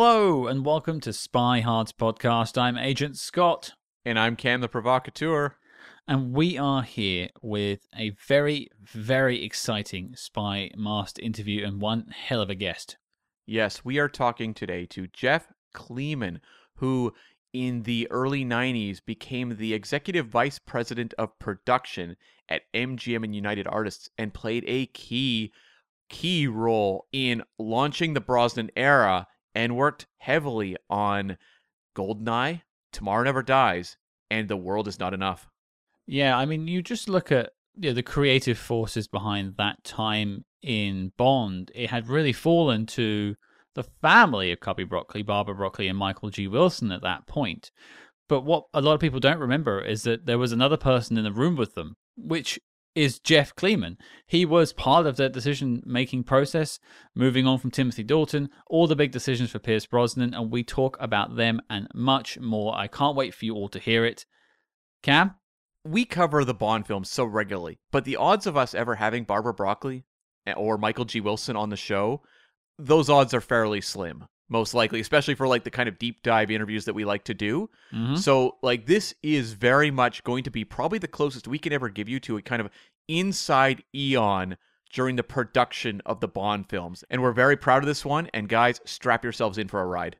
Hello, and welcome to SpyHards podcast. I'm Agent Scott. And I'm Cam the Provocateur. And we are here with a very, very exciting Spy Master interview and one hell of a guest. Yes, we are talking today to Jeff Kleeman, who in the early 90s became the executive vice president of production at MGM and United Artists and played a key key role in launching the Brosnan era and worked heavily on Goldeneye, Tomorrow Never Dies, and The World Is Not Enough. Yeah, I mean, you just look at you know, the creative forces behind that time in Bond. It had really fallen to the family of Cubby Broccoli, Barbara Broccoli, and Michael G. Wilson at that point. But what a lot of people don't remember is that there was another person in the room with them, which is Jeff Kleeman. He was part of the decision making process, moving on from Timothy Dalton, all the big decisions for Pierce Brosnan, and we talk about them and much more. I can't wait for you all to hear it. Cam? We cover the Bond films so regularly, but the odds of us ever having Barbara Broccoli eh, or Michael G. Wilson on the show, those odds are fairly slim most likely, especially for like the kind of deep dive interviews that we like to do. Mm-hmm. So, like, this is very much going to be probably the closest we can ever give you to a kind of inside Eon during the production of the Bond films. And we're very proud of this one. And guys, strap yourselves in for a ride.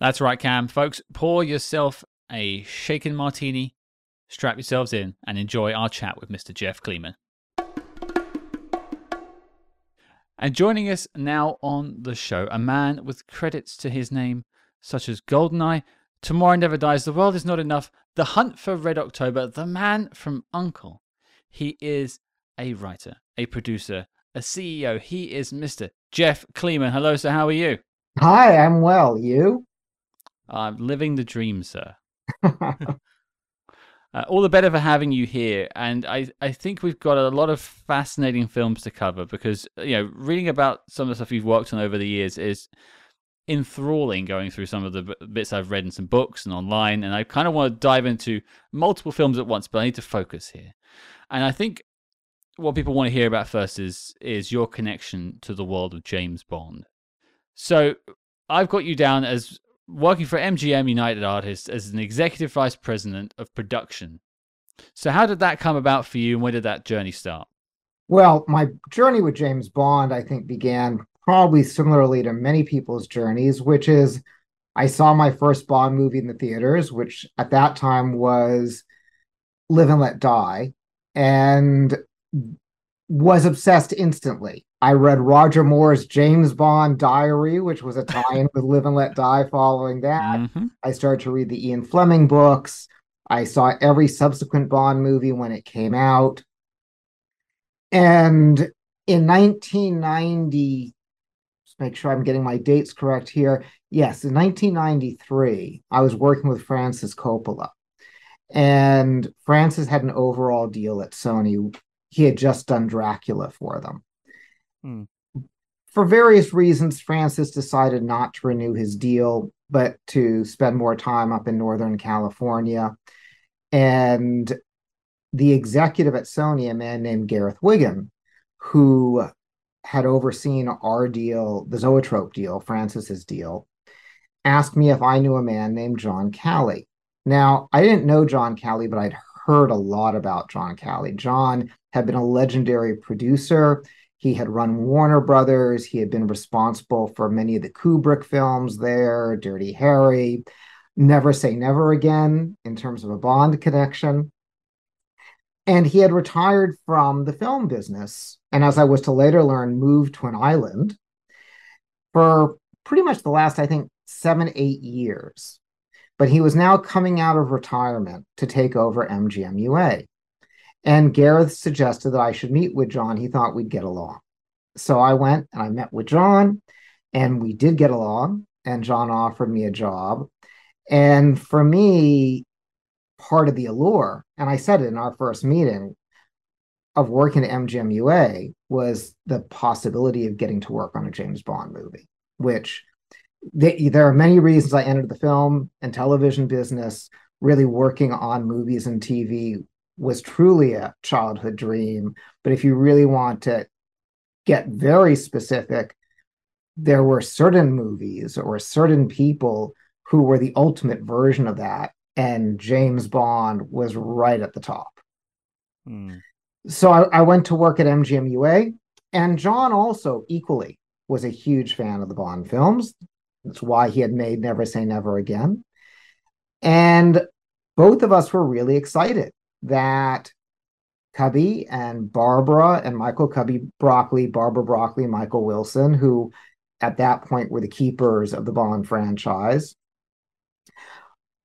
That's right, Cam. Folks, pour yourself a shaken martini, strap yourselves in, and enjoy our chat with Mr. Jeff Kleeman. And joining us now on the show, a man with credits to his name such as Goldeneye, Tomorrow Never Dies, The World Is Not Enough, The Hunt for Red October, The Man from Uncle. He is a writer, a producer, a CEO. He is Mr. Jeff Kleeman. Hello, sir. How are you? Hi, I'm well. You? I'm living the dream, sir. Uh, all the better for having you here. And I, I think we've got a lot of fascinating films to cover because, you know, reading about some of the stuff you've worked on over the years is enthralling going through some of the bits I've read in some books and online. And I kind of want to dive into multiple films at once, but I need to focus here. And I think what people want to hear about first is is your connection to the world of James Bond. So I've got you down as working for MGM United Artists as an executive vice president of production. So, how did that come about for you, and where did that journey start? Well, my journey with James Bond, I think, began probably similarly to many people's journeys, which is I saw my first Bond movie in the theaters, which at that time was Live and Let Die, and was obsessed instantly. I read Roger Moore's James Bond Diary, which was a tie-in with Live and Let Die. Following that, mm-hmm. I started to read the Ian Fleming books. I saw every subsequent Bond movie when it came out. And in 1990, just make sure I'm getting my dates correct here. Yes, in 1993, I was working with Francis Coppola. And Francis had an overall deal at Sony. He had just done Dracula for them. Hmm. For various reasons, Francis decided not to renew his deal, but to spend more time up in Northern California. And the executive at Sony, a man named Gareth Wigan, who had overseen our deal, the Zoetrope deal, Francis's deal, asked me if I knew a man named John Calley. Now, I didn't know John Calley, but I'd heard a lot about John Calley. John had been a legendary producer. He had run Warner Brothers. He had been responsible for many of the Kubrick films there, Dirty Harry, Never Say Never Again, in terms of a Bond connection. And he had retired from the film business. And as I was to later learn, moved to an island for pretty much the last, I think, seven, eight years. But he was now coming out of retirement to take over MGM UA. And Gareth suggested that I should meet with John. He thought we'd get along. So I went and I met with John, and we did get along. And John offered me a job. And for me, part of the allure, and I said it in our first meeting of working at MGM UA, was the possibility of getting to work on a James Bond movie, which they, there are many reasons I entered the film and television business. Really working on movies and TV was truly a childhood dream. But if you really want to get very specific, there were certain movies or certain people who were the ultimate version of that, and James Bond was right at the top. Hmm. So I, I went to work at MGM UA, and John also equally was a huge fan of the Bond films. That's why he had made Never Say Never Again. And both of us were really excited that Cubby and Barbara and Michael Cubby Broccoli, Barbara Broccoli, Michael Wilson, who at that point were the keepers of the Bond franchise,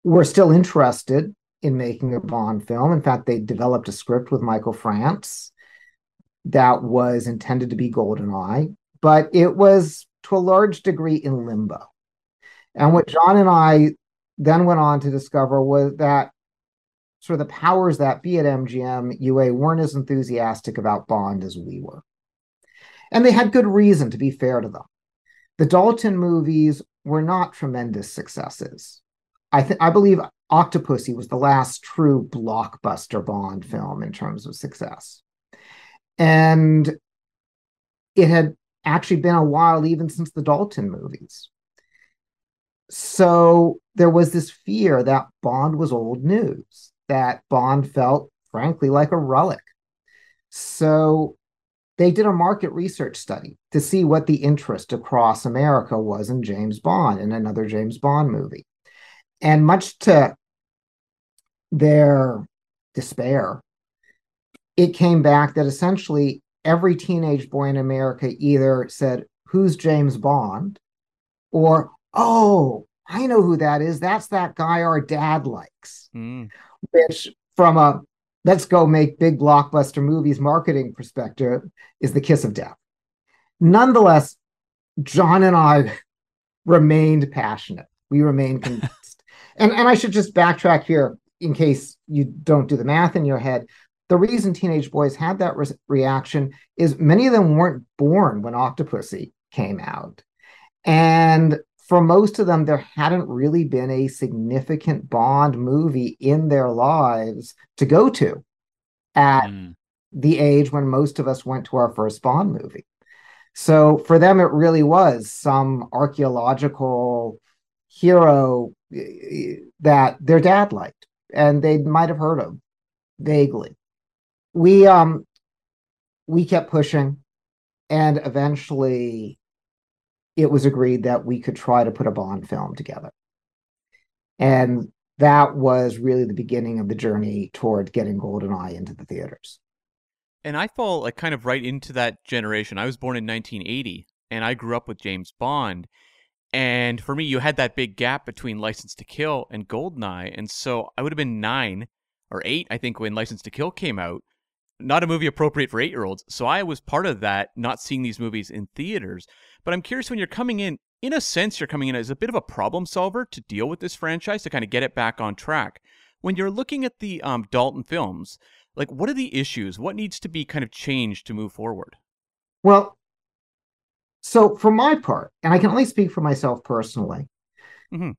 were still interested in making a Bond film. In fact, they developed a script with Michael France that was intended to be GoldenEye, but it was to a large degree in limbo. And what John and I then went on to discover was that sort of the powers that be at MGM UA weren't as enthusiastic about Bond as we were. And they had good reason to be fair to them. The Dalton movies were not tremendous successes. I th- I believe Octopussy was the last true blockbuster Bond film in terms of success. And it had actually been a while even since the Dalton movies. So there was this fear that Bond was old news, that Bond felt, frankly, like a relic. So they did a market research study to see what the interest across America was in James Bond in another James Bond movie. And much to their despair, it came back that essentially every teenage boy in America either said, Who's James Bond? or Oh, I know who that is. That's that guy our dad likes. Mm. Which, from a let's go make big blockbuster movies marketing perspective, is the kiss of death. Nonetheless, John and I remained passionate. We remained convinced. and, and I should just backtrack here in case you don't do the math in your head the reason teenage boys had that re- reaction is many of them weren't born when Octopussy came out. And for most of them, there hadn't really been a significant Bond movie in their lives to go to at mm. the age when most of us went to our first Bond movie. So for them, it really was some archaeological hero eh, eh, that their dad liked and they might have heard of vaguely we um we kept pushing and eventually it was agreed that we could try to put a bond film together. And that was really the beginning of the journey toward getting goldeneye into the theaters. And i fall like kind of right into that generation. I was born in 1980 and i grew up with james bond. And for me you had that big gap between license to kill and goldeneye and so i would have been nine or eight i think when license to kill came out. Not a movie appropriate for eight year olds. So I was part of that, not seeing these movies in theaters. But I'm curious when you're coming in, in a sense, you're coming in as a bit of a problem solver to deal with this franchise to kind of get it back on track. When you're looking at the um, Dalton films, like what are the issues? What needs to be kind of changed to move forward? Well, so for my part, and I can only speak for myself personally, mm-hmm.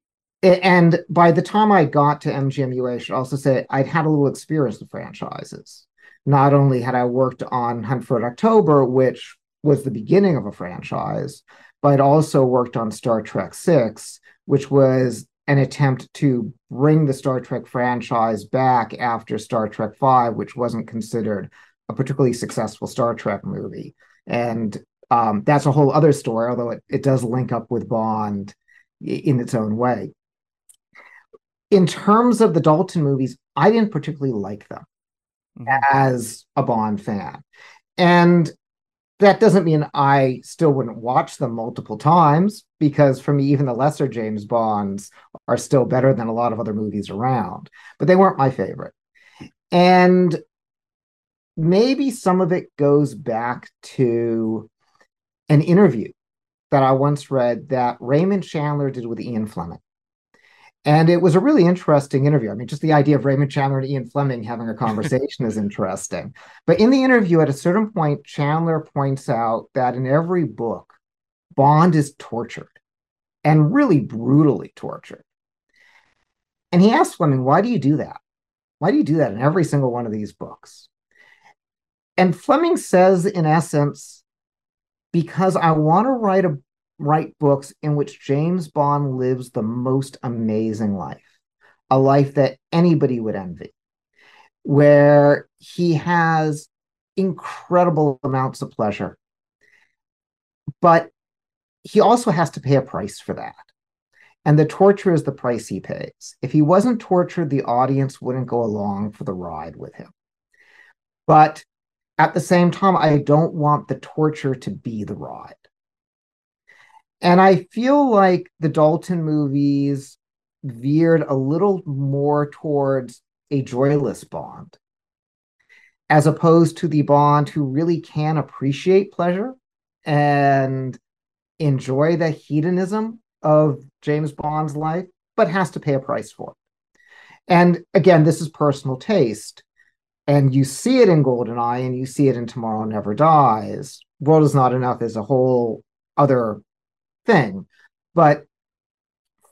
and by the time I got to MGMUA, I should also say I'd had a little experience with franchises not only had I worked on Hunt for October, which was the beginning of a franchise, but also worked on Star Trek Six, which was an attempt to bring the Star Trek franchise back after Star Trek Five, which wasn't considered a particularly successful Star Trek movie. And um, that's a whole other story, although it, it does link up with Bond in its own way. In terms of the Dalton movies, I didn't particularly like them mm-hmm. as a Bond fan. And that doesn't mean I still wouldn't watch them multiple times because for me, even the lesser James Bonds are still better than a lot of other movies around, but they weren't my favorite. And maybe some of it goes back to an interview that I once read that Raymond Chandler did with Ian Fleming. And it was a really interesting interview. I mean, just the idea of Raymond Chandler and Ian Fleming having a conversation is interesting. But in the interview, at a certain point, Chandler points out that in every book, Bond is tortured and really brutally tortured. And he asks Fleming, why do you do that? Why do you do that in every single one of these books? And Fleming says, in essence, because I want to write a write books in which James Bond lives the most amazing life, a life that anybody would envy, where he has incredible amounts of pleasure. But he also has to pay a price for that. And the torture is the price he pays. If he wasn't tortured, the audience wouldn't go along for the ride with him. But at the same time, I don't want the torture to be the ride. And I feel like the Dalton movies veered a little more towards a joyless Bond, as opposed to the Bond who really can appreciate pleasure and enjoy the hedonism of James Bond's life, but has to pay a price for it. And again, this is personal taste. And you see it in Goldeneye and you see it in Tomorrow Never Dies. World is Not Enough is a whole other thing. But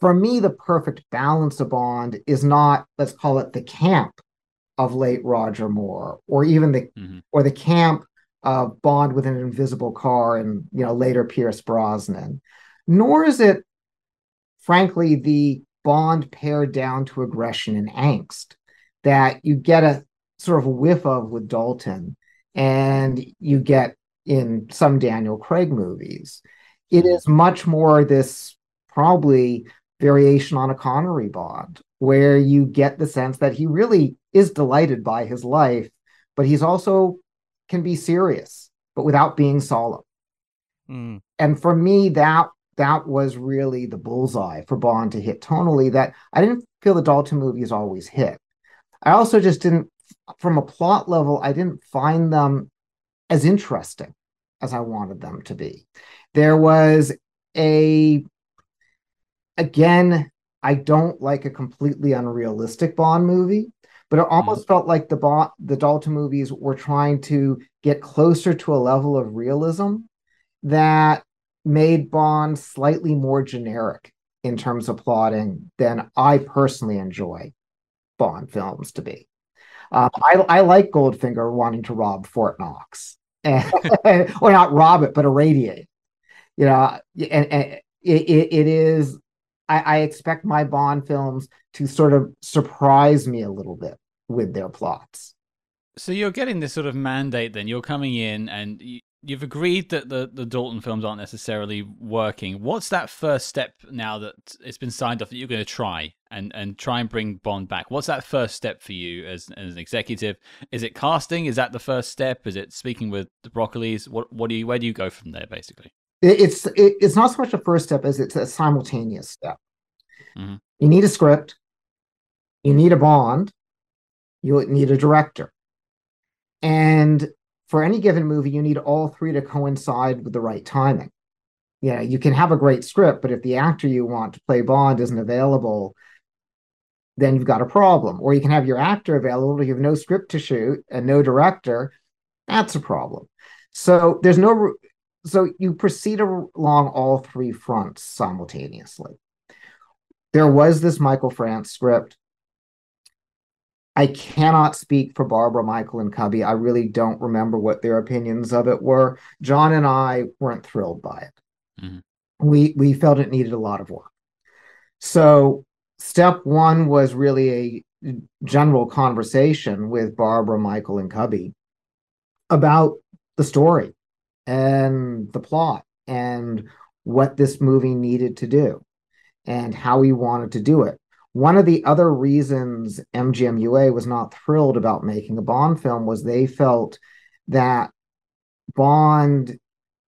for me, the perfect balance of Bond is not, let's call it the camp of late Roger Moore, or even the mm-hmm. or the camp of Bond with an invisible car and you know later Pierce Brosnan. Nor is it, frankly, the Bond pared down to aggression and angst that you get a sort of a whiff of with Dalton and you get in some Daniel Craig movies. It is much more this probably variation on a Connery Bond, where you get the sense that he really is delighted by his life, but he's also can be serious, but without being solemn. Mm. And for me, that that was really the bullseye for Bond to hit tonally. That I didn't feel the Dalton movies always hit. I also just didn't, from a plot level, I didn't find them as interesting as I wanted them to be. There was a, again, I don't like a completely unrealistic Bond movie, but it almost mm. felt like the Bond, the Dalton movies were trying to get closer to a level of realism that made Bond slightly more generic in terms of plotting than I personally enjoy Bond films to be. Um, I, I like Goldfinger wanting to rob Fort Knox, and, or not rob it, but irradiate. You know, and, and it, it, is. I, I expect my Bond films to sort of surprise me a little bit with their plots. So you're getting this sort of mandate. Then you're coming in, and you've agreed that the, the Dalton films aren't necessarily working. What's that first step now that it's been signed off that you're going to try and, and try and bring Bond back? What's that first step for you as, as an executive? Is it casting? Is that the first step? Is it speaking with the Broccolis? What what do you where do you go from there basically? It's it, it's not so much a first step as it's a simultaneous step. Mm-hmm. You need a script. You need a Bond. You need a director. And for any given movie, you need all three to coincide with the right timing. Yeah, you can have a great script, but if the actor you want to play Bond isn't available, then you've got a problem. Or you can have your actor available, but you have no script to shoot and no director. That's a problem. So there's no, so you proceed along all three fronts simultaneously. There was this Michael France script I cannot speak for Barbara, Michael, and Cubby. I really don't remember what their opinions of it were. John and I weren't thrilled by it. Mm-hmm. We we felt it needed a lot of work. So step one was really a general conversation with Barbara, Michael, and Cubby about the story and the plot and what this movie needed to do and how he wanted to do it. One of the other reasons MGMUA was not thrilled about making a Bond film was they felt that Bond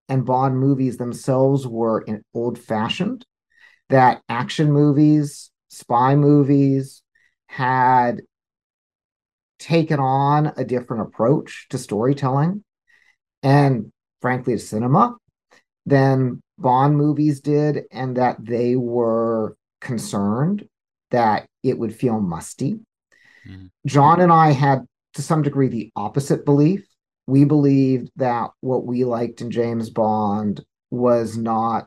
and Bond movies themselves were old fashioned, that action movies, spy movies had taken on a different approach to storytelling and, frankly, to cinema than Bond movies did, and that they were concerned that it would feel musty. Mm-hmm. John and I had, to some degree, the opposite belief. We believed that what we liked in James Bond was not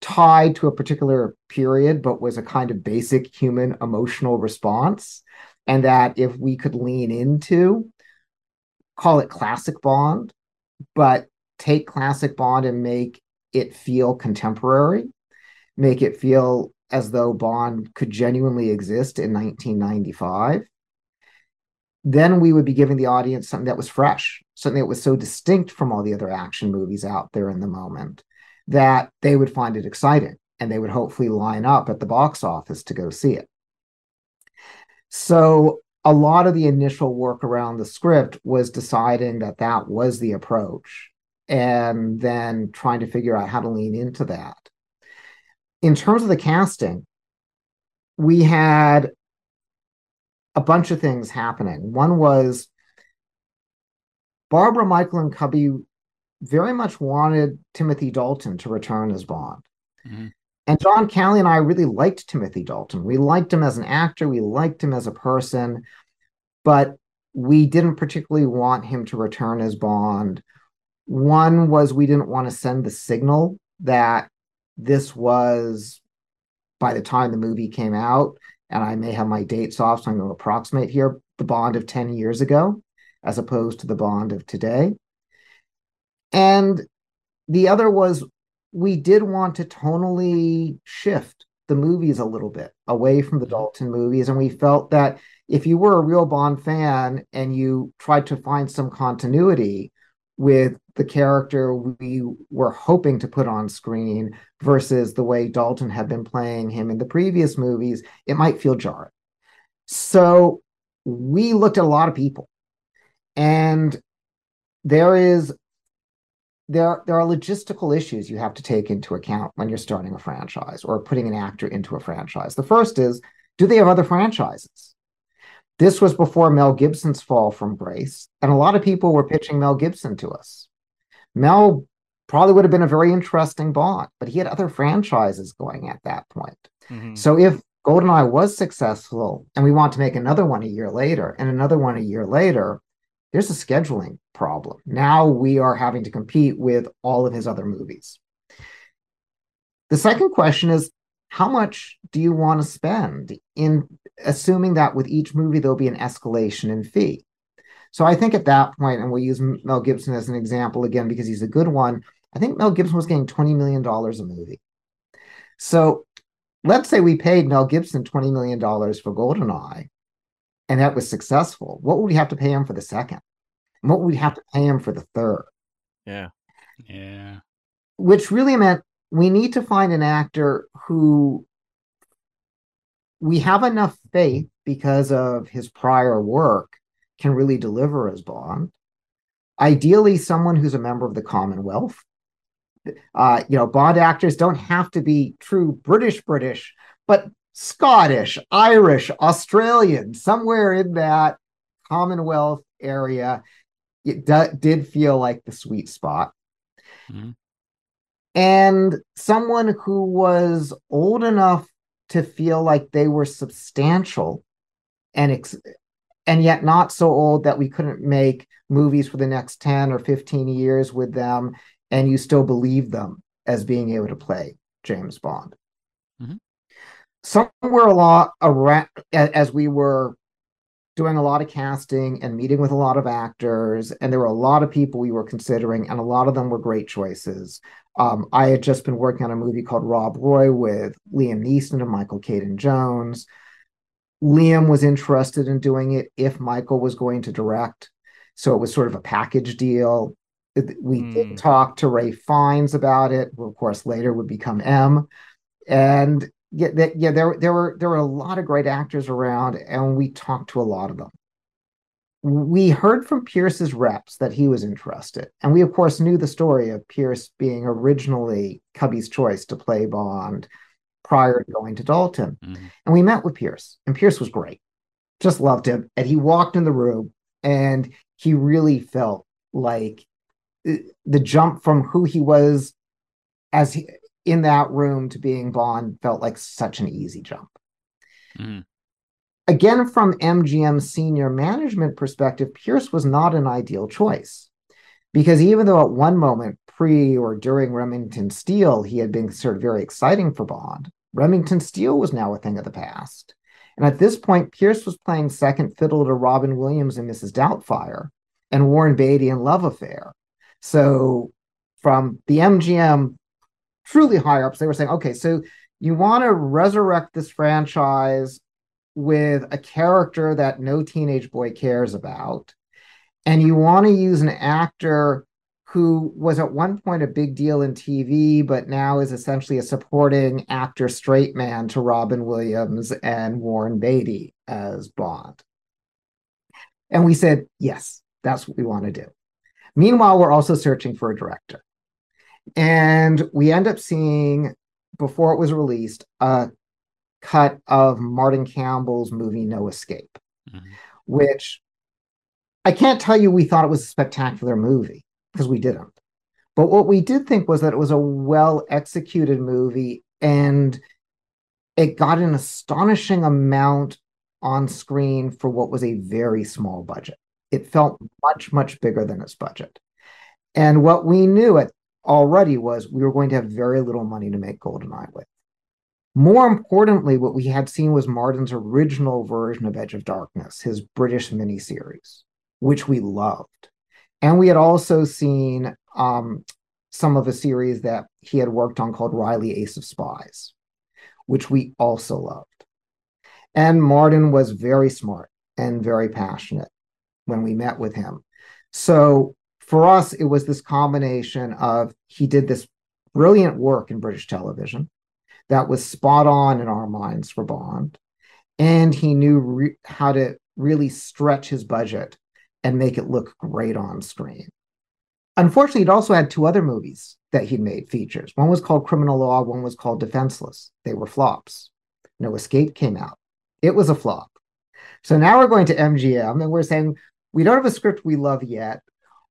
tied to a particular period, but was a kind of basic human emotional response. And that if we could lean into, call it classic Bond, but take classic Bond and make it feel contemporary, make it feel as though Bond could genuinely exist in 1995, then we would be giving the audience something that was fresh, something that was so distinct from all the other action movies out there in the moment that they would find it exciting and they would hopefully line up at the box office to go see it. So a lot of the initial work around the script was deciding that that was the approach and then trying to figure out how to lean into that. In terms of the casting, we had a bunch of things happening. One was Barbara, Michael, and Cubby very much wanted Timothy Dalton to return as Bond. Mm-hmm. And John Calley and I really liked Timothy Dalton. We liked him as an actor, we liked him as a person, but we didn't particularly want him to return as Bond. One was we didn't want to send the signal that this was, by the time the movie came out, and I may have my dates off, so I'm going to approximate here, the Bond of 10 years ago, as opposed to the Bond of today. And the other was we did want to tonally shift the movies a little bit away from the mm-hmm. Dalton movies. And we felt that if you were a real Bond fan and you tried to find some continuity with the character we were hoping to put on screen versus the way Dalton had been playing him in the previous movies, it might feel jarring. So we looked at a lot of people. And there is there there are logistical issues you have to take into account when you're starting a franchise or putting an actor into a franchise. The first is, do they have other franchises? This was before Mel Gibson's fall from grace, and a lot of people were pitching Mel Gibson to us. Mel probably would have been a very interesting Bond, but he had other franchises going at that point. Mm-hmm. So if GoldenEye was successful and we want to make another one a year later and another one a year later, there's a scheduling problem. Now we are having to compete with all of his other movies. The second question is how much do you want to spend in assuming that with each movie there'll be an escalation in fee? So I think at that point, and we'll use Mel Gibson as an example again because he's a good one. I think Mel Gibson was getting $20 million a movie. So let's say we paid Mel Gibson $20 million for GoldenEye and that was successful, what would we have to pay him for the second? And what would we have to pay him for the third? Yeah. Yeah. Which really meant we need to find an actor who we have enough faith because of his prior work can really deliver as Bond. Ideally, someone who's a member of the Commonwealth. Uh, you know, Bond actors don't have to be true British British, but Scottish, Irish, Australian, somewhere in that Commonwealth area, it d- did feel like the sweet spot. Mm-hmm. And someone who was old enough to feel like they were substantial and ex- and yet not so old that we couldn't make movies for the next 10 or 15 years with them and you still believe them as being able to play James Bond. Mm-hmm somewhere a lot around as we were doing a lot of casting and meeting with a lot of actors and there were a lot of people we were considering and a lot of them were great choices. Um, i had just been working on a movie called rob roy with liam neeson and michael Caton-Jones. Liam was interested in doing it if michael was going to direct so it was sort of a package deal. We mm. did talk to Ralph Fiennes about it who of course later would become m and yeah, that, yeah, there there were there were a lot of great actors around, and we talked to a lot of them. We heard from Pierce's reps that he was interested, and we of course knew the story of Pierce being originally Cubby's choice to play Bond prior to going to Dalton. Mm-hmm. And we met with Pierce, and Pierce was great, just loved him, and he walked in the room, and he really felt like uh, the jump from who he was as he, in that room to being Bond felt like such an easy jump. Mm. Again, from MGM's senior management perspective, Pierce was not an ideal choice because even though at one moment, pre or during Remington Steele, he had been sort of very exciting for Bond, Remington Steele was now a thing of the past. And at this point, Pierce was playing second fiddle to Robin Williams and Mrs. Doubtfire and Warren Beatty in Love Affair. So from the MGM truly high ups, they were saying, okay, so you want to resurrect this franchise with a character that no teenage boy cares about, and you want to use an actor who was at one point a big deal in TV, but now is essentially a supporting actor straight man to Robin Williams and Warren Beatty as Bond. And we said, yes, that's what we want to do. Meanwhile, we're also searching for a director. And we end up seeing, before it was released, a cut of Martin Campbell's movie No Escape, mm-hmm. which I can't tell you we thought it was a spectacular movie because we didn't. But what we did think was that it was a well executed movie and it got an astonishing amount on screen for what was a very small budget. It felt much, much bigger than its budget. And what we knew it already was we were going to have very little money to make GoldenEye with. More importantly, what we had seen was Martin's original version of Edge of Darkness, his British miniseries, which we loved. And we had also seen um, some of a series that he had worked on called Reilly Ace of Spies, which we also loved. And Martin was very smart and very passionate when we met with him. So for us, it was this combination of he did this brilliant work in British television that was spot on in our minds for Bond. And he knew re- how to really stretch his budget and make it look great on screen. Unfortunately, it also had two other movies that he'd made features. One was called Criminal Law, one was called Defenseless. They were flops. No Escape came out. It was a flop. So now we're going to MGM and we're saying, we don't have a script we love yet.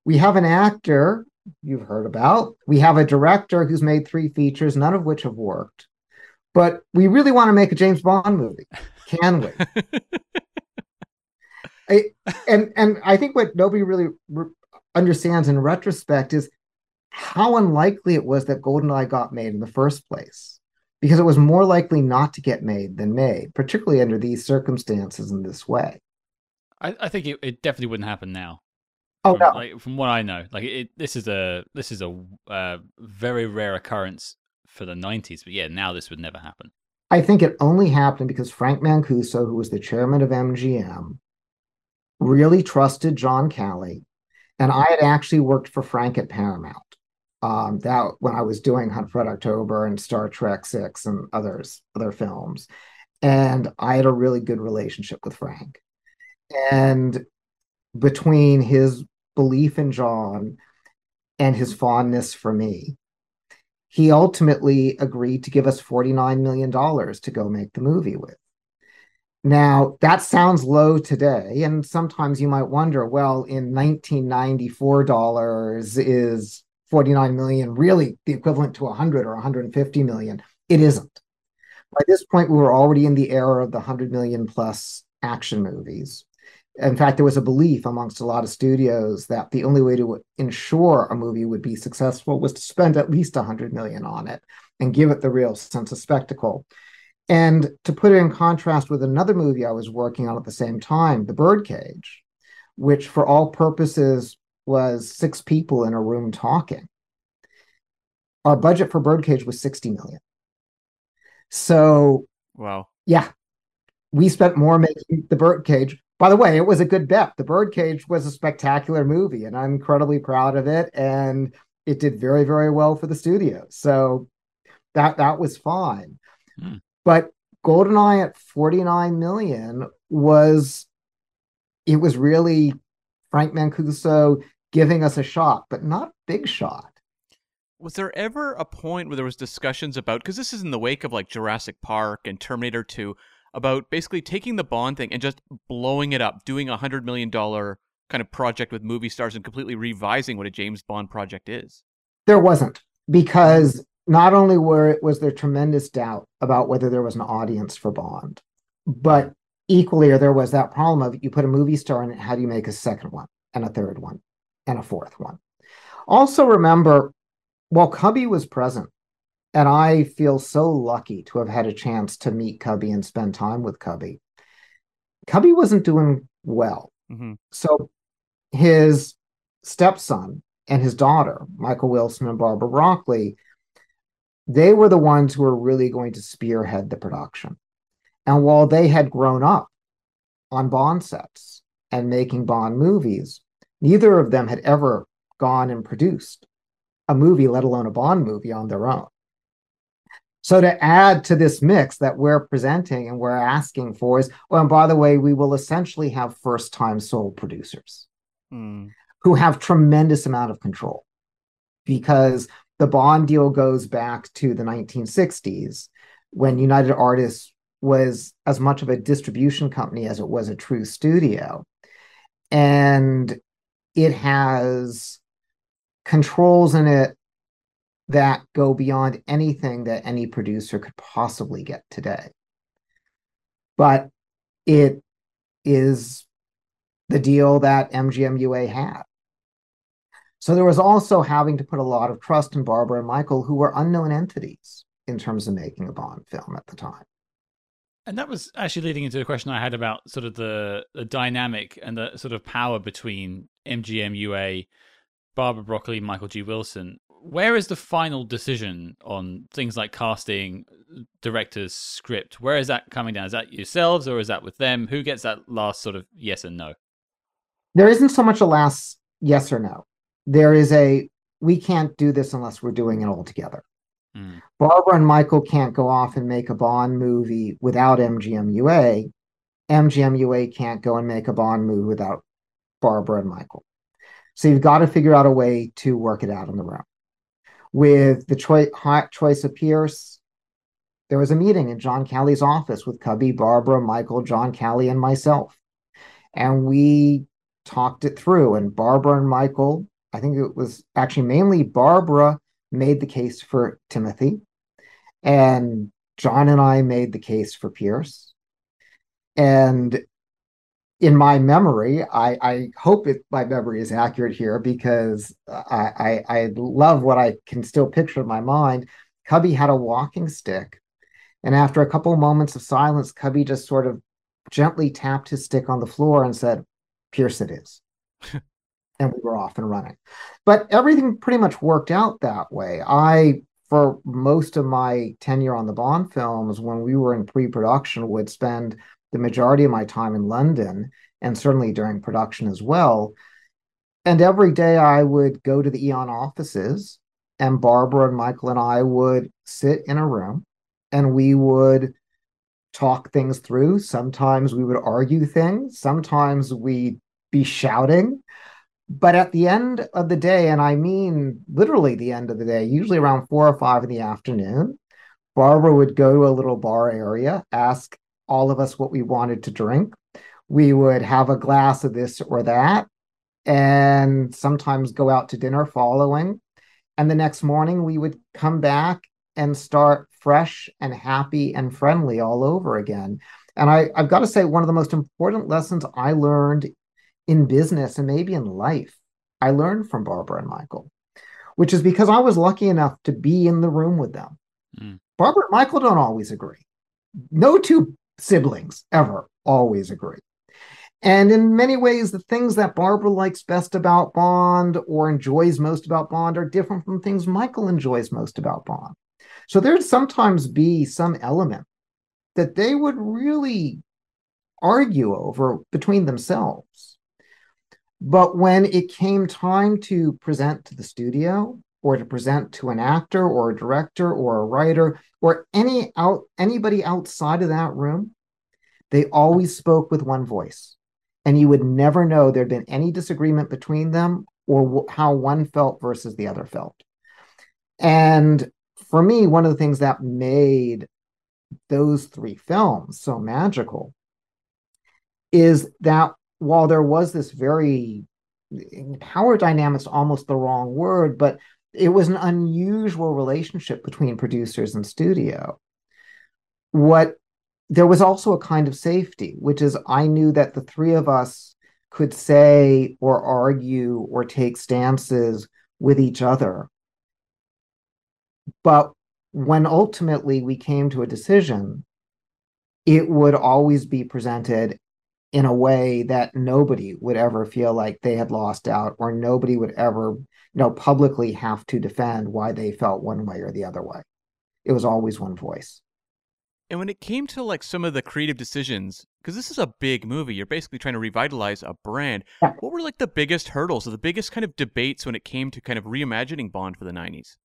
We have an actor you've heard about. We have a director who's made three features, none of which have worked. But we really want to make a James Bond movie. Can we? I, and and I think what nobody really re- understands in retrospect is how unlikely it was that GoldenEye got made in the first place, because it was more likely not to get made than made, particularly under these circumstances in this way. I, I think it, it definitely wouldn't happen now. Oh from, no! Like, from what I know, like it, this is a this is a uh, very rare occurrence for the '90s, but yeah, now this would never happen. I think it only happened because Frank Mancuso, who was the chairman of MGM, really trusted John Calley. And I had actually worked for Frank at Paramount. Um, that when I was doing Hunt for Red October and Star Trek Six and others, other films. And I had a really good relationship with Frank. And between his belief in John and his fondness for me, he ultimately agreed to give us $49 million to go make the movie with. Now, that sounds low today. And sometimes you might wonder, well, in 1994 dollars is 49 million really the equivalent to 100 or 150 million? It isn't. By this point, we were already in the era of the 100 million plus action movies. In fact, there was a belief amongst a lot of studios that the only way to ensure a movie would be successful was to spend at least 100 million on it and give it the real sense of spectacle. And to put it in contrast with another movie I was working on at the same time, The Birdcage, which for all purposes was six people in a room talking. Our budget for Birdcage was 60 million. So, wow. Yeah. We spent more making The Birdcage. By the way, it was a good bet. The Birdcage was a spectacular movie, and I'm incredibly proud of it. And it did very, very well for the studio. So that that was fine. Hmm. But GoldenEye at 49 million was it was really Frank Mancuso giving us a shot, but not big shot. Was there ever a point where there was discussions about because this is in the wake of like Jurassic Park and Terminator 2 about basically taking the Bond thing and just blowing it up, doing a hundred million dollar kind of project with movie stars and completely revising what a James Bond project is? There wasn't because not only were it was there tremendous doubt about whether there was an audience for Bond, but equally or there was that problem of you put a movie star in it, how do you make a second one and a third one and a fourth one? Also remember, while Cubby was present, and I feel so lucky to have had a chance to meet Cubby and spend time with Cubby. Cubby wasn't doing well. Mm-hmm. So his stepson and his daughter, Michael Wilson and Barbara Broccoli, they were the ones who were really going to spearhead the production. And while they had grown up on Bond sets and making Bond movies, neither of them had ever gone and produced a movie, let alone a Bond movie on their own. So to add to this mix that we're presenting and we're asking for is, oh, and by the way, we will essentially have first-time sole producers Hmm. who have tremendous amount of control because the Bond deal goes back to the 1960s when United Artists was as much of a distribution company as it was a true studio. And it has controls in it that go beyond anything that any producer could possibly get today. But it is the deal that MGM UA had. So there was also having to put a lot of trust in Barbara and Michael, who were unknown entities in terms of making a Bond film at the time. And that was actually leading into a question I had about sort of the, the dynamic and the sort of power between MGM UA, Barbara Broccoli, Michael G. Wilson. Where is the final decision on things like casting, director's script? Where is that coming down? Is that yourselves or is that with them? Who gets that last sort of yes and no? There isn't so much a last yes or no. There is a we can't do this unless we're doing it all together. Mm. Barbara and Michael can't go off and make a Bond movie without MGM UA. MGM UA can't go and make a Bond movie without Barbara and Michael. So you've got to figure out a way to work it out in the room. With the choi- hot choice of Pierce, there was a meeting in John Calley's office with Cubby, Barbara, Michael, John Calley, and myself. And we talked it through. And Barbara and Michael, I think it was actually mainly Barbara made the case for Timothy, and John and I made the case for Pierce. And in my memory, I, I hope it, my memory is accurate here because I, I, I love what I can still picture in my mind. Cubby had a walking stick, and after a couple of moments of silence, Cubby just sort of gently tapped his stick on the floor and said, "Pierce, it is." and we were off and running. But everything pretty much worked out that way. I, for most of my tenure on the Bond films, when we were in pre-production, would spend the majority of my time in London, and certainly during production as well. And every day I would go to the Eon offices, and Barbara and Michael and I would sit in a room, and we would talk things through. Sometimes we would argue things. Sometimes we'd be shouting. But at the end of the day, and I mean literally the end of the day, usually around four or five in the afternoon, Barbara would go to a little bar area, ask all of us what we wanted to drink. We would have a glass of this or that, and sometimes go out to dinner following. And the next morning, we would come back and start fresh and happy and friendly all over again. And I, I've got to say, one of the most important lessons I learned in business and maybe in life, I learned from Barbara and Michael, which is because I was lucky enough to be in the room with them. Mm. Barbara and Michael don't always agree. No two siblings ever always agree. And in many ways, the things that Barbara likes best about Bond or enjoys most about Bond are different from things Michael enjoys most about Bond. So there'd sometimes be some element that they would really argue over between themselves. But when it came time to present to the studio or to present to an actor or a director or a writer or any out anybody outside of that room, they always spoke with one voice. And you would never know there'd been any disagreement between them or how one felt versus the other felt. And for me, one of the things that made those three films so magical is that while there was this very power dynamics almost the wrong word but it was an unusual relationship between producers and studio. What there was also a kind of safety which is i knew that the three of us could say or argue or take stances with each other. But when ultimately we came to a decision it would always be presented in a way that nobody would ever feel like they had lost out or nobody would ever you know publicly have to defend why they felt one way or the other way it was always one voice. And when it came to like some of the creative decisions, because this is a big movie, you're basically trying to revitalize a brand. Yeah. What were like the biggest hurdles or the biggest kind of debates when it came to kind of reimagining Bond for the 90s?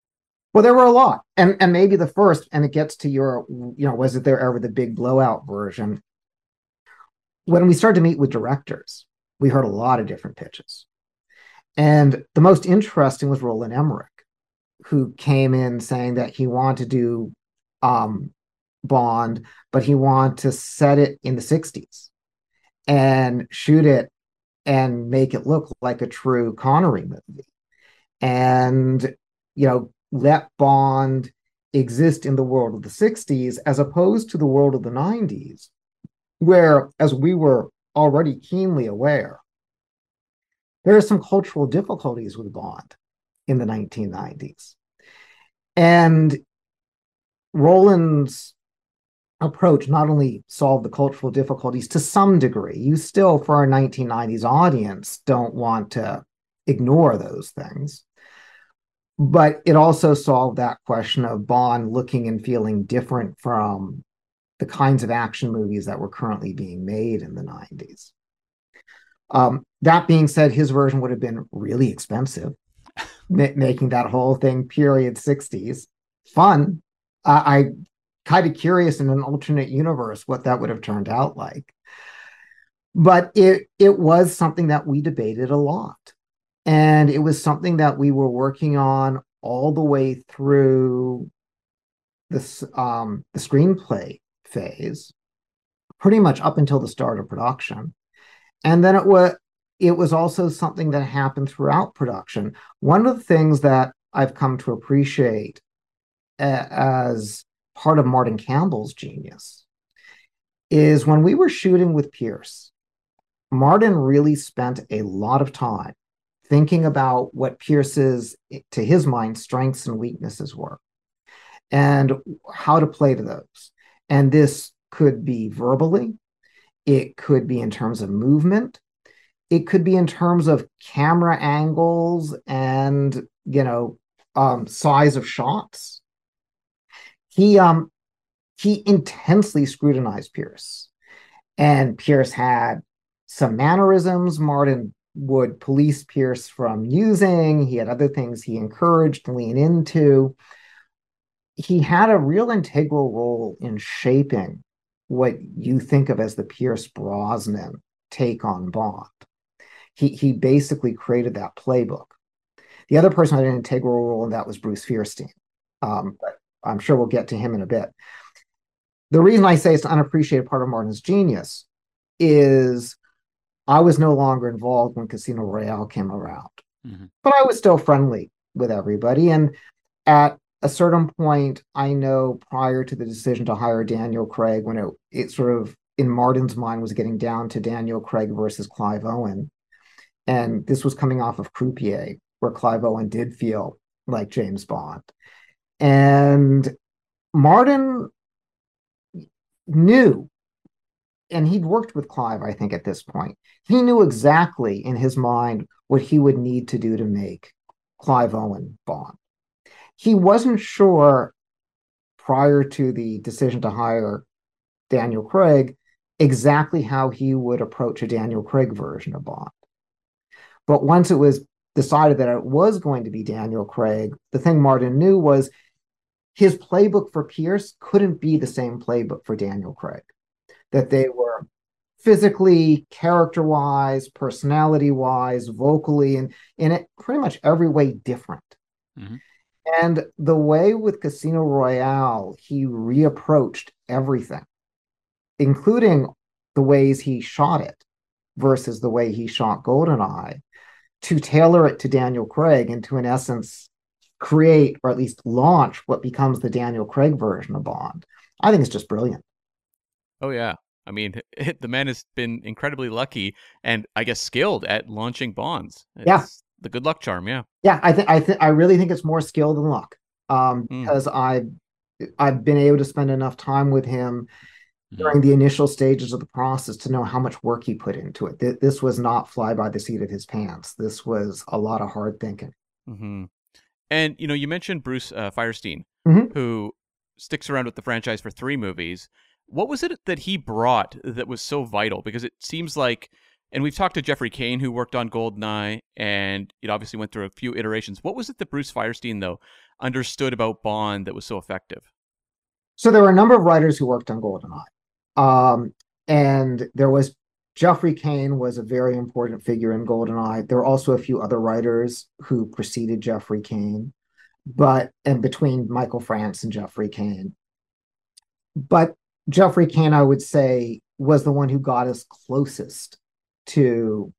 Well, there were a lot, and and maybe the first, and it gets to your, you know, was it there ever the big blowout version? When we started to meet with directors, we heard a lot of different pitches, and the most interesting was Roland Emmerich, who came in saying that he wanted to do um, Bond, but he wanted to set it in the '60s and shoot it and make it look like a true Connery movie, and you know let Bond exist in the world of the 60s as opposed to the world of the 90s, where, as we were already keenly aware, there are some cultural difficulties with Bond in the 1990s. And Roland's approach not only solved the cultural difficulties to some degree, you still, for our 1990s audience, don't want to ignore those things but it also solved that question of Bond looking and feeling different from the kinds of action movies that were currently being made in the 90s. Um, that being said, his version would have been really expensive, ma- making that whole thing period 60s fun. Uh, I kind of curious in an alternate universe what that would have turned out like. But it it was something that we debated a lot. And it was something that we were working on all the way through this um, the screenplay phase, pretty much up until the start of production. And then it was it was also something that happened throughout production. One of the things that I've come to appreciate as part of Martin Campbell's genius is when we were shooting with Pierce, Martin really spent a lot of time thinking about what Pierce's, to his mind, strengths and weaknesses were and how to play to those. And this could be verbally, it could be in terms of movement, it could be in terms of camera angles and, you know, um, size of shots. He um he intensely scrutinized Pierce. And Pierce had some mannerisms Martin would police Pierce from using. He had other things he encouraged to lean into. He had a real integral role in shaping what you think of as the Pierce Brosnan take on Bond. He, he basically created that playbook. The other person had an integral role in that was Bruce Feirstein. Um, but I'm sure we'll get to him in a bit. The reason I say it's an unappreciated part of Martin's genius is I was no longer involved when Casino Royale came around, mm-hmm. but I was still friendly with everybody. And at a certain point, I know prior to the decision to hire Daniel Craig, when it, it sort of in Martin's mind was getting down to Daniel Craig versus Clive Owen. And this was coming off of Croupier, where Clive Owen did feel like James Bond. And Martin knew and he'd worked with Clive, I think, at this point. He knew exactly in his mind what he would need to do to make Clive Owen Bond. He wasn't sure prior to the decision to hire Daniel Craig exactly how he would approach a Daniel Craig version of Bond. But once it was decided that it was going to be Daniel Craig, the thing Martin knew was his playbook for Pierce couldn't be the same playbook for Daniel Craig that they were physically, character wise, personality wise, vocally, and in it, pretty much every way different. Mm-hmm. And the way with Casino Royale, he reapproached everything, including the ways he shot it versus the way he shot Goldeneye, to tailor it to Daniel Craig and to, in essence, create or at least launch what becomes the Daniel Craig version of Bond. I think it's just brilliant. Oh yeah. I mean, the man has been incredibly lucky and I guess skilled at launching bonds. It's yeah. The good luck charm, yeah. Yeah, I think I think I really think it's more skill than luck. Um, mm. because I I've been able to spend enough time with him mm. during the initial stages of the process to know how much work he put into it. Th- this was not fly by the seat of his pants. This was a lot of hard thinking. Mm-hmm. And you know, you mentioned Bruce uh, Feirstein, mm-hmm. who sticks around with the franchise for three movies. What was it that he brought that was so vital? Because it seems like, and we've talked to Jeffrey Caine, who worked on Goldeneye, and it obviously went through a few iterations. What was it that Bruce Feirstein, though, understood about Bond that was so effective? So there were a number of writers who worked on Goldeneye. Um, and there was Jeffrey Caine was a very important figure in Goldeneye. There were also a few other writers who preceded Jeffrey Caine, but and between Michael France and Jeffrey Caine. But Jeffrey Caine, I would say, was the one who got us closest to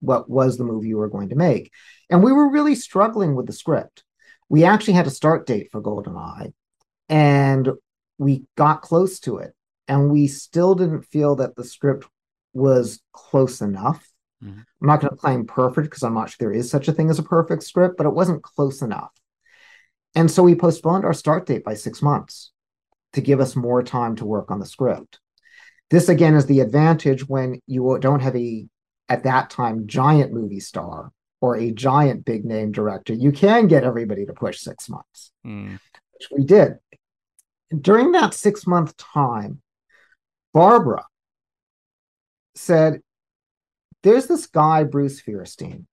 what was the movie you were going to make. And we were really struggling with the script. We actually had a start date for Goldeneye, and we got close to it. And we still didn't feel that the script was close enough. Mm-hmm. I'm not going to claim perfect because I'm not sure there is such a thing as a perfect script, but it wasn't close enough. And so we postponed our start date by six months to give us more time to work on the script. This again is the advantage when you don't have a, at that time, giant movie star or a giant big name director. You can get everybody to push six months, mm. which we did. During that six month time, Barbara said, There's this guy, Bruce Feirstein.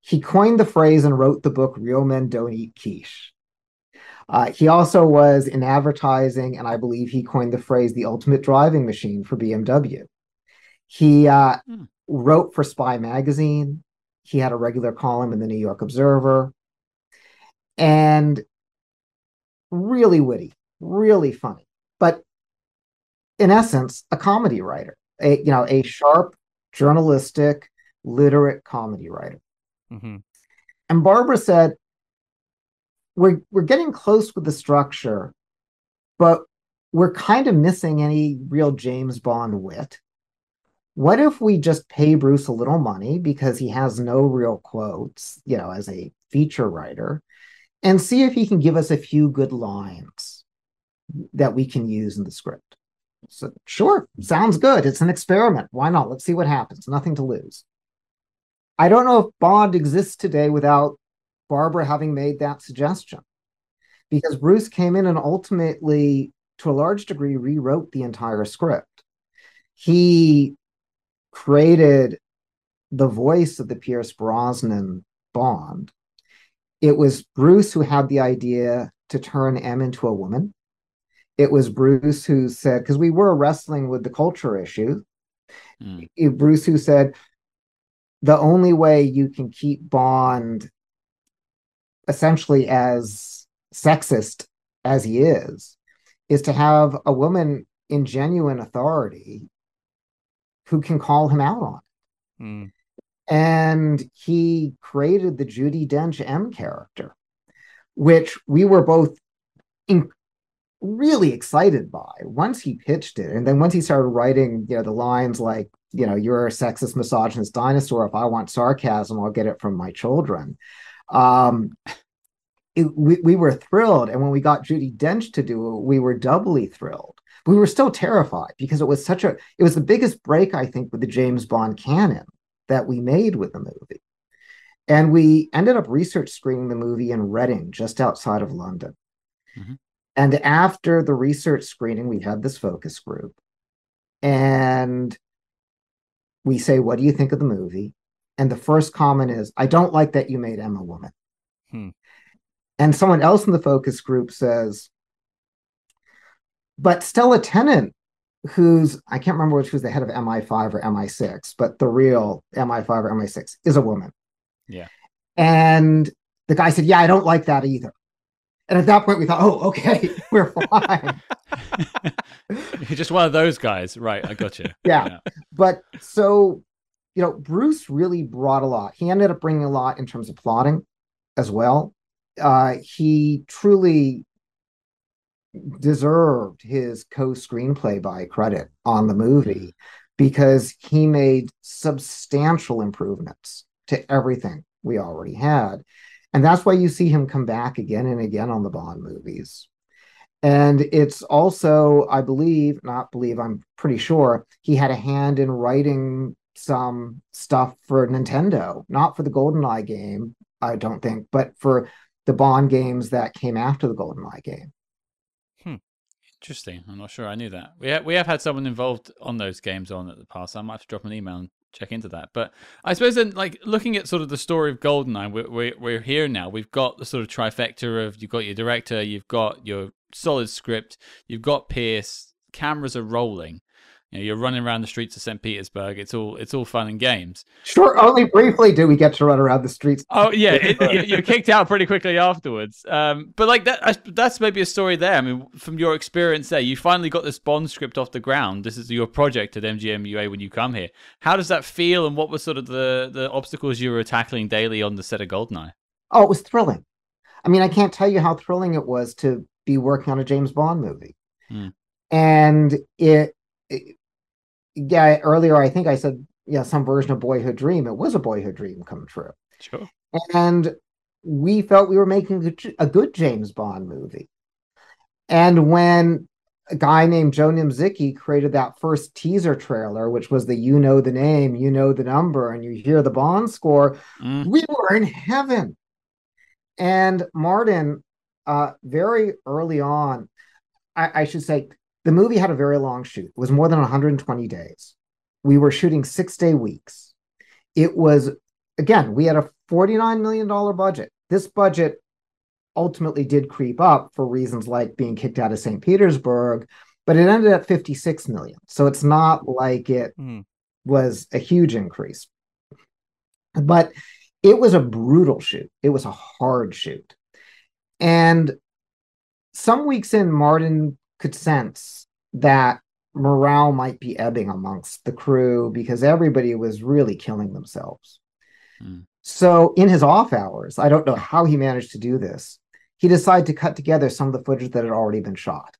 He coined the phrase and wrote the book Real Men Don't Eat Quiche. Uh, he also was in advertising, and I believe he coined the phrase the ultimate driving machine for BMW. He uh, hmm. wrote for Spy Magazine. He had a regular column in the New York Observer. And really witty, really funny, but in essence, a comedy writer a you know a sharp, journalistic, literate comedy writer. Mm-hmm. And Barbara said, "We're we're getting close with the structure, but we're kind of missing any real James Bond wit. What if we just pay Bruce a little money because he has no real quotes, you know, as a feature writer, and see if he can give us a few good lines that we can use in the script?" So, sure, sounds good. It's an experiment. Why not? Let's see what happens. Nothing to lose. I don't know if Bond exists today without Barbara having made that suggestion, because Bruce came in and ultimately, to a large degree, rewrote the entire script. He created the voice of the Pierce Brosnan Bond. It was Bruce who had the idea to turn M into a woman it was Bruce who said, because we were wrestling with the culture issue, mm. Bruce who said, the only way you can keep Bond essentially as sexist as he is, is to have a woman in genuine authority who can call him out on it. Mm. And he created the Judi Dench M character, which we were both in- really excited by once he pitched it. And then once he started writing, you know, the lines like, you know, you're a sexist, misogynist dinosaur. If I want sarcasm, I'll get it from my children. Um, it, we, we were thrilled. And when we got Judi Dench to do it, we were doubly thrilled. We were still terrified because it was such a, it was the biggest break, I think, with the James Bond canon that we made with the movie. And we ended up research screening the movie in Reading, just outside of London. Mm-hmm. And after the research screening, we had this focus group. And we say, What do you think of the movie? And the first comment is, I don't like that you made M a woman. Hmm. And someone else in the focus group says, But Stella Tennant, who's, I can't remember which was the head of MI5 or MI6, but the real MI5 or MI6 is a woman. Yeah. And the guy said, Yeah, I don't like that either. And at that point, we thought, oh, okay, we're fine. You're just one of those guys. Right. I got you. Yeah. yeah. But so, you know, Bruce really brought a lot. He ended up bringing a lot in terms of plotting as well. Uh, he truly deserved his co screenplay by credit on the movie because he made substantial improvements to everything we already had. And that's why you see him come back again and again on the Bond movies. And it's also, I believe, not believe, I'm pretty sure, he had a hand in writing some stuff for Nintendo, not for the GoldenEye game, I don't think, but for the Bond games that came after the GoldenEye game. Hmm. Interesting. I'm not sure. I knew that. We have, we have had someone involved on those games on at the past. I might have to drop an email and check into that. But I suppose then, like looking at sort of the story of Goldeneye, we're, we're we're here now. We've got the sort of trifecta of you've got your director, you've got your solid script, you've got Pierce. Cameras are rolling. You know, you're running around the streets of St. Petersburg. It's all it's all fun and games. Sure, only briefly do we get to run around the streets. Oh yeah, it, you're kicked out pretty quickly afterwards. Um, but like that, that's maybe a story there. I mean, from your experience there, you finally got this Bond script off the ground. This is your project at MGMUA when you come here. How does that feel, and what were sort of the the obstacles you were tackling daily on the set of Goldeneye? Oh, it was thrilling. I mean, I can't tell you how thrilling it was to be working on a James Bond movie, Hmm. and it, it yeah, earlier I think I said, yeah, some version of boyhood dream. It was a boyhood dream come true. Sure. And we felt we were making a good James Bond movie. And when a guy named Joe Nimziki created that first teaser trailer, which was the you know the name, you know the number, and you hear the Bond score, Mm. we were in heaven. And Martin, uh, very early on, I, I should say, the movie had a very long shoot. It was more than 120 days. We were shooting six day weeks. It was, again, we had a $49 million budget. This budget ultimately did creep up for reasons like being kicked out of St. Petersburg, but it ended at 56 million. So it's not like it Hmm. was a huge increase. But it was a brutal shoot. It was a hard shoot. And some weeks in, Martin could sense that morale might be ebbing amongst the crew because everybody was really killing themselves. Hmm. So, in his off hours, I don't know how he managed to do this. He decided to cut together some of the footage that had already been shot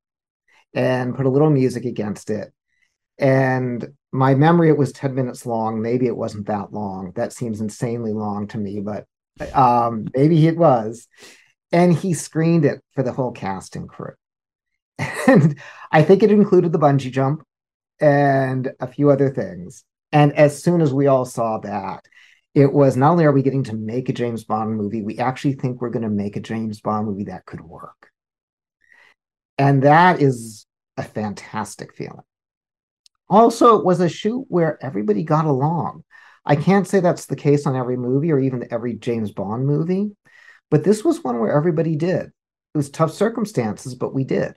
and put a little music against it. And my memory, it was 10 minutes long. Maybe it wasn't that long. That seems insanely long to me, but um, maybe it was. And he screened it for the whole cast and crew. And I think it included the bungee jump and a few other things. And as soon as we all saw that, it was not only are we getting to make a James Bond movie, we actually think we're going to make a James Bond movie that could work. And that is a fantastic feeling. Also, it was a shoot where everybody got along. I can't say that's the case on every movie or even every James Bond movie, but this was one where everybody did. It was tough circumstances, but we did.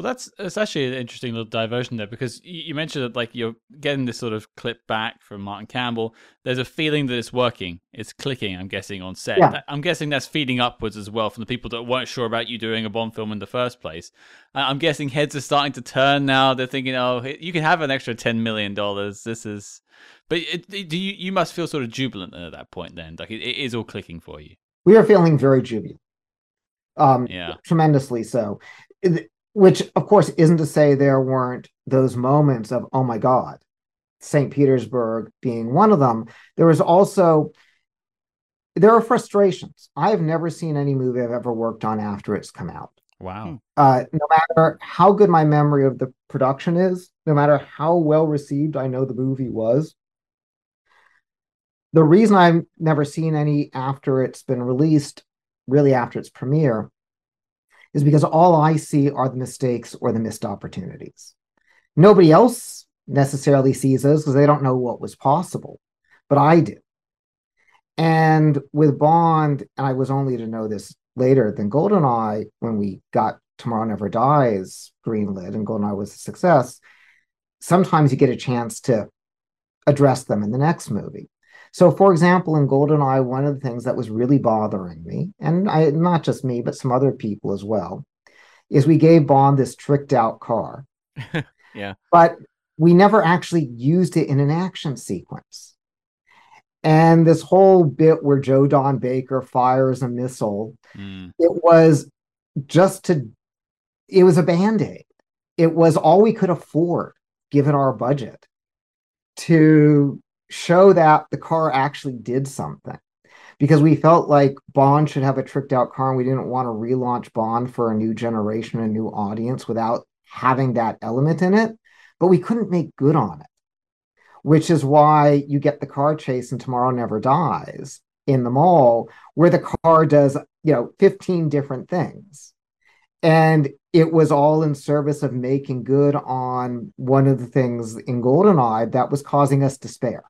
Well, that's it's actually an interesting little diversion there because you, mentioned that like you're getting this sort of clip back from Martin Campbell. There's a feeling that it's working, it's clicking. I'm guessing on set. Yeah. I'm guessing that's feeding upwards as well from the people that weren't sure about you doing a Bond film in the first place. I'm guessing heads are starting to turn now. They're thinking, oh, you can have an extra ten million dollars. This is, but it, it- do you you must feel sort of jubilant at that point then? Like it, it is all clicking for you. We are feeling very jubilant, um, Yeah. tremendously so. It- Which, of course, isn't to say there weren't those moments of, oh my God, St. Petersburg being one of them. There was also, there are frustrations. I have never seen any movie I've ever worked on after it's come out. Wow. uh, no matter how good my memory of the production is, no matter how well received I know the movie was, the reason I've never seen any after it's been released, really after its premiere, is because all I see are the mistakes or the missed opportunities. Nobody else necessarily sees those because they don't know what was possible, but I do. And with Bond, and I was only to know this later than GoldenEye when we got Tomorrow Never Dies greenlit and GoldenEye was a success. Sometimes you get a chance to address them in the next movie. So, for example, in GoldenEye, one of the things that was really bothering me, and I, not just me, but some other people as well, is we gave Bond this tricked out car. Yeah. But we never actually used it in an action sequence. And this whole bit where Joe Don Baker fires a missile Mm. it was just to it was a band-aid it was all we could afford given our budget to show that the car actually did something. Because we felt like bond should have a tricked out car and we didn't want to relaunch bond for a new generation a new audience without having that element in it. But we couldn't make good on it which is why you get the car chase and tomorrow never dies in the mall where the car does you know 15 different things. And it was all in service of making good on one of the things in Goldeneye that was causing us despair.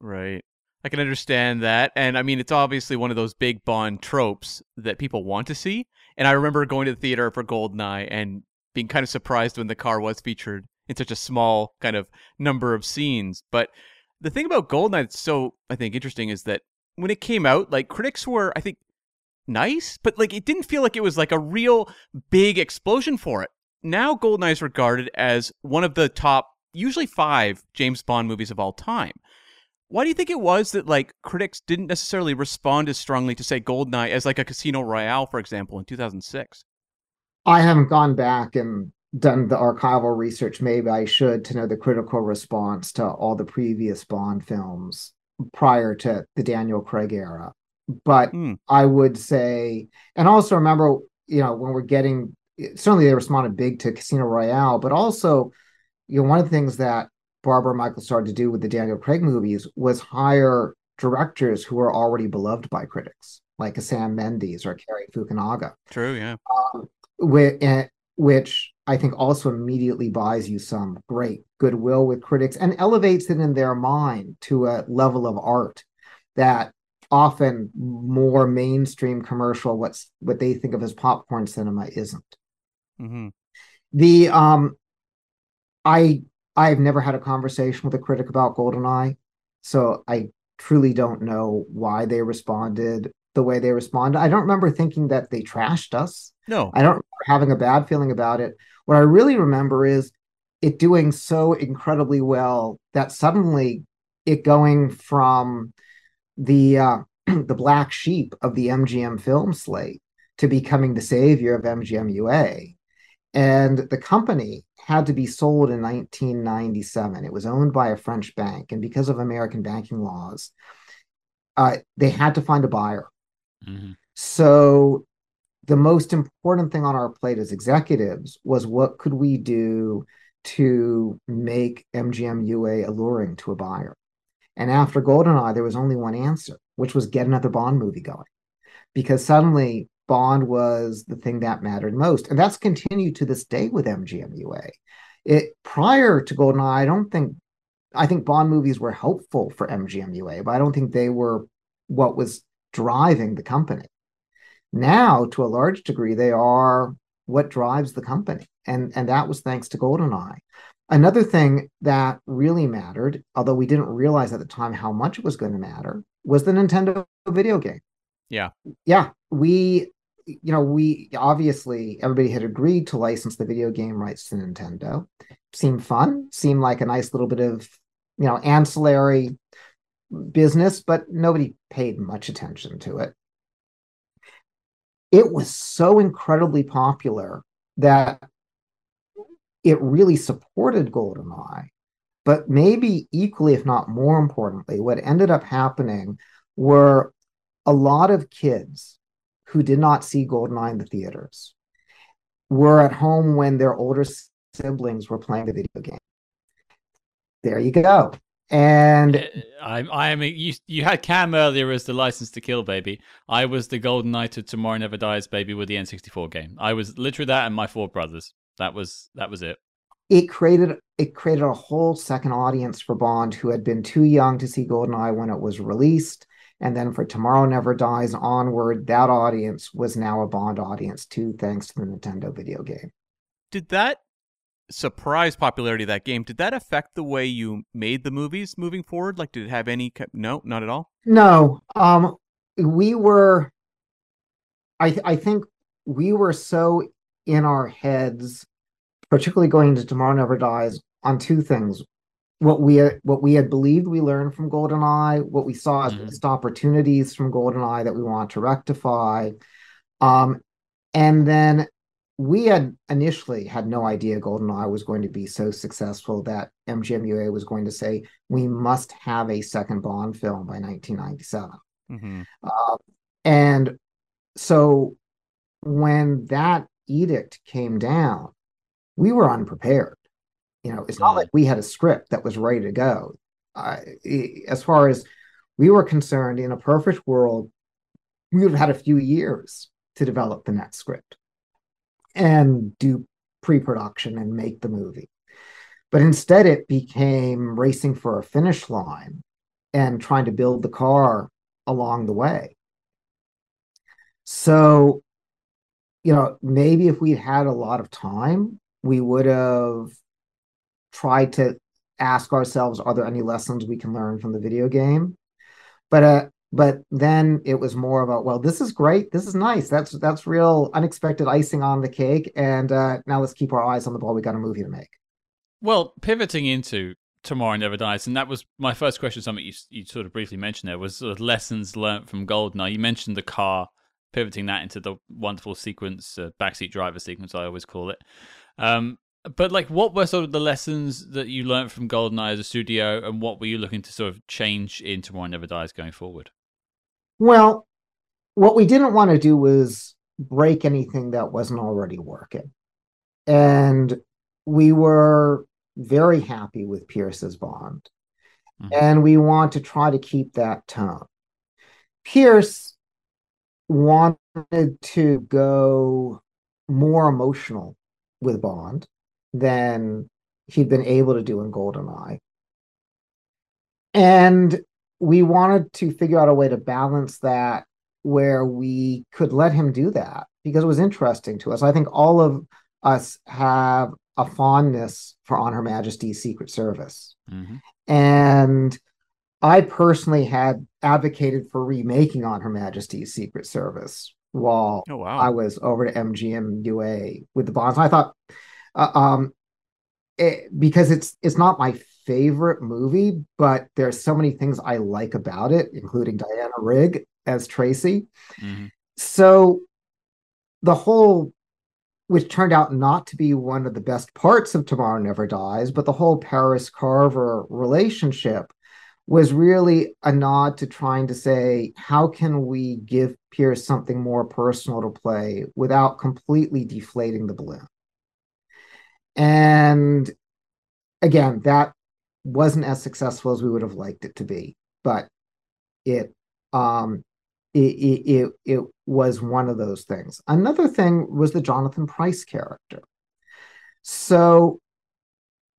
Right. I can understand that. And I mean, it's obviously one of those big Bond tropes that people want to see. And I remember going to the theater for Goldeneye and being kind of surprised when the car was featured in such a small kind of number of scenes. But the thing about Goldeneye that's so, I think, interesting is that when it came out, like critics were, I think, nice, but like it didn't feel like it was like a real big explosion for it. Now Goldeneye is regarded as one of the top, usually five James Bond movies of all time. Why do you think it was that like critics didn't necessarily respond as strongly to say Goldeneye as like a Casino Royale, for example, in 2006? I haven't gone back and done the archival research. Maybe I should to know the critical response to all the previous Bond films prior to the Daniel Craig era. But Hmm. I would say, and also remember, you know, when we're getting certainly they responded big to Casino Royale, but also, you know, one of the things that Barbara Michael started to do with the Daniel Craig movies was hire directors who were already beloved by critics, like a Sam Mendes or Cary Fukunaga. True, yeah. which, which I think also immediately buys you some great goodwill with critics and elevates it in their mind to a level of art that often more mainstream commercial what's what they think of as popcorn cinema isn't. Hmm the um i i've never had a conversation with a critic about goldeneye so i truly don't know why they responded the way they responded i don't remember thinking that they trashed us No. I don't remember having a bad feeling about it. What I really remember is it doing so incredibly well that suddenly it going from the uh, the black sheep of the MGM film slate to becoming the savior of MGM UA. And the company had to be sold in 1997. It was owned by a French bank, and because of American banking laws, uh, they had to find a buyer. Mhm. So the most important thing on our plate as executives was what could we do to make MGM UA alluring to a buyer? And after GoldenEye, there was only one answer, which was get another Bond movie going. Because suddenly Bond was the thing that mattered most. And that's continued to this day with MGM UA. It prior to GoldenEye, I don't think I think Bond movies were helpful for MGM UA, but I don't think they were what was driving the company now to a large degree they are what drives the company and and that was thanks to goldeneye another thing that really mattered although we didn't realize at the time how much it was going to matter was the nintendo video game Yeah. yeah we you know we obviously everybody had agreed to license the video game rights to nintendo seemed fun seemed like a nice little bit of you know ancillary business but nobody paid much attention to it it was so incredibly popular that it really supported GoldenEye. But maybe equally, if not more importantly, what ended up happening were a lot of kids who did not see GoldenEye in the theaters were at home when their older siblings were playing the video game. There you go. And Uh, I, I am. You, you had Cam earlier as the license to kill baby. I was the GoldenEye of Tomorrow Never Dies baby with the N64 game. I was literally that and my four brothers. That was that was it. it created it created a whole second audience for Bond who had been too young to see GoldenEye when it was released. And then for Tomorrow Never Dies onward, that audience was now a Bond audience too, thanks to the Nintendo video game. Did that surprise popularity of that game, did that affect the way you made the movies moving forward? Like, did it have any? No, not at all. No, um, we were. I th- I think we were so in our heads, particularly going into Tomorrow Never Dies, on two things: what we what we had believed we learned from GoldenEye, what we saw as Mhm. missed opportunities from GoldenEye that we want to rectify, um, and then we had initially had no idea GoldenEye was going to be so successful that MGMUA was going to say we must have a second Bond film by 1997. hmm Uh, and so when that edict came down, we were unprepared. You know, it's not like we had a script that was ready to go. Uh, as far as we were concerned, in a perfect world, we would have had a few years to develop the next script. and do pre-production and make the movie. But instead, it became racing for a finish line and trying to build the car along the way. So, you know, maybe if we'd had a lot of time, we would have tried to ask ourselves, are there any lessons we can learn from the video game? But uh, but then it was more about, well, this is great, this is nice, that's that's real unexpected icing on the cake, and uh, now let's keep our eyes on the ball. We got a movie to make. Well, pivoting into Tomorrow Never Dies, and that was my first question. Something you you sort of briefly mentioned there was sort of lessons learned from Goldeneye. You mentioned the car, pivoting that into the wonderful sequence, uh, backseat driver sequence, I always call it. Um, but like, what were sort of the lessons that you learned from Goldeneye as a studio, and what were you looking to sort of change in Tomorrow Never Dies going forward? Well, what we didn't want to do was break anything that wasn't already working, and we were very happy with Pierce's Bond, mm-hmm. and we want to try to keep that tone. Pierce wanted to go more emotional with Bond than he'd been able to do in GoldenEye. And we wanted to figure out a way to balance that where we could let him do that because it was interesting to us. I think all of us have a fondness for On Her Majesty's Secret Service. Mm-hmm. And I personally had advocated for remaking On Her Majesty's Secret Service while oh, wow. I was over to MGM UA with the Bonds. I thought uh, um, it, because it's it's not my favorite movie, but there's so many things I like about it, including Diana Rigg as Tracy. Mm-hmm. So the whole, which turned out not to be one of the best parts of Tomorrow Never Dies, but the whole Paris Carver relationship was really a nod to trying to say, how can we give Pierce something more personal to play without completely deflating the balloon? And again, that wasn't as successful as we would have liked it to be, but it um it, it, it, it was one of those things. Another thing was the Jonathan Pryce character. So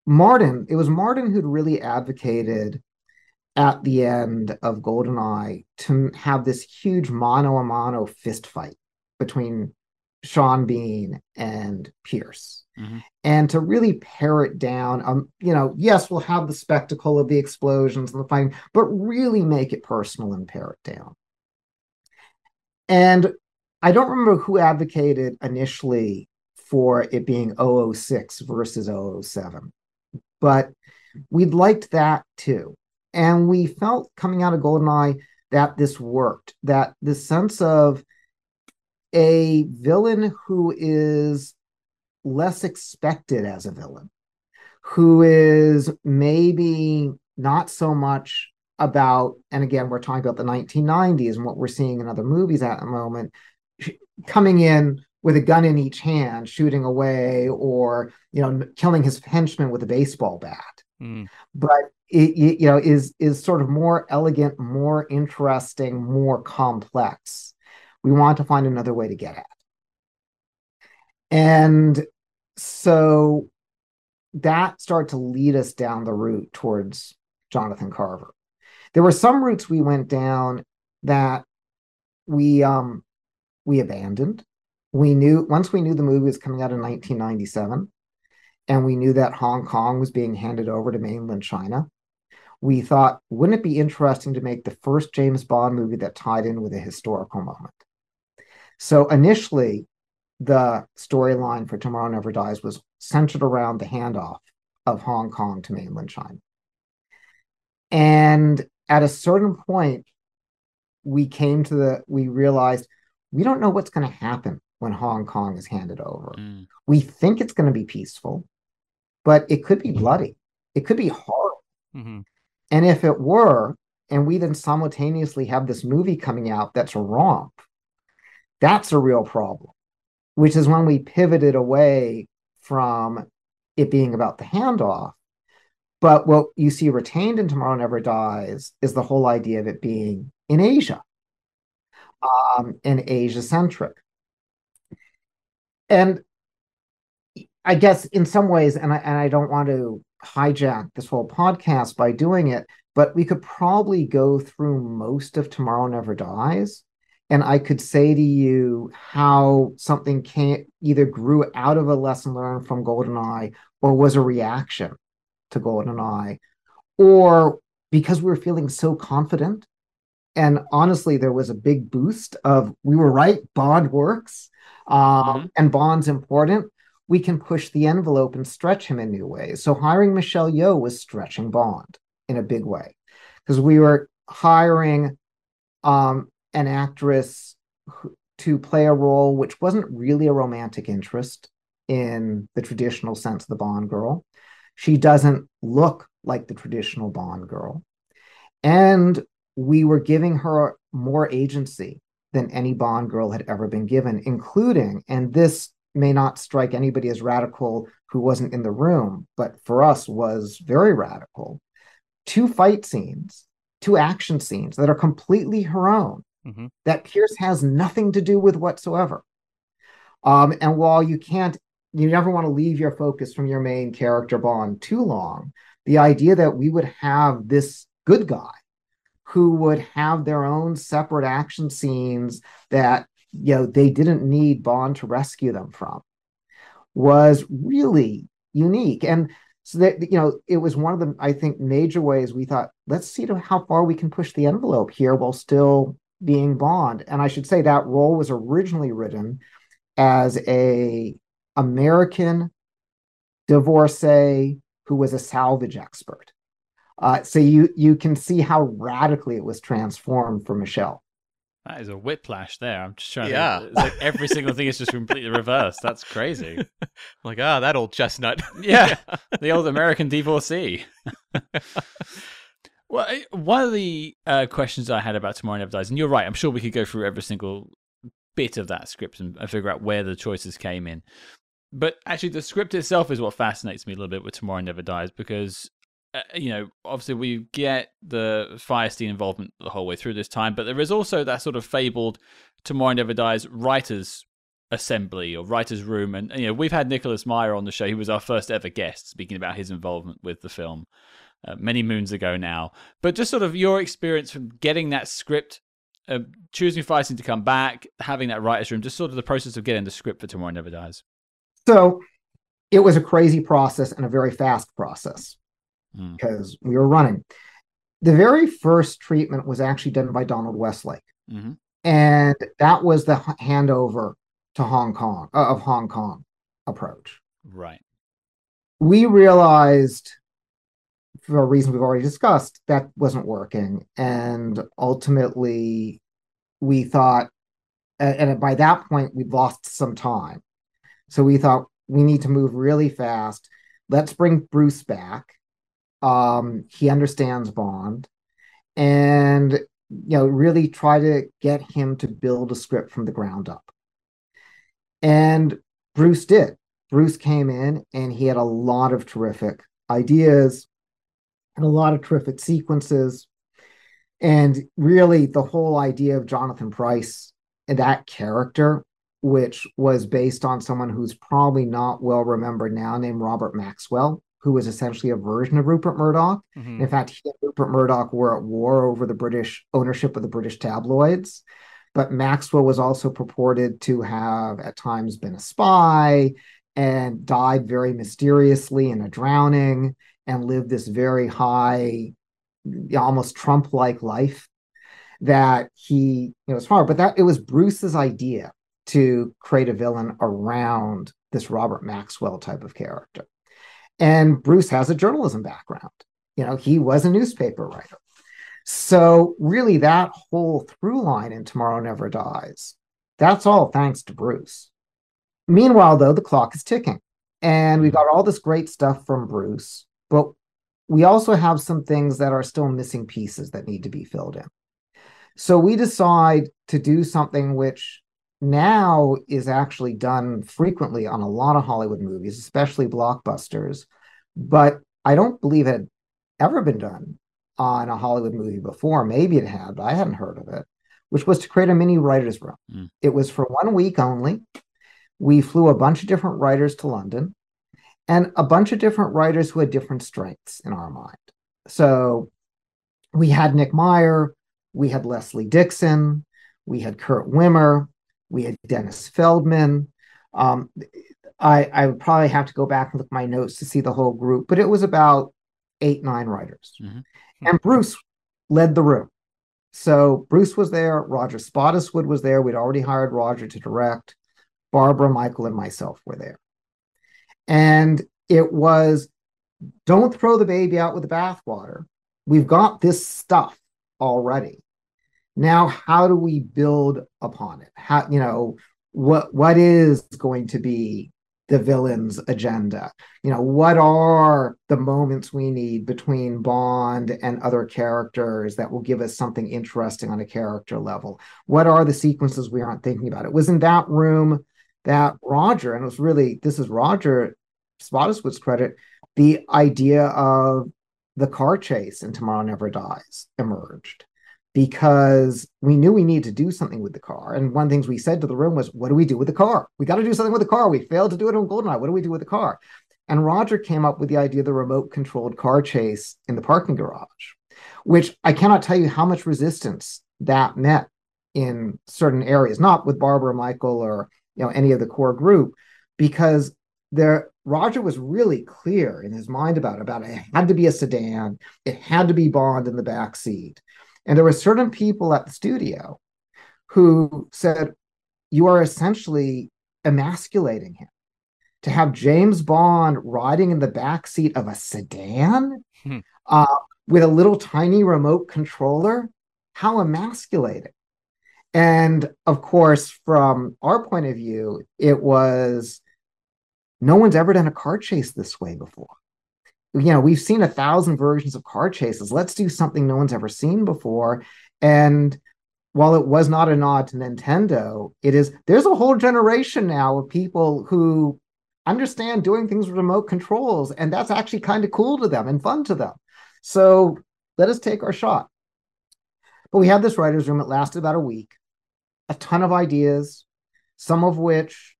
Martin, it was Martin who'd really advocated at the end of Goldeneye to have this huge mano a mano fist fight between Sean Bean and Pierce. Mm-hmm. And to really pare it down, um, you know, yes, we'll have the spectacle of the explosions and the fighting, but really make it personal and pare it down. And I don't remember who advocated initially for it being 006 versus 007, but we'd liked that too. And we felt coming out of GoldenEye that this worked, that the sense of a villain who is less expected as a villain, who is maybe not so much about, and again, we're talking about the 1990s and what we're seeing in other movies at the moment, coming in with a gun in each hand, shooting away, or you know, killing his henchman with a baseball bat. Mm. But it, you know, is is sort of more elegant, more interesting, more complex. We want to find another way to get at. And so that started to lead us down the route towards Jonathan Carver. There were some routes we went down that we um we abandoned. We knew once we knew the movie was coming out in 1997 and we knew that Hong Kong was being handed over to mainland China. We thought, wouldn't it be interesting to make the first James Bond movie that tied in with a historical moment? So initially, the storyline for Tomorrow Never Dies was centered around the handoff of Hong Kong to mainland China. And at a certain point, we came to the, we realized we don't know what's going to happen when Hong Kong is handed over. Mm. We think it's going to be peaceful, but it could be bloody. It could be horrible. Mm-hmm. And if it were, and we then simultaneously have this movie coming out that's a romp, that's a real problem which is when we pivoted away from it being about the handoff. But what you see retained in Tomorrow Never Dies is the whole idea of it being in Asia um, and Asia centric. And I guess in some ways, and I and I don't want to hijack this whole podcast by doing it, but we could probably go through most of Tomorrow Never Dies. And I could say to you how something came either grew out of a lesson learned from GoldenEye or was a reaction to GoldenEye, or because we were feeling so confident. And honestly, there was a big boost of we were right, Bond works, um, mm-hmm. and Bond's important. We can push the envelope and stretch him in new ways. So hiring Michelle Yeoh was stretching Bond in a big way because we were hiring um, an actress to play a role which wasn't really a romantic interest in the traditional sense of the Bond girl. She doesn't look like the traditional Bond girl. And we were giving her more agency than any Bond girl had ever been given, including, and this may not strike anybody as radical who wasn't in the room, but for us was very radical. Two fight scenes, two action scenes that are completely her own, mm-hmm. that Pierce has nothing to do with whatsoever. Um, and while you can't you never want to leave your focus from your main character Bond too long. The idea that we would have this good guy who would have their own separate action scenes that you know they didn't need Bond to rescue them from was really unique. And so that you know, it was one of the I think major ways we thought, let's see how far we can push the envelope here while still being Bond. And I should say that role was originally written as a American divorcee who was a salvage expert. Uh, so you you can see how radically it was transformed for Michelle. That is a whiplash there. I'm just trying yeah. to. It's like every single thing is just completely reversed. That's crazy. like, ah, that old chestnut. yeah. The old American divorcee. well, one of the uh, questions I had about Tomorrow Never Dies, and you're right, I'm sure we could go through every single bit of that script and, figure out where the choices came in. But actually, the script itself is what fascinates me a little bit with Tomorrow Never Dies because, uh, you know, obviously we get the Feirstein involvement the whole way through this time, but there is also that sort of fabled Tomorrow Never Dies writers assembly or writers room and you know we've had Nicholas Meyer on the show he was our first ever guest speaking about his involvement with the film uh, many moons ago now but just sort of your experience from getting that script uh, choosing Feirstein to come back having that writers room just sort of the process of getting the script for Tomorrow Never Dies so it was a crazy process and a very fast process mm. because we were running. The very first treatment was actually done by Donald Westlake. Mm-hmm. And that was the handover to Hong Kong, uh, of Hong Kong approach. Right. We realized, for a reason we've already discussed, that wasn't working. And ultimately, we thought, and by that point, we'd lost some time. So we thought we need to move really fast. Let's bring Bruce back. Um, he understands Bond, and you know, really try to get him to build a script from the ground up. And Bruce did. Bruce came in and he had a lot of terrific ideas and a lot of terrific sequences. And really, the whole idea of Jonathan Pryce and that character which was based on someone who's probably not well remembered now, named Robert Maxwell, who was essentially a version of Rupert Murdoch. Mm-hmm. In fact, he and Rupert Murdoch were at war over the British ownership of the British tabloids. But Maxwell was also purported to have at times been a spy and died very mysteriously in a drowning and lived this very high, almost Trump like life that he you know was hard. But that it was Bruce's idea to create a villain around this Robert Maxwell type of character. And Bruce has a journalism background. You know, he was a newspaper writer. So, really, that whole through line in Tomorrow Never Dies, that's all thanks to Bruce. Meanwhile, though, the clock is ticking. And we've mm-hmm. got all this great stuff from Bruce, but we also have some things that are still missing pieces that need to be filled in. So we decide to do something which now is actually done frequently on a lot of Hollywood movies, especially blockbusters. But I don't believe it had ever been done on a Hollywood movie before. Maybe it had, but I hadn't heard of it, which was to create a mini writer's room. Mm. It was for one week only. We flew a bunch of different writers to London. And a bunch of different writers who had different strengths in our mind. So we had Nick Meyer, we had Leslie Dixon, we had Kurt Wimmer, we had Dennis Feldman. Um, I, I would probably have to go back and look my notes to see the whole group, but it was about eight, nine writers. Mm-hmm. And Bruce led the room. So Bruce was there, Roger Spottiswoode was there. We'd already hired Roger to direct. Barbara, Michael, and myself were there. And it was don't throw the baby out with the bathwater. We've got this stuff already. Now, how do we build upon it? How, you know, what what is going to be the villain's agenda? You know, what are the moments we need between Bond and other characters that will give us something interesting on a character level? What are the sequences we aren't thinking about? It was in that room that Roger, and it was really this is Roger Spottiswoode's credit, the idea of the car chase in Tomorrow Never Dies emerged because we knew we needed to do something with the car. And one of the things we said to the room was, What do we do with the car? We got to do something with the car. We failed to do it on GoldenEye. What do we do with the car? And Roger came up with the idea of the remote controlled car chase in the parking garage, which I cannot tell you how much resistance that met in certain areas, not with Barbara Michael or you know any of the core group, because there Roger was really clear in his mind about it, about it. it had to be a sedan, it had to be Bond in the back seat. And there were certain people at the studio who said, You are essentially emasculating him. To have James Bond riding in the back seat of a sedan hmm. uh, with a little tiny remote controller, how emasculating. And of course, from our point of view, it was no one's ever done a car chase this way before. You know, we've seen a thousand versions of car chases. Let's do something no one's ever seen before. And while it was not a nod to Nintendo, it is there's a whole generation now of people who understand doing things with remote controls, and that's actually kind of cool to them and fun to them. So let us take our shot. But we had this writer's room. It lasted about a week, a ton of ideas, some of which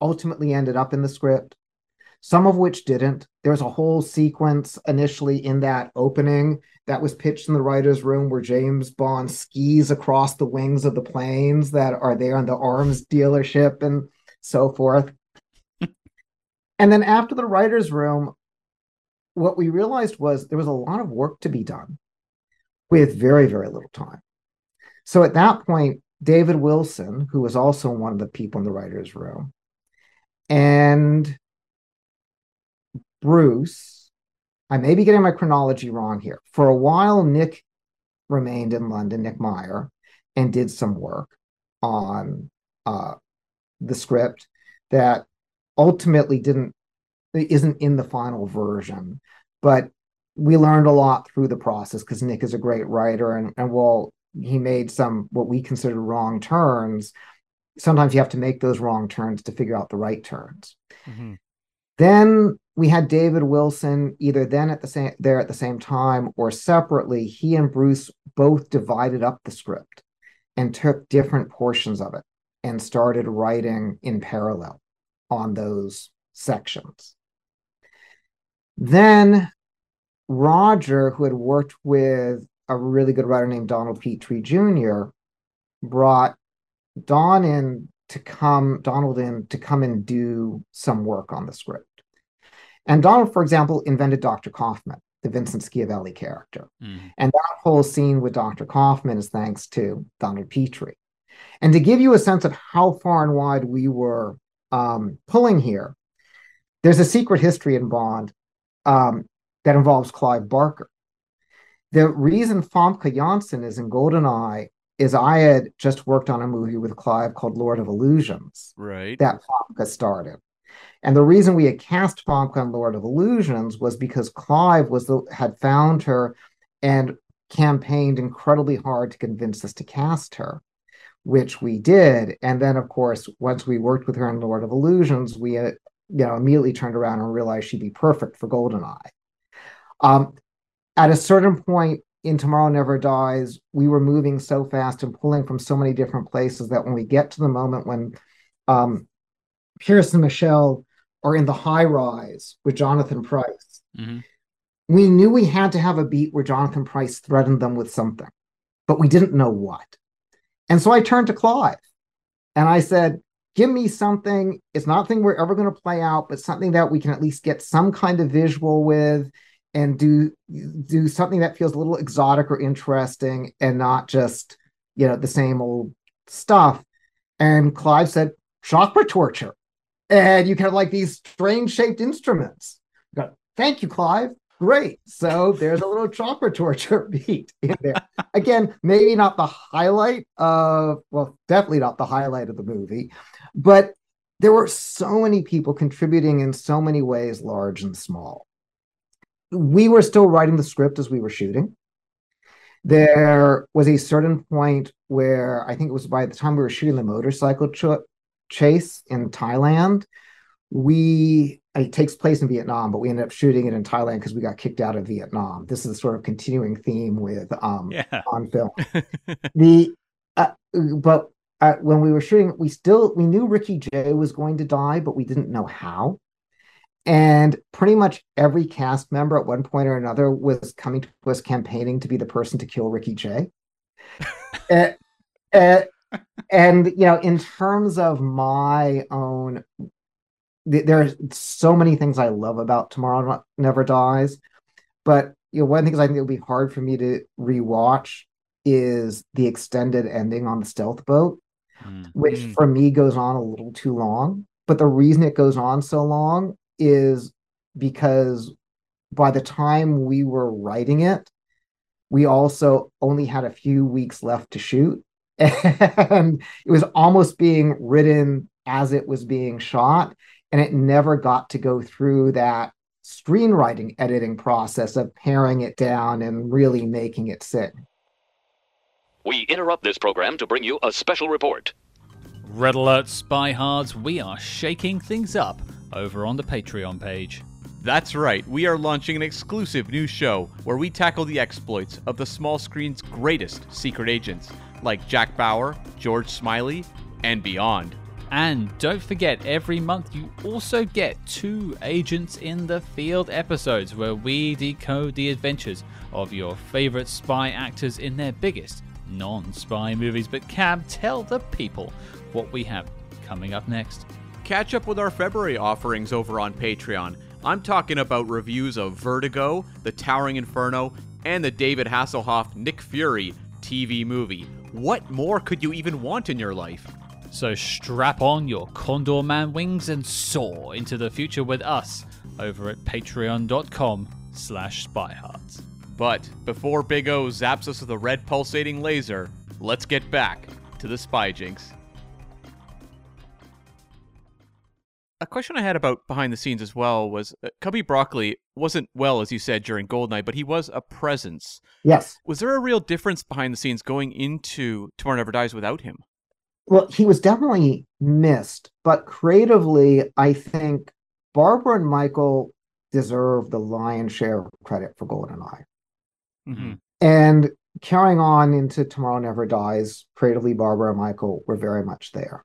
ultimately ended up in the script, some of which didn't. There's a whole sequence initially in that opening that was pitched in the writer's room where James Bond skis across the wings of the planes that are there in the arms dealership and so forth. and then after the writer's room, what we realized was there was a lot of work to be done with very, very little time. So at that point, David Wilson, who was also one of the people in the writer's room, and Bruce, I may be getting my chronology wrong here. For a while, Nick remained in London, Nick Meyer, and did some work on uh, the script that ultimately didn't isn't in the final version, but we learned a lot through the process because Nick is a great writer, and and while he made some what we consider wrong turns, sometimes you have to make those wrong turns to figure out the right turns. Mm-hmm. Then we had David Wilson either then at the same there at the same time or separately. He and Bruce both divided up the script and took different portions of it and started writing in parallel on those sections. Then Roger, who had worked with a really good writer named Donald Petrie Jr., brought Don in to come, Donald in to come and do some work on the script. And Donald, for example, invented Dr. Kaufman, the Vincent Schiavelli character. Mm. And that whole scene with Dr. Kaufman is thanks to Donald Petrie. And to give you a sense of how far and wide we were um, pulling here, there's a secret history in Bond um, that involves Clive Barker. The reason Famke Janssen is in GoldenEye is I had just worked on a movie with Clive called Lord of Illusions. Right. That Famke started. And the reason we had cast Famke on Lord of Illusions was because Clive was the, had found her and campaigned incredibly hard to convince us to cast her, which we did. And then, of course, once we worked with her on Lord of Illusions, we uh, you know immediately turned around and realized she'd be perfect for GoldenEye. Um, at a certain point, in Tomorrow Never Dies, we were moving so fast and pulling from so many different places that when we get to the moment when um, Pierce and Michelle are in the high rise with Jonathan Pryce, Mm-hmm. We knew we had to have a beat where Jonathan Pryce threatened them with something, but we didn't know what. And so I turned to Clive and I said, Give me something. It's not thing we're ever going to play out, but something that we can at least get some kind of visual with and do do something that feels a little exotic or interesting and not just you know the same old stuff. And clive said chakra torture. And you can have like these strange shaped instruments go, thank you clive. Great. So there's a little chakra torture beat in there. Again maybe not the highlight of well definitely not the highlight of the movie but there were so many people contributing in so many ways large and small we were still writing the script as we were shooting. There was a certain point where I think it was by the time we were shooting the motorcycle ch- chase in Thailand. We it takes place in Vietnam, but we ended up shooting it in Thailand because we got kicked out of Vietnam. This is a sort of continuing theme with um Yeah. on film. the uh, but uh, when we were shooting, we still we knew Ricky Jay was going to die, but we didn't know how. And pretty much every cast member at one point or another was coming to us campaigning to be the person to kill Ricky Jay. and, and, and, you know, in terms of my own, th- there are so many things I love about Tomorrow Never Dies. But you know, one of the things I think it would be hard for me to rewatch is the extended ending on the stealth boat, Mm. which Mm. for me goes on a little too long. But the reason it goes on so long is because by the time we were writing it, we also only had a few weeks left to shoot. And it was almost being written as it was being shot. And it never got to go through that screenwriting editing process of paring it down and really making it sit. We interrupt this program to bring you a special report. Red Alert SpyHards, we are shaking things up over on the Patreon page. That's right, we are launching an exclusive new show where we tackle the exploits of the small screen's greatest secret agents, like Jack Bauer, George Smiley, and beyond. And don't forget, every month you also get two Agents in the Field episodes where we decode the adventures of your favorite spy actors in their biggest non spy movies. But Cam, tell the people what we have coming up next. Catch up with our February offerings over on Patreon. I'm talking about reviews of Vertigo, The Towering Inferno, and the David Hasselhoff Nick Fury TV movie. What more could you even want in your life? So strap on your Condorman wings and soar into the future with us over at patreon.com slash spyhards. But before Big O zaps us with a red pulsating laser, let's get back to the Spy Jinx. A question I had about behind the scenes as well was uh, Cubby Broccoli wasn't well, as you said, during GoldenEye, but he was a presence. Yes. Was there a real difference behind the scenes going into Tomorrow Never Dies without him? Well, he was definitely missed, but creatively, I think Barbara and Michael deserve the lion's share of credit for GoldenEye. Mm-hmm. And carrying on into Tomorrow Never Dies, creatively, Barbara and Michael were very much there.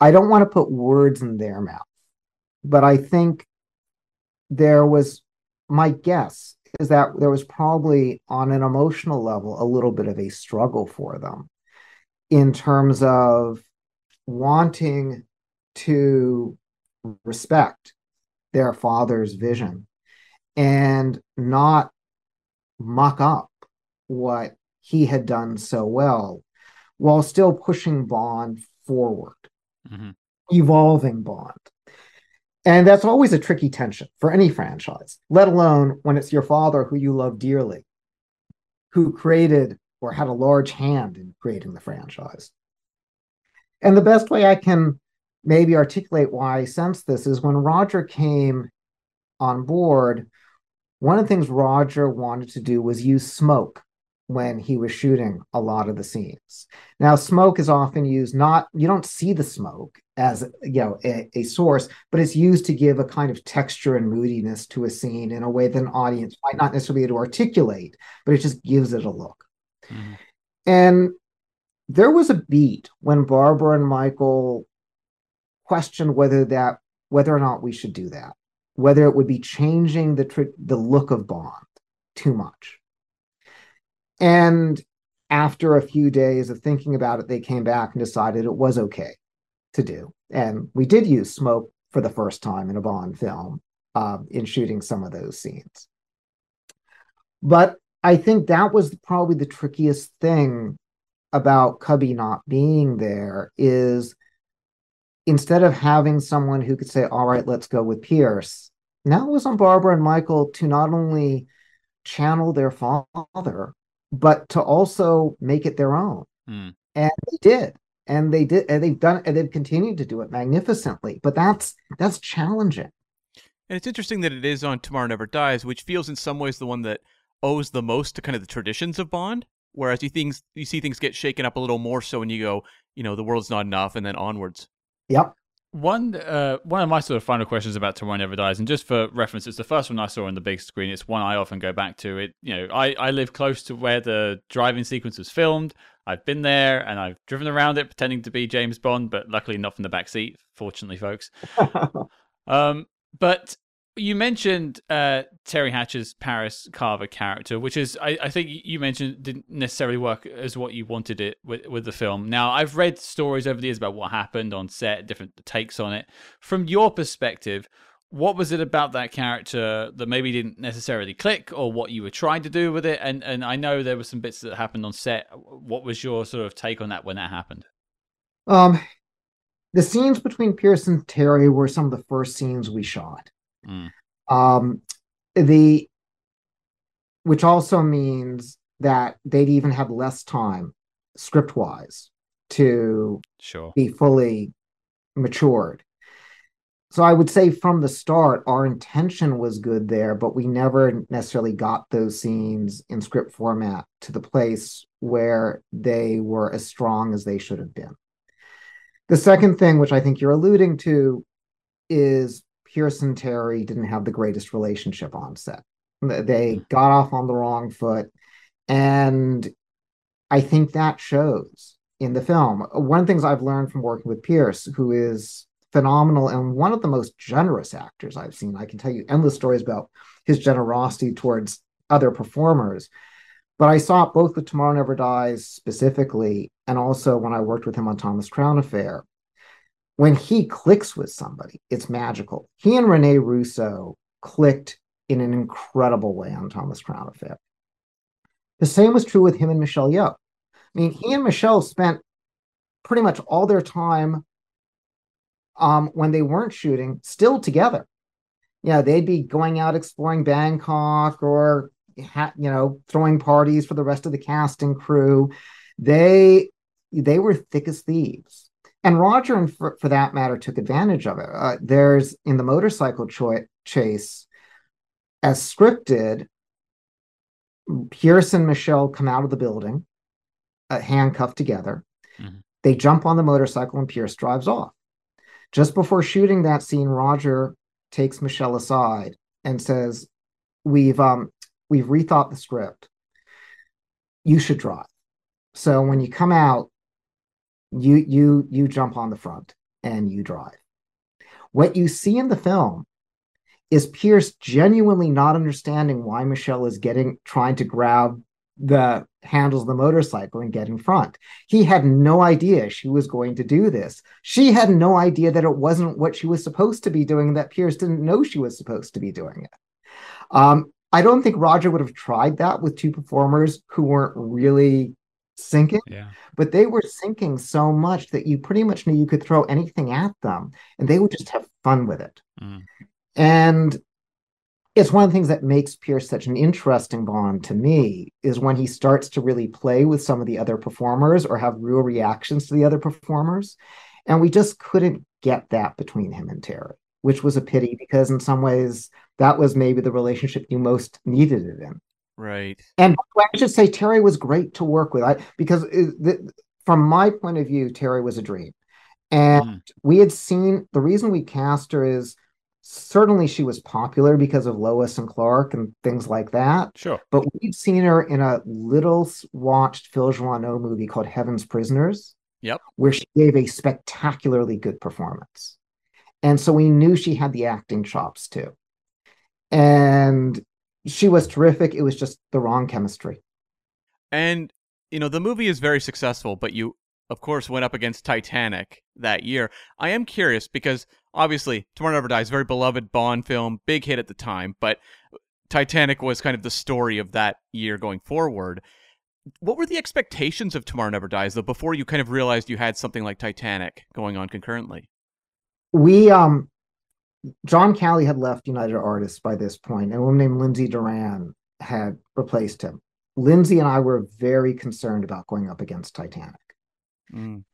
I don't want to put words in their mouth, but I think there was, my guess is that there was probably on an emotional level a little bit of a struggle for them in terms of wanting to respect their father's vision and not mock up what he had done so well while still pushing Bond forward, Mhm. evolving Bond. And that's always a tricky tension for any franchise, let alone when it's your father who you love dearly, who created or had a large hand in creating the franchise. And the best way I can maybe articulate why I sense this is when Roger came on board, one of the things Roger wanted to do was use smoke when he was shooting a lot of the scenes. Now, smoke is often used not, you don't see the smoke as you know a, a source, but it's used to give a kind of texture and moodiness to a scene in a way that an audience might not necessarily be able to articulate, but it just gives it a look. Mhm. And there was a beat when Barbara and Michael questioned whether that whether or not we should do that, whether it would be changing the tr- the look of Bond too much. And after a few days of thinking about it, they came back and decided it was okay to do. And we did use smoke for the first time in a Bond film uh, in shooting some of those scenes. But I think that was probably the trickiest thing about Cubby not being there is instead of having someone who could say, all right, let's go with Pierce, now it was on Barbara and Michael to not only channel their father, but to also make it their own. Mm. And they did. And they did, and they've done, and they've continued to do it magnificently. But that's that's challenging. And it's interesting that it is on Tomorrow Never Dies, which feels in some ways the one that owes the most to kind of the traditions of Bond. Whereas you things you see things get shaken up a little more so when you go, you know, the world's not enough, and then onwards. Yep. One uh, one of my sort of final questions about Tomorrow Never Dies, and just for reference, it's the first one I saw on the big screen. It's one I often go back to. It, you know, I, I live close to where the driving sequence was filmed. I've been there and I've driven around it, pretending to be James Bond, but luckily not from the back seat. Fortunately, folks. um, but you mentioned uh, Teri Hatcher's Paris Carver character, which is I, I, think you mentioned didn't necessarily work as what you wanted it with, with the film. Now I've read stories over the years about what happened on set, different takes on it. From your perspective, what was it about that character that maybe didn't necessarily click, or what you were trying to do with it? And and I know there were some bits that happened on set. What was your sort of take on that when that happened? Um, the scenes between Pierce and Teri were some of the first scenes we shot. Mm. Um, the which also means that they'd even have less time script wise to sure be fully matured. So I would say from the start, our intention was good there, but we never necessarily got those scenes in script format to the place where they were as strong as they should have been. The second thing, which I think you're alluding to, is Pierce and Teri didn't have the greatest relationship on set. They hmm. got off on the wrong foot. And I think that shows in the film. One of the things I've learned from working with Pierce, who is phenomenal and one of the most generous actors I've seen. I can tell you endless stories about his generosity towards other performers. But I saw it both with Tomorrow Never Dies specifically, and also when I worked with him on Thomas Crown Affair when he clicks with somebody, it's magical. He and Rene Russo clicked in an incredible way on Thomas Crown Affair. The same was true with him and Michelle Yeoh. I mean, he and Michelle spent pretty much all their time um, when they weren't shooting still together. Yeah, they'd be going out exploring Bangkok or ha- you know throwing parties for the rest of the cast and crew. They they were thick as thieves and Roger, and for, for that matter, took advantage of it. Uh, there's in the motorcycle cho- chase, as scripted, Pierce and Michelle come out of the building, uh, handcuffed together. Mm-hmm. They jump on the motorcycle, and Pierce drives off. Just before shooting that scene, Roger takes Michelle aside and says, "We've um, we've rethought the script. You should drive. So when you come out, you you you jump on the front and you drive. What you see in the film is Pierce genuinely not understanding why Michelle is getting trying to grab the handles of the motorcycle and get in front. He had no idea she was going to do this. She had no idea that it wasn't what she was supposed to be doing, that Pierce didn't know she was supposed to be doing it. Um, I don't think Roger would have tried that with two performers who weren't really syncing. Yeah. But they were syncing so much that you pretty much knew you could throw anything at them and they would just have fun with it. Mm. And it's one of the things that makes Pierce such an interesting Bond to me is when he starts to really play with some of the other performers or have real reactions to the other performers. And we just couldn't get that between him and Teri, which was a pity because in some ways that was maybe the relationship you most needed it in. Right. And I should say Teri was great to work with I, because it, from my point of view, Teri was a dream. And mm. we had seen the reason we cast her is certainly she was popular because of Lois and Clark and things like that. Sure. But we'd seen her in a little watched Phil Joanou movie called Heaven's Prisoners. Yep. Where she gave a spectacularly good performance. And so we knew she had the acting chops too. And she was terrific. It was just the wrong chemistry. And you know, the movie is very successful, but you of course went up against Titanic that year. I am curious because obviously Tomorrow Never Dies, very beloved Bond film, big hit at the time, but Titanic was kind of the story of that year going forward. What were the expectations of Tomorrow Never Dies though before you kind of realized you had something like Titanic going on concurrently? We um John Calley had left United Artists by this point, and a woman named Lindsay Doran had replaced him. Lindsay and I were very concerned about going up against Titanic. Mm.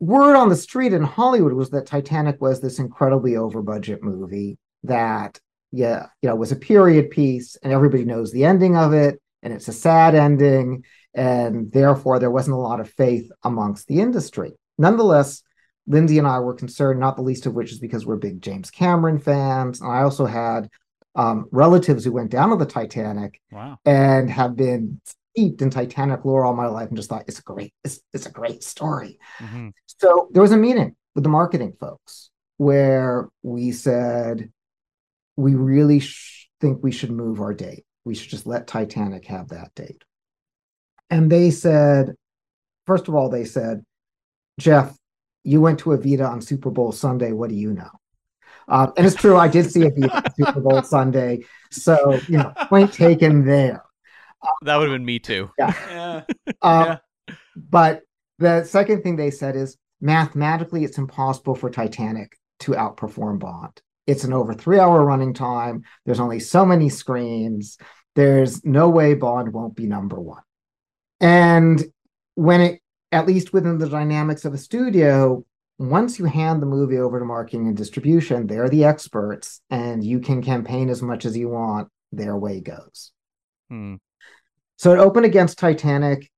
Word on the street in Hollywood was that Titanic was this incredibly over budget movie that, yeah, you know, was a period piece, and everybody knows the ending of it, and it's a sad ending, and therefore there wasn't a lot of faith amongst the industry. Nonetheless, Lindsay and I were concerned, not the least of which is because we're big James Cameron fans. And I also had um, relatives who went down to the Titanic Wow. and have been steeped in Titanic lore all my life and just thought it's a great, it's, it's a great story. hmm So there was a meeting with the marketing folks where we said, we really sh- think we should move our date. We should just let Titanic have that date. And they said, first of all, they said, Jeff, you went to Evita on Super Bowl Sunday. What do you know? Uh, and it's true, I did see Evita on Super Bowl Sunday. So, you know, point taken there. That would have been me too. Yeah. Um, But the second thing they said is mathematically, it's impossible for Titanic to outperform Bond. It's an over three hour running time. There's only so many screens. There's no way Bond won't be number one. And when it, at least within the dynamics of a studio, once you hand the movie over to marketing and distribution, they're the experts and you can campaign as much as you want. Their way goes. Hmm. So it opened against Titanic,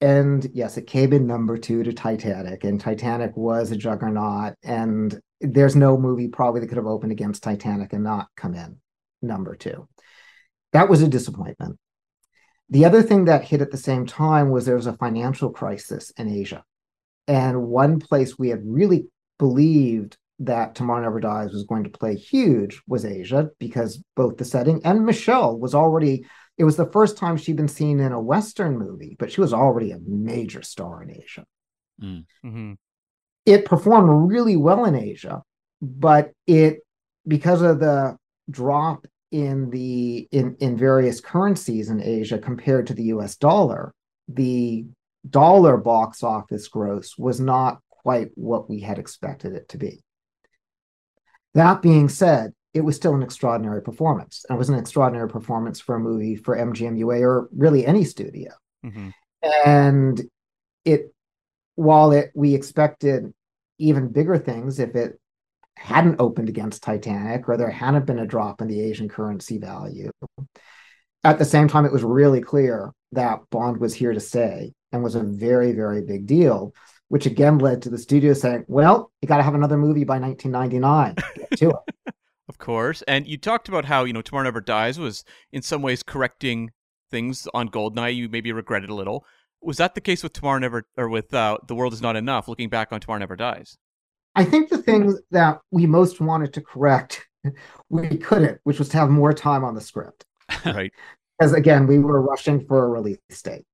and yes, it came in number two to Titanic, and Titanic was a juggernaut. And there's no movie probably that could have opened against Titanic and not come in number two. That was a disappointment. The other thing that hit at the same time was there was a financial crisis in Asia. And one place we had really believed that Tomorrow Never Dies was going to play huge was Asia, because both the setting and Michelle was already it was the first time she'd been seen in a Western movie, but she was already a major star in Asia. hmm It performed really well in Asia, but it because of the drop in the in, in various currencies in Asia compared to the US dollar, the dollar box office gross was not quite what we had expected it to be. That being said, it was still an extraordinary performance. And it was an extraordinary performance for a movie for MGM-UA or really any studio. hmm And it, while it we expected even bigger things if it hadn't opened against Titanic or there hadn't been a drop in the Asian currency value. At the same time, it was really clear that Bond was here to stay and was a very, very big deal, which again led to the studio saying, well, you got to have another movie by 1999. Get to it. Of course. And you talked about how, you know, Tomorrow Never Dies was in some ways correcting things on GoldenEye you maybe regretted a little. Was that the case with Tomorrow Never or with uh, The World Is Not Enough, looking back on Tomorrow Never Dies? I think the thing that we most wanted to correct, we couldn't, which was to have more time on the script. Right. Because again, we were rushing for a release date.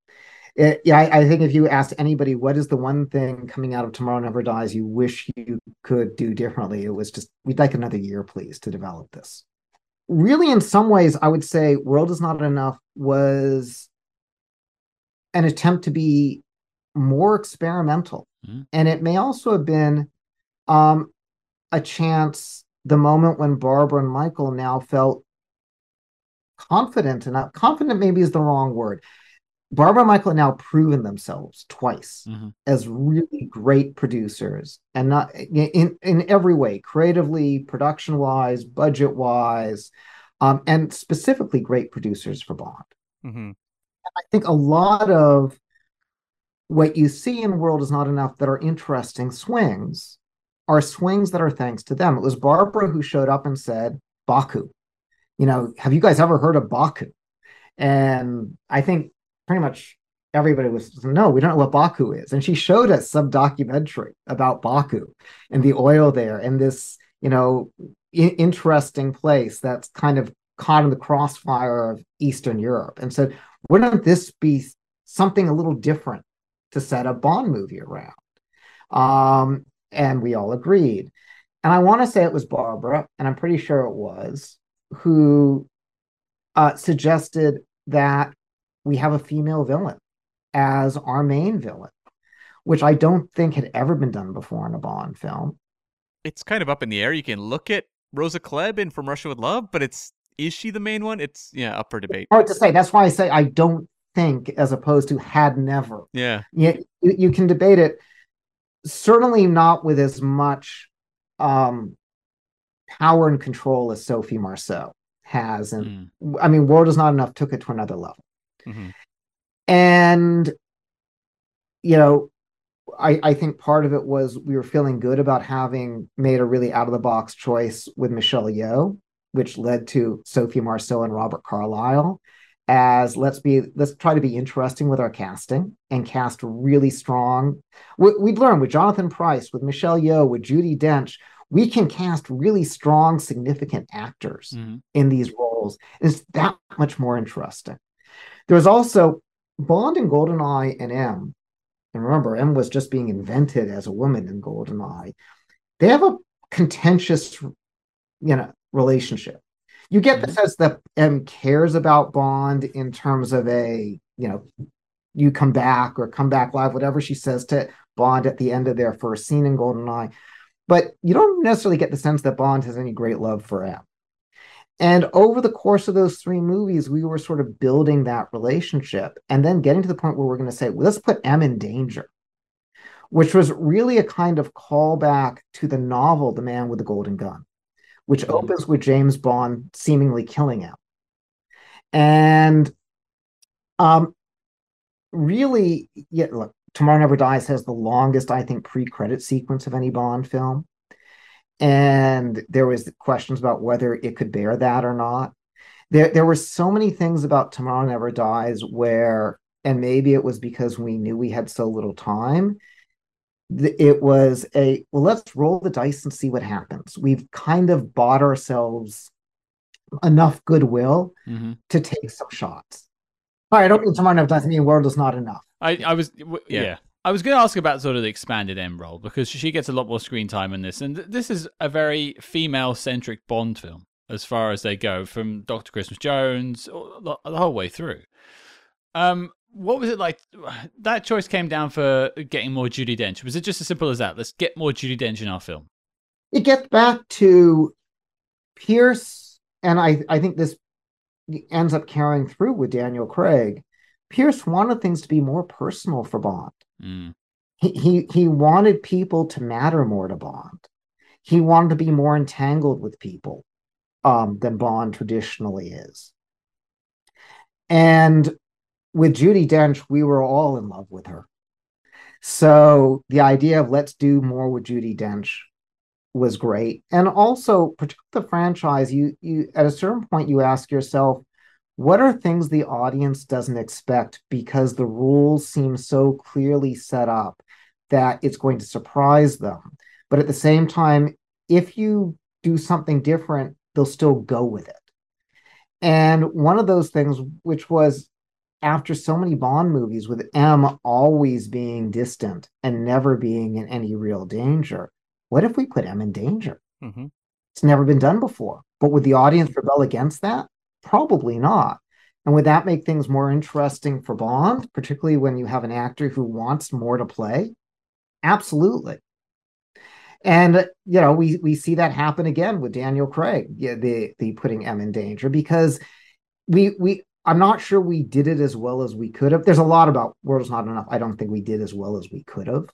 It, yeah, I, I think if you asked anybody what is the one thing coming out of Tomorrow Never Dies you wish you could do differently, it was just we'd like another year, please, to develop this. Really, in some ways, I would say World is Not Enough was an attempt to be more experimental. Mhm. And it may also have been um, a chance, the moment when Barbara and Michael now felt confident enough. Confident maybe is the wrong word. Barbara and Michael now proven themselves twice Mhm. as really great producers, and not in in every way, creatively, production wise, budget wise, um, and specifically great producers for Bond. hmm I think a lot of what you see in World is Not Enough that are interesting swings are swings that are thanks to them. It was Barbara who showed up and said, Baku. You know, have you guys ever heard of Baku? And I think pretty much everybody was, no, we don't know what Baku is. And she showed us some documentary about Baku and the oil there and this you know, I- interesting place that's kind of caught in the crossfire of Eastern Europe and said, wouldn't this be something a little different to set a Bond movie around? Um, and we all agreed. And I want to say it was Barbara, and I'm pretty sure it was, who uh, suggested that we have a female villain as our main villain, which I don't think had ever been done before in a Bond film. It's kind of up in the air. You can look at Rosa Klebb in From Russia with Love, but it's is she the main one? It's yeah, up for debate. Hard to say. That's why I say I don't think, as opposed to had never. Yeah. Yeah, you, you can debate it. Certainly not with as much um, power and control as Sophie Marceau has, and Mm. I mean, World is Not Enough took it to another level. Mhm. And you know, I I think part of it was we were feeling good about having made a really out of the box choice with Michelle Yeoh, which led to Sophie Marceau and Robert Carlyle. As let's be let's try to be interesting with our casting and cast really strong. We, we'd learn with Jonathan Pryce, with Michelle Yeoh, with Judi Dench, we can cast really strong, significant actors Mhm. in these roles. It's that much more interesting. There was also Bond and GoldenEye and M. And remember, M was just being invented as a woman in GoldenEye. They have a contentious, you know, relationship. You get the mm-hmm. sense that M cares about Bond in terms of a, you know, you come back or come back live, whatever she says to Bond at the end of their first scene in GoldenEye. But you don't necessarily get the sense that Bond has any great love for M. And over the course of those three movies, we were sort of building that relationship and then getting to the point where we're going to say, well, let's put M in danger, which was really a kind of callback to the novel, The Man with the Golden Gun, which Mhm. opens with James Bond seemingly killing him. And um, really, yeah, look, Tomorrow Never Dies has the longest, I think, pre-credit sequence of any Bond film. And there was questions about whether it could bear that or not. There, there were so many things about Tomorrow Never Dies where, and maybe it was because we knew we had so little time. Th- It was a well, let's roll the dice and see what happens. We've kind of bought ourselves enough goodwill Mhm. to take some shots. All right, I don't mean Tomorrow Never Dies. I mean World is not enough. I, I was w- Yeah. yeah. I was going to ask about sort of the expanded M role because she gets a lot more screen time in this, and th- this is a very female-centric Bond film as far as they go, from Doctor Christmas Jones all- the the whole way through. Um, what was it like? That choice came down for getting more Judi Dench. Was it just as simple as that? Let's get more Judi Dench in our film. it gets back to Pierce, and I, I think this ends up carrying through with Daniel Craig. Pierce wanted things to be more personal for Bond. Mm. He, he he wanted people to matter more to Bond. He wanted to be more entangled with people um, than Bond traditionally is. And with Judi Dench, we were all in love with her. So the idea of let's do more with Judi Dench was great. And also, particularly the franchise, you you at a certain point you ask yourself, what are things the audience doesn't expect because the rules seem so clearly set up that it's going to surprise them. But at the same time, if you do something different, they'll still go with it. And one of those things, which was after so many Bond movies, with M always being distant and never being in any real danger, what if we put M in danger? Mm-hmm. It's never been done before. But would the audience rebel against that? Probably not. And would that make things more interesting for Bond, particularly when you have an actor who wants more to play? Absolutely. And you know, we we see that happen again with Daniel Craig, yeah, the the putting M in danger because we we I'm not sure we did it as well as we could have. There's a lot about World's Not Enough. I don't think we did as well as we could have.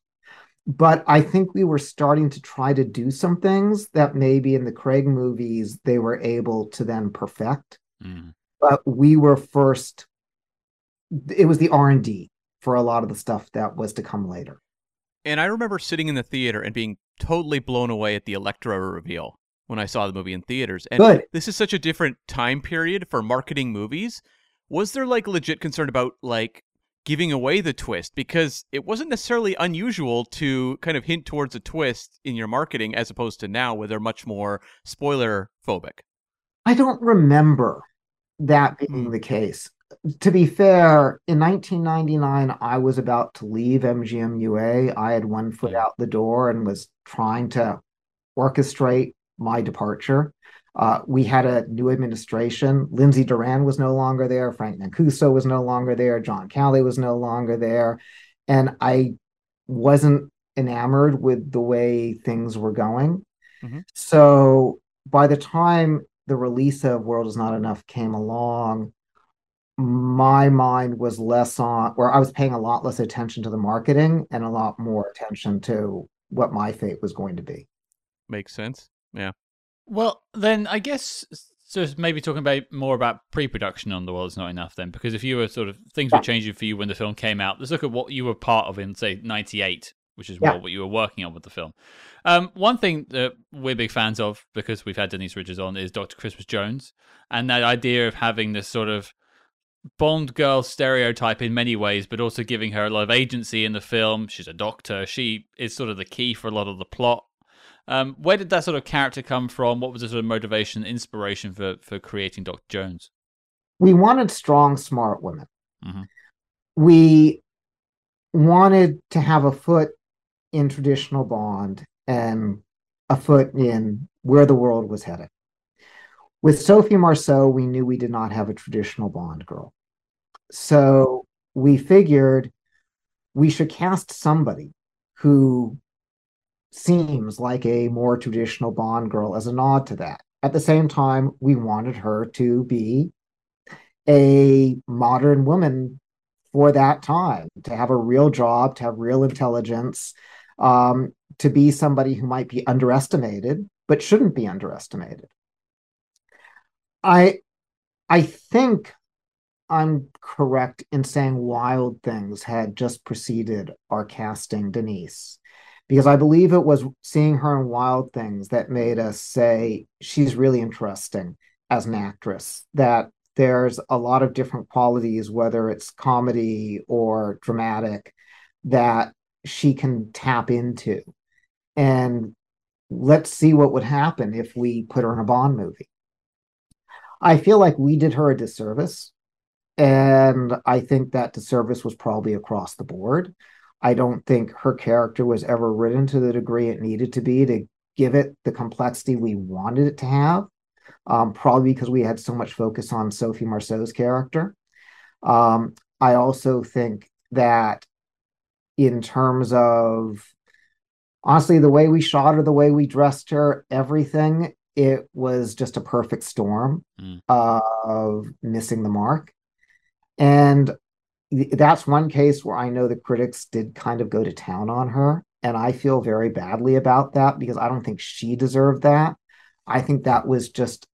But I think we were starting to try to do some things that maybe in the Craig movies they were able to then perfect. Mm. But we were first. It was the R and D for a lot of the stuff that was to come later. And I remember sitting in the theater and being totally blown away at the Elektra reveal when I saw the movie in theaters. And Good. this is such a different time period for marketing movies. Was there like legit concern about like giving away the twist because it wasn't necessarily unusual to kind of hint towards a twist in your marketing as opposed to now where they're much more spoiler phobic. I don't remember that being Hmm. the case. To be fair, in 1999, I was about to leave MGMUA. I had one foot out the door and was trying to orchestrate my departure. Uh, we had a new administration. Lindsay Doran was no longer there. Frank Mancuso was no longer there. John Calley was no longer there. And I wasn't enamored with the way things were going. Mhm. So by the time the release of World Is Not Enough came along, my mind was less on, or I was paying a lot less attention to the marketing and a lot more attention to what my fate was going to be. Makes sense. Yeah. Well, then I guess so. Maybe talking about more about pre-production on the world is not enough then, because if you were sort of things were changing for you when the film came out, let's look at what you were part of in say '98, which is Yeah. more what you were working on with the film. Um, one thing that we're big fans of because we've had Denise Richards on is Dr. Christmas Jones, and that idea of having this sort of Bond girl stereotype in many ways, but also giving her a lot of agency in the film. She's a doctor. She is sort of the key for a lot of the plot. Um, where did that sort of character come from? What was the sort of motivation, inspiration for for creating Dr. Jones? We wanted strong, smart women. Mhm. We wanted to have a foot in traditional Bond and a foot in where the world was headed. With Sophie Marceau, we knew we did not have a traditional Bond girl. So we figured we should cast somebody who seems like a more traditional Bond girl as a nod to that. At the same time, we wanted her to be a modern woman for that time, to have a real job, to have real intelligence, um, to be somebody who might be underestimated, but shouldn't be underestimated. I I think I'm correct in saying Wild Things had just preceded our casting Denise, because I believe it was seeing her in Wild Things that made us say she's really interesting as an actress, that there's a lot of different qualities, whether it's comedy or dramatic, that she can tap into. And let's see what would happen if we put her in a Bond movie. I feel like we did her a disservice. And I think that disservice was probably across the board. I don't think her character was ever written to the degree it needed to be to give it the complexity we wanted it to have. Um, probably because we had so much focus on Sophie Marceau's character. Um, I also think that in terms of honestly the way we shot her, the way we dressed her, everything, it was just a perfect storm Mm. of missing the mark. And that's one case where I know the critics did kind of go to town on her. And I feel very badly about that because I don't think she deserved that. I think that was just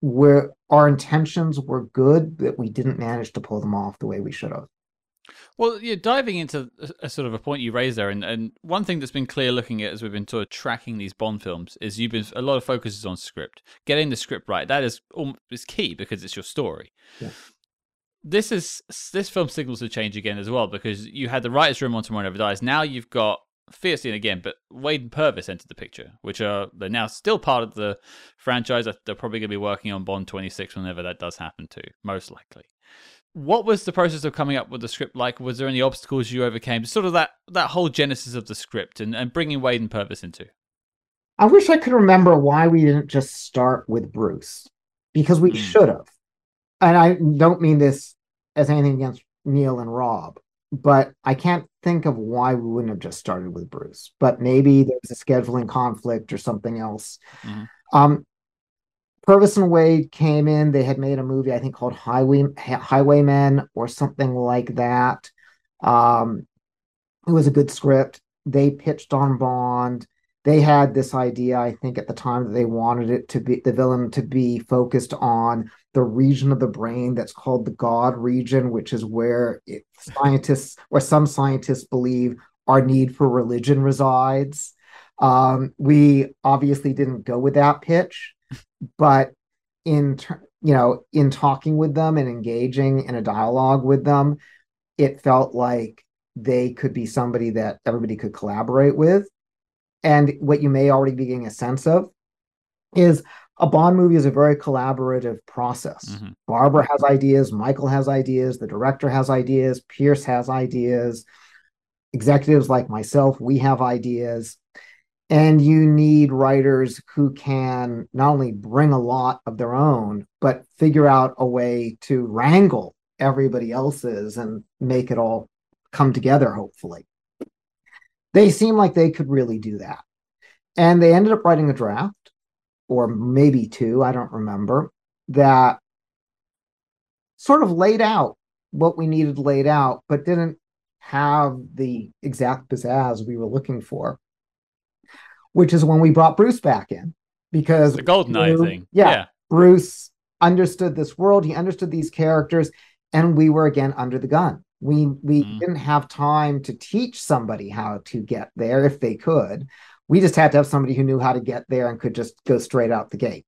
where our intentions were good, but we didn't manage to pull them off the way we should have. Well, yeah, diving into a, sort of a point you raised there, and, and one thing that's been clear looking at as we've been sort of tracking these Bond films is you've been a lot of focus is on script, getting the script right. That is alm- is key because it's your story. Yeah. This is this film signals a change again as well because you had the writers' room on Tomorrow Never Dies. Now you've got Feirstein again, but Wade and Purvis entered the picture, which are they're now still part of the franchise. They're probably going to be working on Bond 26 whenever that does happen too, most likely what was the process of coming up with the script like? Was there any obstacles you overcame? Sort of that that whole genesis of the script and, and bringing Wade and Purvis into. I wish I could remember why we didn't just start with Bruce because we Hmm. should have. And I don't mean this as anything against Neil and Rob, but I can't think of why we wouldn't have just started with Bruce. But maybe there was a scheduling conflict or something else. Mhm. Um, Purvis and Wade came in. They had made a movie, I think, called Highway Highwaymen or something like that. Um, it was a good script. They pitched on Bond. They had this idea, I think, at the time that they wanted it to be the villain to be focused on the region of the brain that's called the God region, which is where it, scientists or some scientists believe our need for religion resides. Um, we obviously didn't go with that pitch, but in ter- you know in talking with them and engaging in a dialogue with them, it felt like they could be somebody that everybody could collaborate with. And what you may already be getting a sense of is a Bond movie is a very collaborative process. Mhm. Barbara has ideas, Michael has ideas, the director has ideas, Pierce has ideas, executives like myself, we have ideas. And you need writers who can not only bring a lot of their own, but figure out a way to wrangle everybody else's and make it all come together, hopefully. They seem like they could really do that. And they ended up writing a draft, or maybe two, I don't remember, that sort of laid out what we needed laid out, but didn't have the exact pizzazz we were looking for. Which is when we brought Bruce back in because the GoldenEye thing. yeah. yeah. Bruce understood this world, he understood these characters, and we were again under the gun. We we Mm. didn't have time to teach somebody how to get there if they could. We just had to have somebody who knew how to get there and could just go straight out the gate.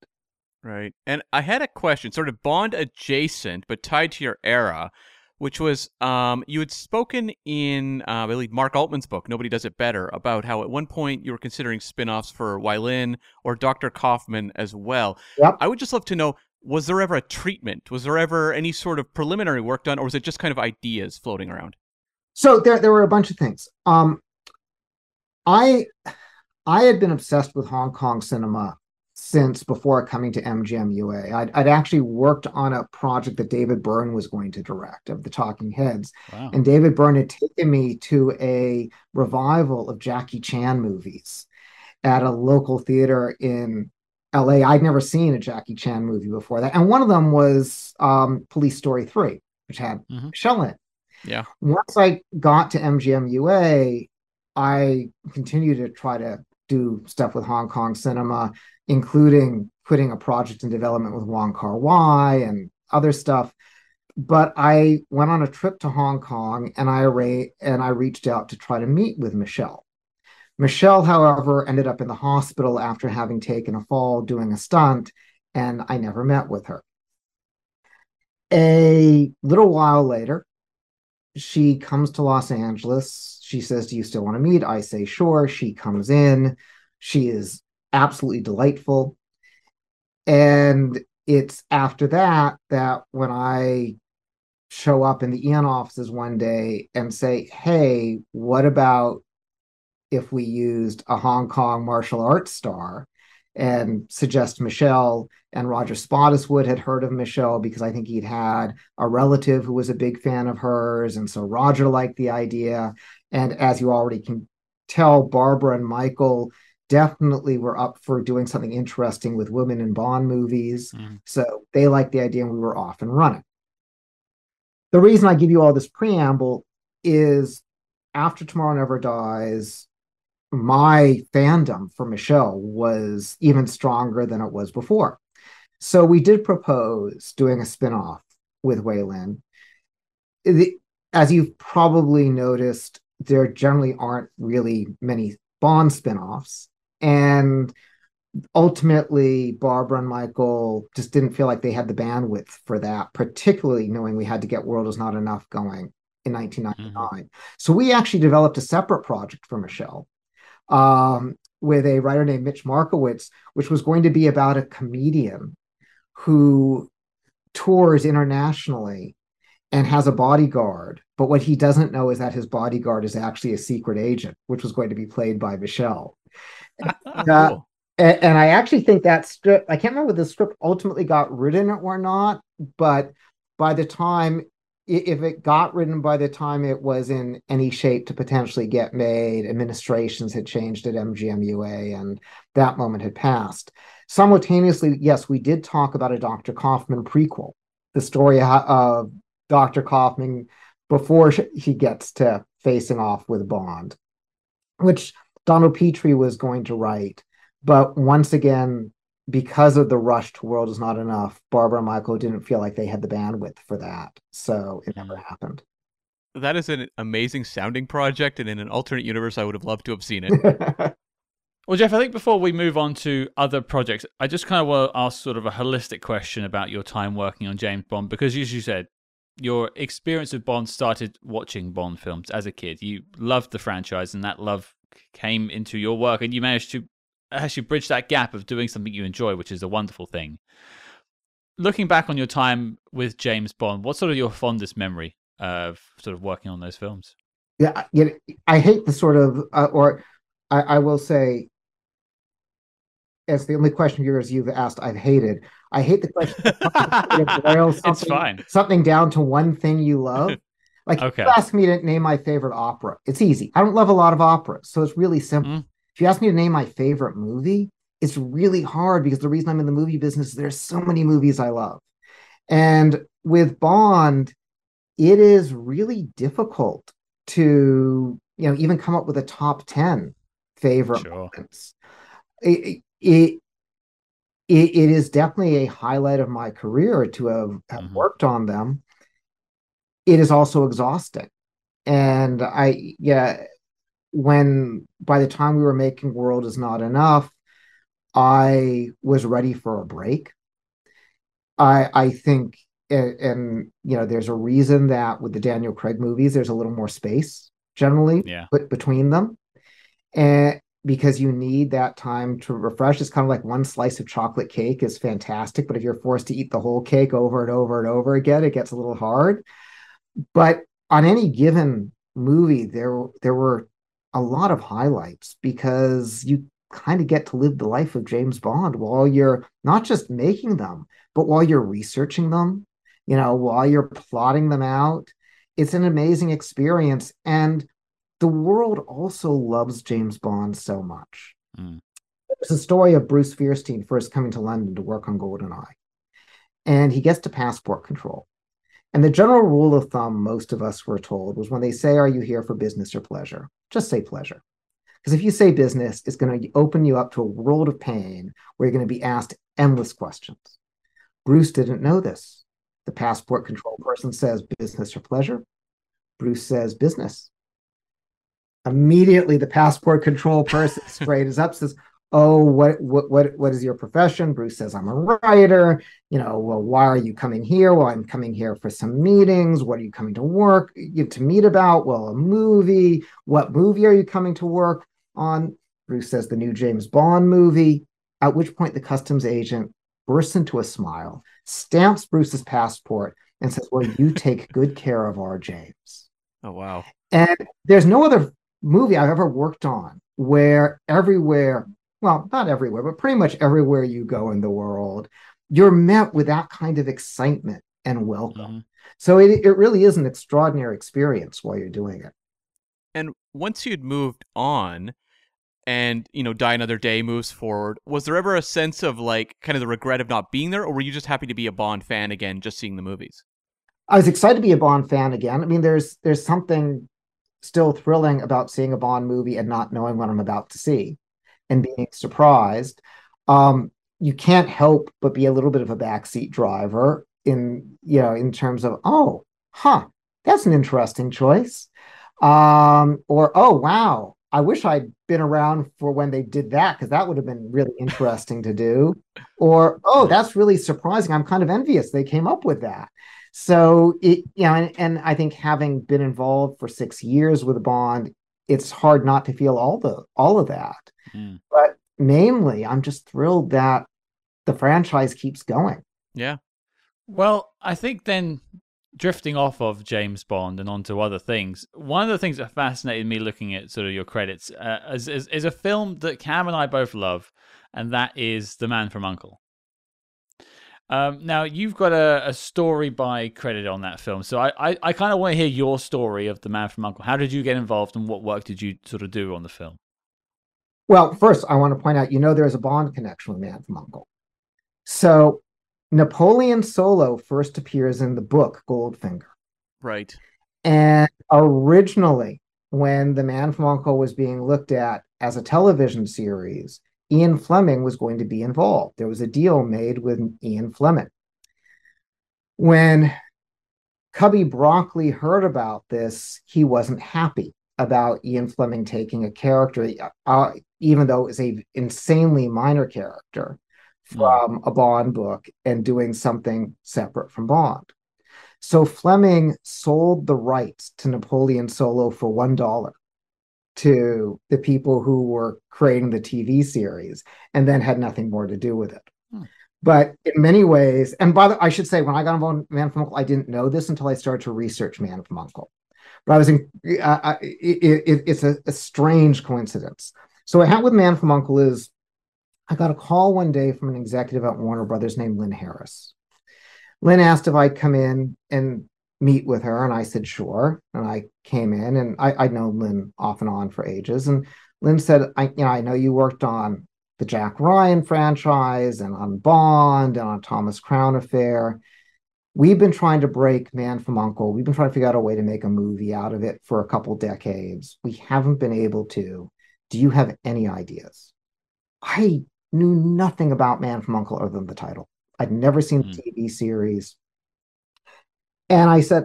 Right. And I had a question, sort of Bond adjacent, but tied to your era, which was um, you had spoken in, uh, I believe, Mark Altman's book, Nobody Does It Better, about how at one point you were considering spin offs for Wai Lin or Dr. Kaufman as well. Yep. I would just love to know was there ever a treatment? Was there ever any sort of preliminary work done, or was it just kind of ideas floating around? So there there were a bunch of things. Um I I had been obsessed with Hong Kong cinema since before coming to MGM I'd, I'd actually worked on a project that David Byrne was going to direct of the Talking Heads. Wow. And David Byrne had taken me to a revival of Jackie Chan movies at a local theater in LA. I'd never seen a Jackie Chan movie before that. And one of them was um, Police Story 3, which had Mhm. Michelle in it. Yeah. Once I got to MGM UA, I continued to try to do stuff with Hong Kong cinema, including putting a project in development with Wong Kar Wai and other stuff but I went on a trip to Hong Kong and I and I reached out to try to meet with Michelle. Michelle, however, ended up in the hospital after having taken a fall doing a stunt, and I never met with her. A little while later, she comes to Los Angeles. She says, Do you still want to meet? I say, Sure. She comes in. She is absolutely delightful. And it's after that that when I show up in the Eon offices one day and say, Hey, what about if we used a Hong Kong martial arts star? And suggest Michelle and Roger Spottiswoode had heard of Michelle because I think he'd had a relative who was a big fan of hers. And so Roger liked the idea. And as you already can tell, Barbara and Michael definitely were up for doing something interesting with women in Bond movies. Mhm. So they liked the idea and we were off and running. The reason I give you all this preamble is after Tomorrow Never Dies, my fandom for Michelle was even stronger than it was before. So we did propose doing a spin-off with. The, as you've probably noticed, there generally aren't really many Bond spin-offs. And ultimately, Barbara and Michael just didn't feel like they had the bandwidth for that, particularly knowing we had to get World Is Not Enough going in 1999. Mm-hmm. So we actually developed a separate project for Michelle um, with a writer named Mitch Markowitz, which was going to be about a comedian who tours internationally and has a bodyguard. But what he doesn't know is that his bodyguard is actually a secret agent, which was going to be played by Michelle. Uh, Cool. And, and I actually think that script, I can't remember if the script ultimately got written or not, but by the time, if it got written by the time it was in any shape to potentially get made, administrations had changed at MGMUA and that moment had passed. Simultaneously, yes, we did talk about a Dr. Kaufman prequel, the story of- Dr. Kaufman before sh- he gets to facing off with Bond, which Donald Petrie was going to write. But once again, because of the rush to World Is Not Enough, Barbara and Michael didn't feel like they had the bandwidth for that. So it mm-hmm. never happened. That is an amazing sounding project, and in an alternate universe, I would have loved to have seen it. Well, Jeff, I think before we move on to other projects, I just kind of want to ask sort of a holistic question about your time working on James Bond because, as you said, your experience of Bond started watching Bond films as a kid. You loved the franchise, and that love came into your work, and you managed to actually bridge that gap of doing something you enjoy, which is a wonderful thing. Looking back on your time with James Bond, what's sort of your fondest memory of sort of working on those films? Yeah, you know, I hate the sort of, uh, or I, I will say, it's the only question of yours you've asked I've hated. I hate the question. it's fine. Something down to one thing you love. Like okay. if you ask me to name my favorite opera, it's easy. I don't love a lot of operas, so it's really simple. Mm. If you ask me to name my favorite movie, it's really hard because the reason I'm in the movie business is there's so many movies I love. And with Bond, it is really difficult to, you know, even come up with a top 10 favorite sure. moments. It, it, it, it is definitely a highlight of my career to have, have mm-hmm. worked on them. It is also exhausting. And I, yeah, when by the time we were making World is Not Enough, I was ready for a break. I I think and, and, you know there's a reason that with the Daniel Craig movies there's a little more space generally yeah. between them. And because you need that time to refresh. It's kind of like one slice of chocolate cake is fantastic, but if you're forced to eat the whole cake over and over and over again, it gets a little hard. But on any given movie, there there were a lot of highlights because you kind of get to live the life of James Bond while you're not just making them, but while you're researching them, you know, while you're plotting them out. It's an amazing experience. And the world also loves James Bond so much. Mm. There's a story of Bruce Feirstein first coming to London to work on GoldenEye. And he gets to passport control. And the general rule of thumb, most of us were told, was when they say, Are you here for business or pleasure? Just say pleasure. Because if you say business, it's going to open you up to a world of pain where you're going to be asked endless questions. Bruce didn't know this. The passport control person says business or pleasure. Bruce says business. Immediately, the passport control person straight is up, says, oh what what what what is your profession? Bruce says i'm a writer. You know well why are you coming here? Well i'm coming here for some meetings. What are you coming to work to meet about? Well a movie. What movie are you coming to work on? Bruce says the new james bond movie. At which point the customs agent bursts into a smile stamps bruce's passport and says well you take good care of our james. Oh wow. And there's no other movie i've ever worked on where everywhere well, not everywhere, but pretty much everywhere you go in the world, you're met with that kind of excitement and welcome. Mm-hmm. So it, it really is an extraordinary experience while you're doing it. And once you'd moved on and, you know, Die Another Day moves forward, was there ever a sense of like kind of the regret of not being there, or were you just happy to be a Bond fan again, just seeing the movies? I was excited to be a Bond fan again. I mean, there's there's something still thrilling about seeing a Bond movie and not knowing what I'm about to see and being surprised. Um, you can't help but be a little bit of a backseat driver in you know in terms of oh huh that's an interesting choice um or oh wow i wish i'd been around for when they did that because that would have been really interesting to do or oh that's really surprising i'm kind of envious they came up with that so it you know and, and i think having been involved for six years with a bond it's hard not to feel all the all of that Mm. But mainly, I'm just thrilled that the franchise keeps going. Yeah. Well, I think then drifting off of James Bond and onto other things, one of the things that fascinated me looking at sort of your credits uh, is, is, is a film that Cam and I both love, and that is The Man from Uncle. Um, now you've got a, a, story by credit on that film, so I, I, I kind of want to hear your story of the Man from Uncle. How did you get involved, and what work did you sort of do on the film? Well, first, I want to point out you know there's a Bond connection with Man from Uncle. So Napoleon Solo first appears in the book Goldfinger. Right. And originally, when The Man from Uncle was being looked at as a television series, Ian Fleming was going to be involved. There was a deal made with Ian Fleming. When Cubby Broccoli heard about this, he wasn't happy about Ian Fleming taking a character, uh, even though it was a insanely minor character hmm. from a Bond book and doing something separate from Bond. So Fleming sold the rights to Napoleon Solo for one dollar to the people who were creating the TV series, and then had nothing more to do with it. Hmm. But in many ways, and by the I should say, when I got involved in Man from Uncle, I didn't know this until I started to research Man from Uncle. But I was in, uh, it, it, it's a, a strange coincidence. So what happened with Man from Uncle is I got a call one day from an executive at Warner Brothers named Lynn Harris. Lynn asked if I'd come in and meet with her, and I said sure. And I came in, and I, I'd known Lynn off and on for ages. And Lynn said, "I, you know, I know you worked on the Jack Ryan franchise, and on Bond, and on Thomas Crown Affair. We've been trying to break Man from Uncle. We've been trying to figure out a way to make a movie out of it for a couple decades. We haven't been able to. Do you have any ideas?" I knew nothing about Man from Uncle other than the title. I'd never seen the mm. TV series. And I said,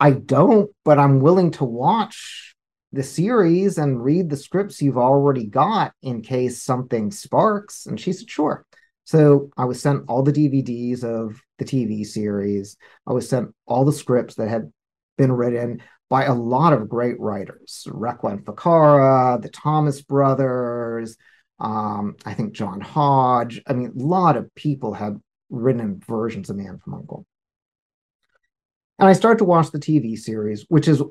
I don't, but I'm willing to watch the series and read the scripts you've already got in case something sparks. And she said, sure. So I was sent all the DVDs of the TV series. I was sent all the scripts that had been written by a lot of great writers, Requa Ficarra, the Thomas brothers, um, I think John Hodge. I mean, a lot of people have written versions of Man from Uncle. And I started to watch the TV series, which is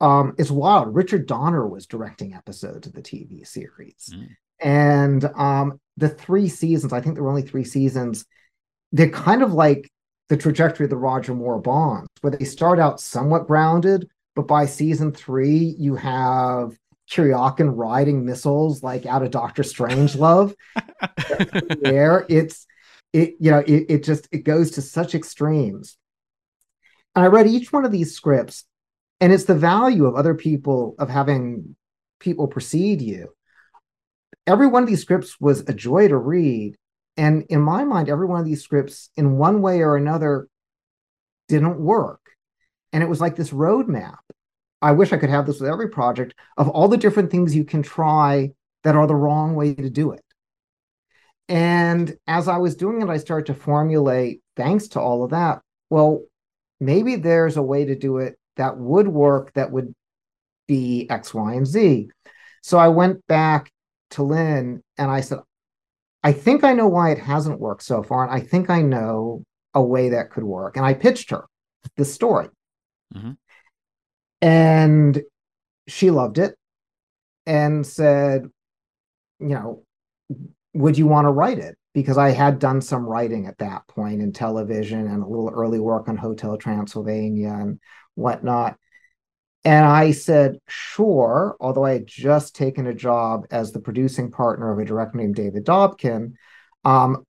um, it's wild. Richard Donner was directing episodes of the TV series. Mm. And um, the three seasons, I think there were only three seasons, they're kind of like the trajectory of the Roger Moore Bonds, where they start out somewhat grounded, but by season three, you have Kuryakin riding missiles like out of Doctor Strangelove. there, it's it you know it, it just it goes to such extremes. And I read each one of these scripts, and it's the value of other people of having people precede you. Every one of these scripts was a joy to read, and in my mind, every one of these scripts, in one way or another, didn't work. And it was like this roadmap I wish I could have this with every project of all the different things you can try that are the wrong way to do it. And as I was doing it, I started to formulate, thanks to all of that, well, maybe there's a way to do it that would work that would be X, Y, and Z. So I went back to Lynn and I said, I think I know why it hasn't worked so far. And I think I know a way that could work. And I pitched her the story. Mm-hmm. And she loved it and said, you know, would you want to write it? Because I had done some writing at that point in television and a little early work on Hotel Transylvania and whatnot. And I said, sure, although I had just taken a job as the producing partner of a director named David Dobkin. Um,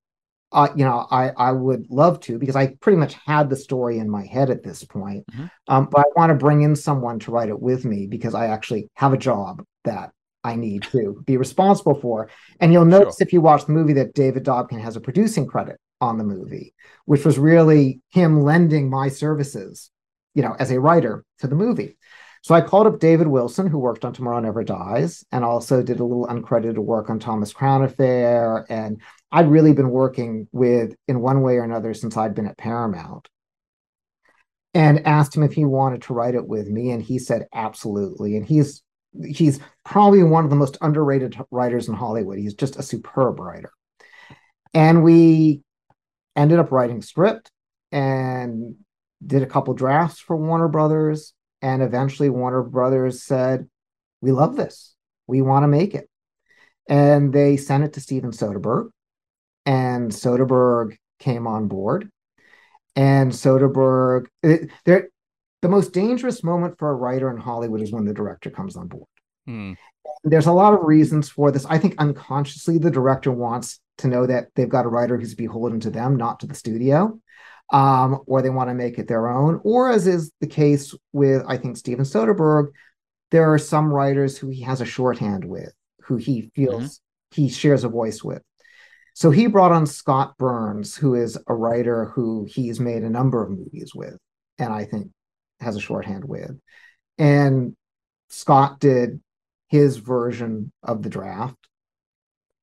uh, you know, I I would love to because I pretty much had the story in my head at this point. Mm-hmm. Um, but I want to bring in someone to write it with me because I actually have a job that I need to be responsible for. And you'll notice sure. if you watch the movie that David Dobkin has a producing credit on the movie, which was really him lending my services, you know, as a writer to the movie. So I called up David Wilson, who worked on Tomorrow Never Dies, and also did a little uncredited work on Thomas Crown Affair. And I'd really been working with, in one way or another, since I'd been at Paramount. And asked him if he wanted to write it with me, and he said absolutely. And he's he's probably one of the most underrated writers in Hollywood. He's just a superb writer. And we ended up writing script and did a couple drafts for Warner Brothers and eventually Warner Brothers said, We love this. We want to make it. And they sent it to Steven Soderbergh. And Soderbergh came on board. And Soderbergh, eh, it, the most dangerous moment for a writer in Hollywood is when the director comes on board. Hmm. There's a lot of reasons for this. I think unconsciously the director wants to know that they've got a writer who's beholden to them, not to the studio um, or they want to make it their own, or as is the case with, I think, Steven Soderbergh, there are some writers who he has a shorthand with, who he feels mm-hmm. he shares a voice with. So he brought on Scott Burns, who is a writer who he's made a number of movies with, and I think has a shorthand with. And Scott did his version of the draft.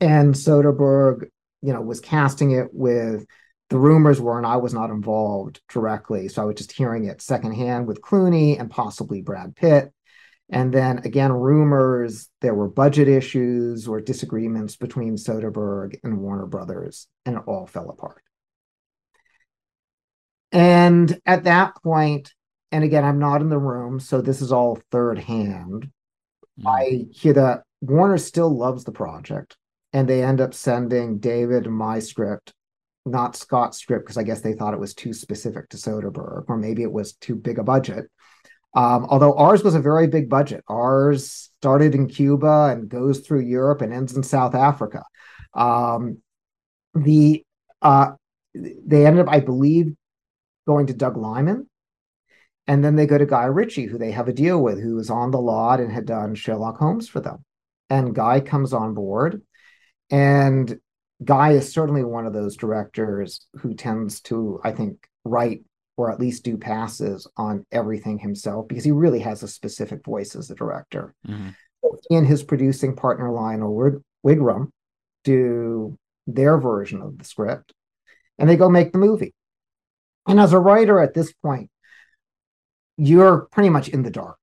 And Soderbergh, you know, was casting it with the rumors were, and I was not involved directly, so I was just hearing it secondhand with Clooney and possibly Brad Pitt. And then again, rumors there were budget issues or disagreements between Soderbergh and Warner Brothers, and it all fell apart. And at that point, and again, I'm not in the room, so this is all third hand. Mm. I hear that Warner still loves the project, and they end up sending David my script, not Scott's script, because I guess they thought it was too specific to Soderbergh, or maybe it was too big a budget. Um, although ours was a very big budget. Ours started in Cuba and goes through Europe and ends in South Africa. Um, the uh, they ended up, I believe, going to Doug Liman, and then they go to Guy Ritchie, who they have a deal with, who was on the lot and had done Sherlock Holmes for them. And Guy comes on board, and Guy is certainly one of those directors who tends to, I think, write or at least do passes on everything himself because he really has a specific voice as a director. hmm He and his producing partner Lionel Wig- Wigram do their version of the script, and they go make the movie. And as a writer at this point, you're pretty much in the dark.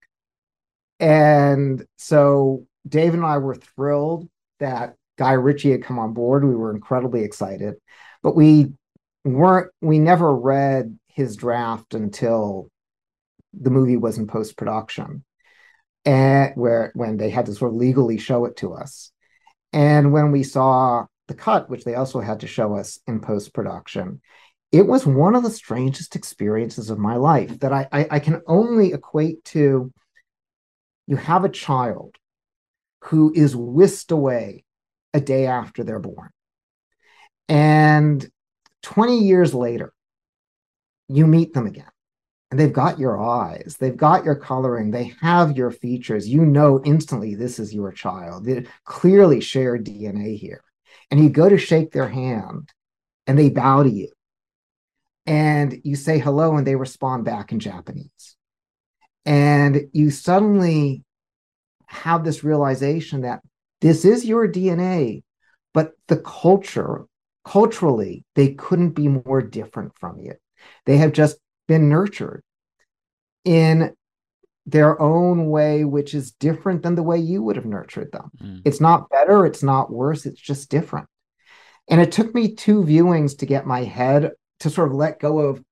And so Dave and I were thrilled that Guy Ritchie had come on board. We were incredibly excited, but we weren't, we never read his draft until the movie was in post production and where when they had to sort of legally show it to us. And when we saw the cut, which they also had to show us in post production, it was one of the strangest experiences of my life that I, I, I can only equate to you have a child who is whisked away a day after they're born. And 20 years later, you meet them again. And they've got your eyes, they've got your coloring, they have your features. You know instantly this is your child. They clearly share DNA here. And you go to shake their hand and they bow to you. And you say hello and they respond back in Japanese. And you suddenly have this realization that this is your DNA, but the culture, culturally, they couldn't be more different from you. They have just been nurtured in their own way, which is different than the way you would have nurtured them. Mm. It's not better, it's not worse, it's just different. And it took me two viewings to get my head to sort of let go of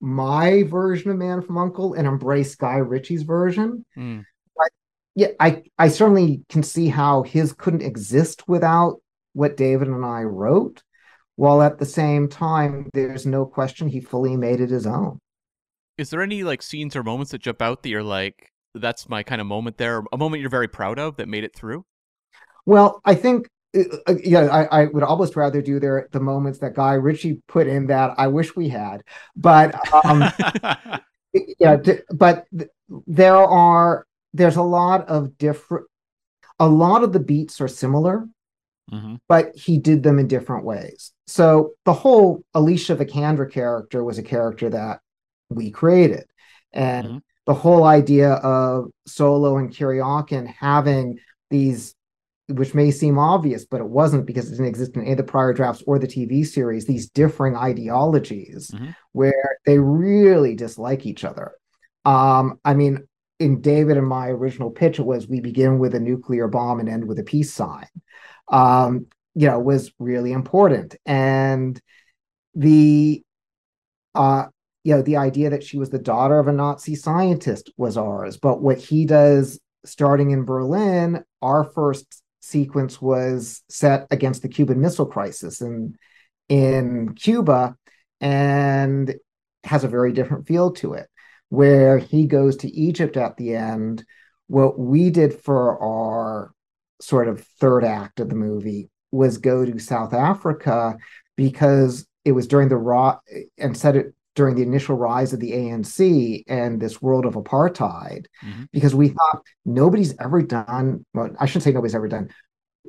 my version of Man from Uncle and embrace Guy Ritchie's version. Mm. Yeah, I, I certainly can see how his couldn't exist without what David and I wrote, while at the same time, there's no question he fully made it his own. Is there any like scenes or moments that jump out that you're like, that's my kind of moment there, a moment you're very proud of that made it through? Well, I think uh, uh, yeah, I, I would almost rather do there the moments that Guy Ritchie put in that I wish we had, but um, yeah, but th- there are there's a lot of different. A lot of the beats are similar, hmm but he did them in different ways. So the whole Alicia Vikander character was a character that we created, and Mhm. the whole idea of Solo and Kuryakin having these, which may seem obvious, but it wasn't because it didn't exist in any of the prior drafts or the TV series. These differing ideologies Mhm. where they really dislike each other. Um, I mean, in David and my original pitch, it was we begin with a nuclear bomb and end with a peace sign. Um, you know, was really important. And the uh you know, the idea that she was the daughter of a Nazi scientist was ours. But what he does starting in Berlin, our first sequence was set against the Cuban Missile Crisis in in Cuba and has a very different feel to it where he goes to Egypt at the end. What we did for our sort of third act of the movie was go to South Africa because it was during the raw and set it during the initial rise of the ANC and this world of apartheid Mhm. because we thought nobody's ever done well I shouldn't say nobody's ever done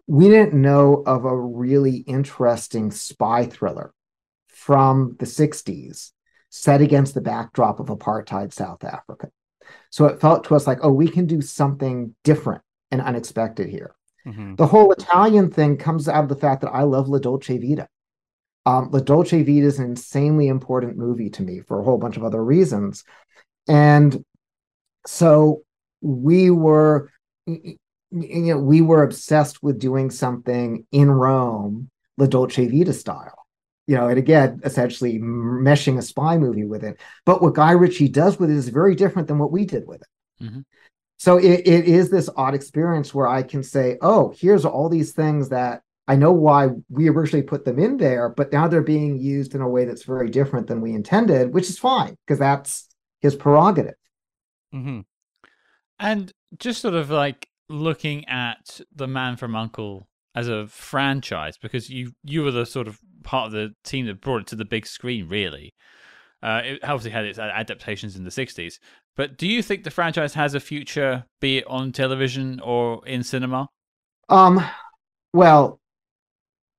we didn't know of a really interesting spy thriller from the 60s set against the backdrop of apartheid South Africa. So it felt to us like, oh, we can do something different and unexpected here. Mhm. The whole Italian thing comes out of the fact that I love La Dolce Vita. Um, La Dolce Vita is an insanely important movie to me for a whole bunch of other reasons. And so we were, you know, we were obsessed with doing something in Rome, La Dolce Vita style. You know, and again, essentially meshing a spy movie with it. But what Guy Ritchie does with it is very different than what we did with it. Mm-hmm. So it, it is this odd experience where I can say, oh, here's all these things that I know why we originally put them in there, but now they're being used in a way that's very different than we intended, which is fine because that's his prerogative. Mm-hmm. And just sort of like looking at the Man from Uncle as a franchise, because you you were the sort of part of the team that brought it to the big screen, really. Uh, it obviously had its adaptations in the 60s. But do you think the franchise has a future, be it on television or in cinema? Um, well,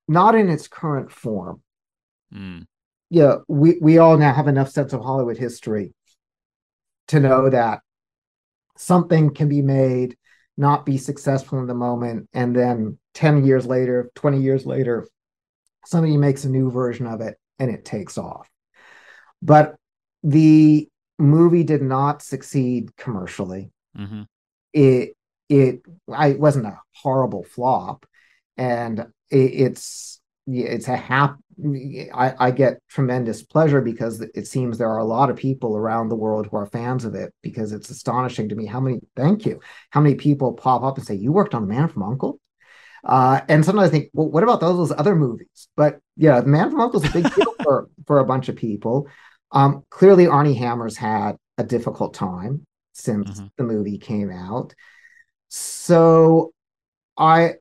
not in its current form. Mm. Yeah, we, we all now have enough sense of Hollywood history to know that something can be made, not be successful in the moment, and then 10 years later, 20 years later, somebody makes a new version of it and it takes off. But the movie did not succeed commercially. Mm-hmm. It it I wasn't a horrible flop, and it, it's it's a hap. I, I get tremendous pleasure because it seems there are a lot of people around the world who are fans of it because it's astonishing to me how many thank you how many people pop up and say you worked on the Man from Uncle. Uh, and sometimes I think, well, what about those, those other movies? But yeah, the Man from Uncle is a big deal for for a bunch of people. Um, clearly, Armie Hammer's had a difficult time since mm-hmm. the movie came out. So, I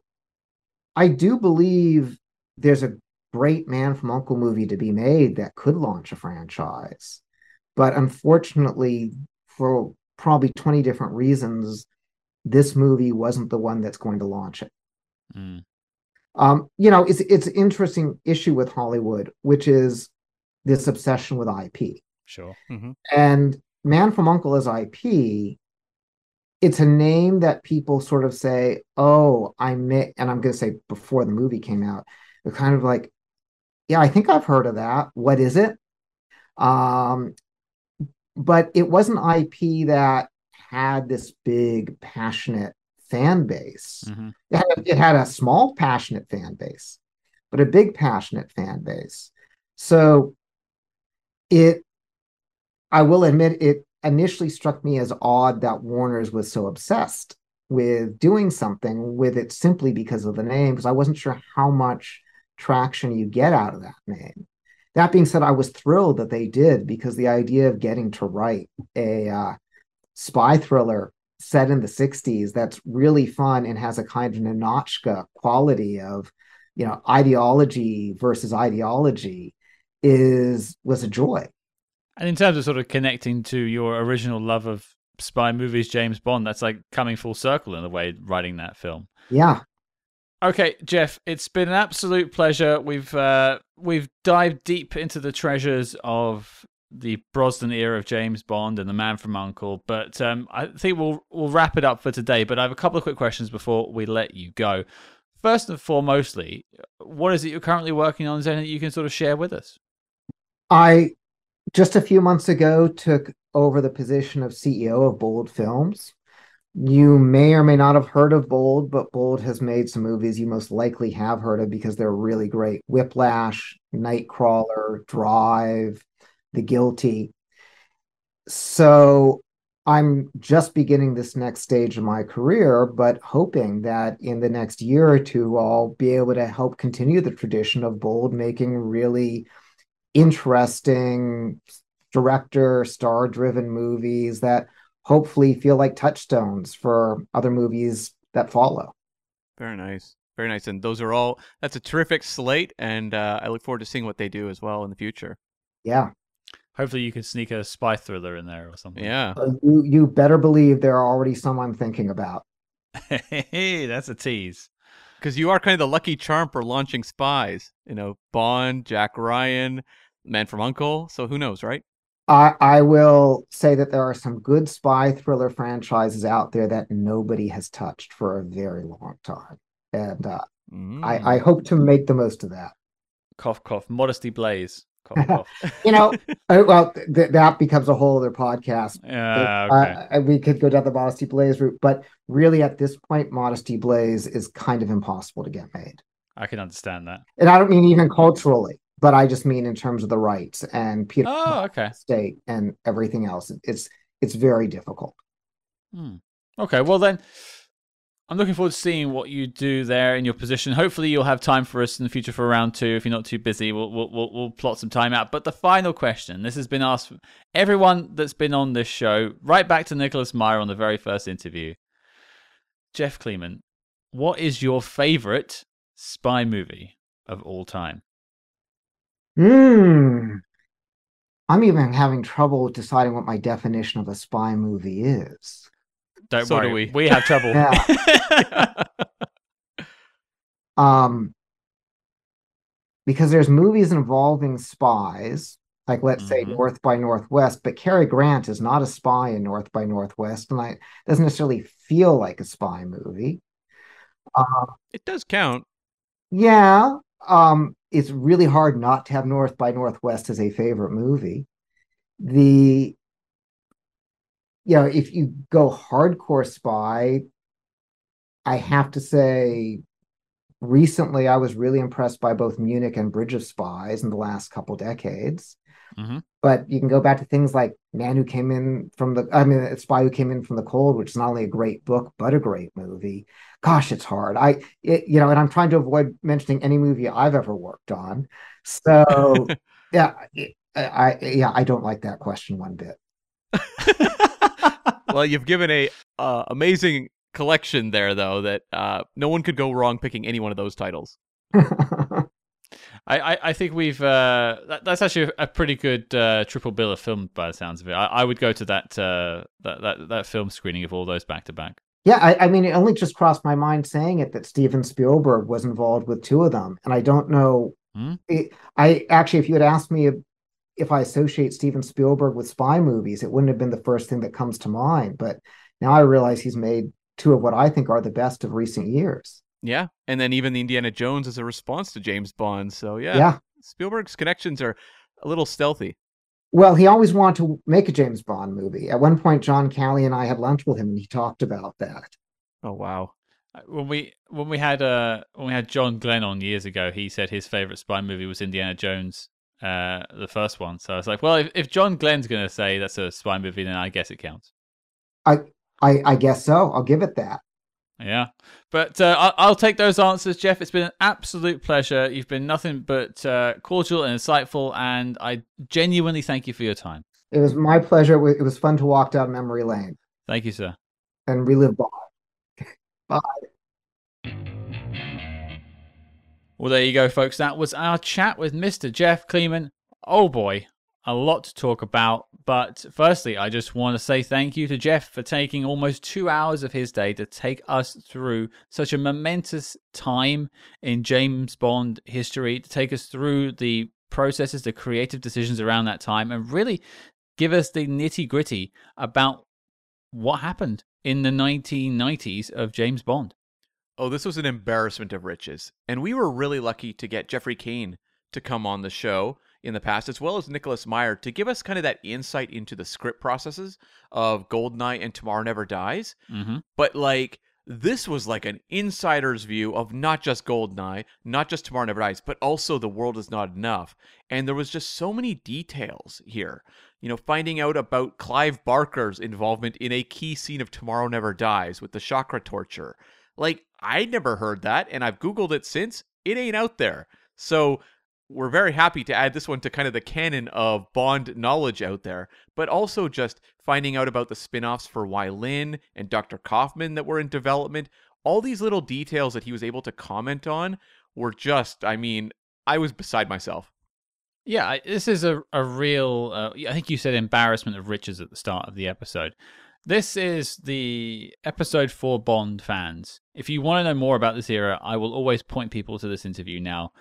I do believe there's a great Man from Uncle movie to be made that could launch a franchise, but unfortunately, for probably twenty different reasons, this movie wasn't the one that's going to launch it. Mm. Um, you know, it's it's an interesting issue with Hollywood, which is this obsession with IP. Sure. Mm-hmm. And Man from Uncle is IP. It's a name that people sort of say, "Oh, I met," and I'm going to say before the movie came out, they're kind of like, "Yeah, I think I've heard of that. What is it?" Um, but it wasn't IP that had this big, passionate fan base. Mm-hmm. It, had, it had a small, passionate fan base, but a big, passionate fan base. So it i will admit it initially struck me as odd that warner's was so obsessed with doing something with it simply because of the name because i wasn't sure how much traction you get out of that name that being said i was thrilled that they did because the idea of getting to write a uh, spy thriller set in the 60s that's really fun and has a kind of Ninotchka quality of you know ideology versus ideology is was a joy. And in terms of sort of connecting to your original love of spy movies, James Bond, that's like coming full circle in a way, writing that film. Yeah. Okay, Jeff, it's been an absolute pleasure. We've uh, we've dived deep into the treasures of the Brosnan era of James Bond and the Man from Uncle, but um, I think we'll we'll wrap it up for today. But I have a couple of quick questions before we let you go. First and foremostly, what is it you're currently working on? Is there anything you can sort of share with us? I just a few months ago took over the position of CEO of Bold Films. You may or may not have heard of Bold, but Bold has made some movies you most likely have heard of because they're really great. Whiplash, Nightcrawler, Drive, The Guilty. So I'm just beginning this next stage of my career, but hoping that in the next year or two, I'll be able to help continue the tradition of Bold making really interesting director star driven movies that hopefully feel like touchstones for other movies that follow. Very nice. Very nice. And those are all that's a terrific slate and uh, i look forward to seeing what they do as well in the future. Yeah. Hopefully you can sneak a spy thriller in there or something. Yeah. Uh, you, you better believe there are already some i'm thinking about. Hey that's a tease. Because you are kind of the lucky charm for launching spies. You know bond jack ryan Man from Uncle. So who knows, right? I, I will say that there are some good spy thriller franchises out there that nobody has touched for a very long time, and uh, mm. I, I hope to make the most of that. Cough, cough. Modesty Blaise. Cough, cough. You know, uh, well, th- that becomes a whole other podcast. yeah, Uh, okay. we could go down the Modesty Blaise route, but really at this point, Modesty Blaise is kind of impossible to get made. I can understand that. And I don't mean even culturally, but I just mean in terms of the rights and Peter Oh, okay. State and everything else. It's it's very difficult. Hmm. Okay, well then, I'm looking forward to seeing what you do there in your position. Hopefully, you'll have time for us in the future for round two. If you're not too busy, we'll we'll we'll, we'll plot some time out. But the final question: This has been asked everyone that's been on this show, right back to Nicholas Meyer on the very first interview. Jeff Kleeman, what is your favorite spy movie of all time? Hmm. I'm even having trouble deciding what my definition of a spy movie is. Don't So do worry, we. we have trouble. Yeah. Um, because there's movies involving spies, like let's say Mhm. North by Northwest, but Cary Grant is not a spy in North by Northwest, and I doesn't necessarily feel like a spy movie. Uh, it does count. yeah, um, it's really hard not to have North by Northwest as a favorite movie. The you know, if you go hardcore spy, I have to say recently I was really impressed by both Munich and Bridge of Spies in the last couple decades. Mhm. But you can go back to things like Man Who Came In from the I mean Spy Who Came In from the Cold, which is not only a great book, but a great movie. Gosh, it's hard. I it, you know, and I'm trying to avoid mentioning any movie I've ever worked on. So yeah, I, I yeah, I don't like that question one bit. well, you've given a uh, amazing collection there, though, that uh, no one could go wrong picking any one of those titles. I, I, I think we've uh, that, that's actually a pretty good uh, triple bill of film by the sounds of it. I, I would go to that uh, that, that that film screening of all those back to back. Yeah, I, I mean, it only just crossed my mind saying it that Steven Spielberg was involved with two of them, and I don't know. Hmm? It, I actually, if you had asked me if, if I associate Steven Spielberg with spy movies, it wouldn't have been the first thing that comes to mind. But now I realize he's made two of what I think are the best of recent years. Yeah, and then even the Indiana Jones is a response to James Bond. So yeah, yeah. Spielberg's connections are a little stealthy. Well, he always wanted to make a James Bond movie. At one point, John Calley and I had lunch with him, and he talked about that. Oh wow. Uh, When we when we had uh when we had John Glen on years ago, he said his favorite spy movie was Indiana Jones, uh, the first one. So I was like, well, if, if John Glen's gonna say that's a spy movie, then I guess it counts. I, I guess so. I'll give it that. Yeah, but uh, I'll, I'll take those answers, Jeff. It's been an absolute pleasure. You've been nothing but uh, cordial and insightful, and I genuinely thank you for your time. It was my pleasure. It was fun to walk down memory lane Thank you, sir. and relive Bye. Well, there you go, folks. That was our chat with Mr. Jeff Kleeman. Oh boy, a lot to talk about. But firstly, I just want to say thank you to Jeff for taking almost two hours of his day to take us through such a momentous time in James Bond history, to take us through the processes, the creative decisions around that time, and really give us the nitty gritty about what happened in the 1990s of James Bond. Oh, this was an embarrassment of riches. And we were really lucky to get Jeffrey Caine to come on the show in the past, as well as Nicholas Meyer, to give us kind of that insight into the script processes of Goldeneye and Tomorrow Never Dies. hmm But like, this was like an insider's view of not just Goldeneye, not just Tomorrow Never Dies, but also The World Is Not Enough. And there was just so many details here. You know, finding out about Clive Barker's involvement in a key scene of Tomorrow Never Dies with the chakra torture. Like, I'd never heard that, and I've Googled it since. It ain't out there. So we're very happy to add this one to kind of the canon of Bond knowledge out there, but also just finding out about the spin offs for Lin and Dr. Kaufman that were in development. All these little details that he was able to comment on were just, I mean, I was beside myself. Yeah, this is a, a real, uh, I think you said embarrassment of riches at the start of the episode. This is the episode for Bond fans. If you want to know more about this era, I will always point people to this interview now.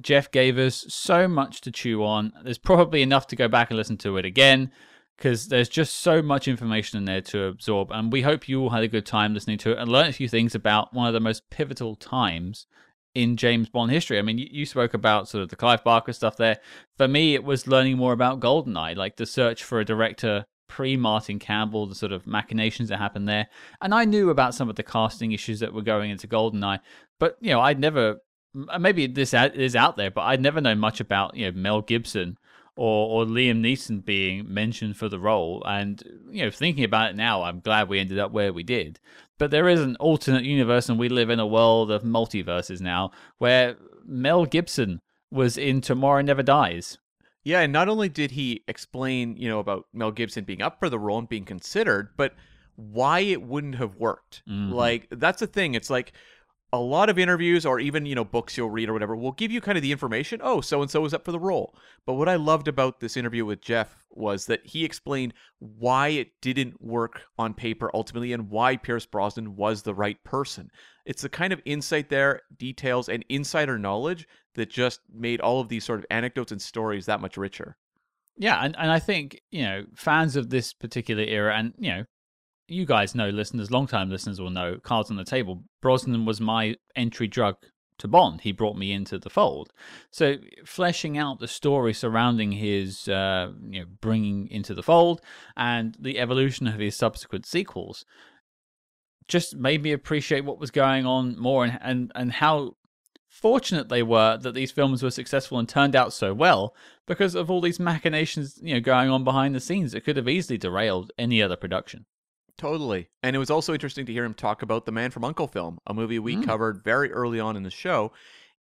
Jeff gave us so much to chew on. There's probably enough to go back and listen to it again because there's just so much information in there to absorb. And we hope you all had a good time listening to it and learned a few things about one of the most pivotal times in James Bond history. I mean, you, you spoke about sort of the Clive Barker stuff there. For me, it was learning more about Goldeneye, like the search for a director pre Martin Campbell, the sort of machinations that happened there. And I knew about some of the casting issues that were going into Goldeneye, but you know, I'd never. Maybe this is out there, but I'd never known much about you know Mel Gibson or, or Liam Neeson being mentioned for the role. And, you know, thinking about it now, I'm glad we ended up where we did. But there is an alternate universe, and we live in a world of multiverses now where Mel Gibson was in Tomorrow Never Dies. Yeah, and not only did he explain, you know, about Mel Gibson being up for the role and being considered, but why it wouldn't have worked. Mhm. Like that's the thing. It's like a lot of interviews or even, you know, books you'll read or whatever will give you kind of the information, oh, so and so is up for the role. But what I loved about this interview with Jeff was that he explained why it didn't work on paper ultimately and why Pierce Brosnan was the right person. It's the kind of insight there, details, and insider knowledge that just made all of these sort of anecdotes and stories that much richer. Yeah, and, and I think, you know, fans of this particular era, and, you know, you guys know, listeners, long-time listeners will know, cards on the table. Brosnan was my entry drug to Bond. He brought me into the fold. So fleshing out the story surrounding his, uh, you know, bringing into the fold and the evolution of his subsequent sequels just made me appreciate what was going on more and and, and how fortunate they were that these films were successful and turned out so well because of all these machinations you know going on behind the scenes that could have easily derailed any other production Totally. And it was also interesting to hear him talk about The Man from U.N.C.L.E. film, a movie we Mm. covered very early on in the show.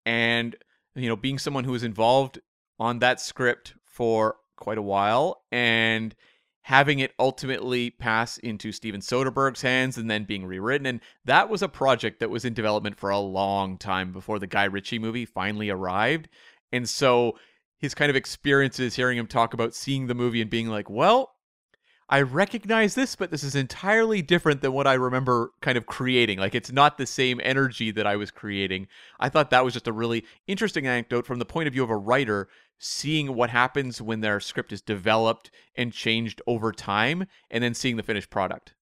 And, you know, being someone who was involved on that script for quite a while and having it ultimately pass into Steven Soderbergh's hands and then being rewritten. And that was a project that was in development for a long time before the Guy Ritchie movie finally arrived. And so his kind of experiences hearing him talk about seeing the movie and being like, well, I recognize this, but this is entirely different than what I remember kind of creating. Like it's not the same energy that I was creating. I thought that was just a really interesting anecdote from the point of view of a writer seeing what happens when their script is developed and changed over time and then seeing the finished product.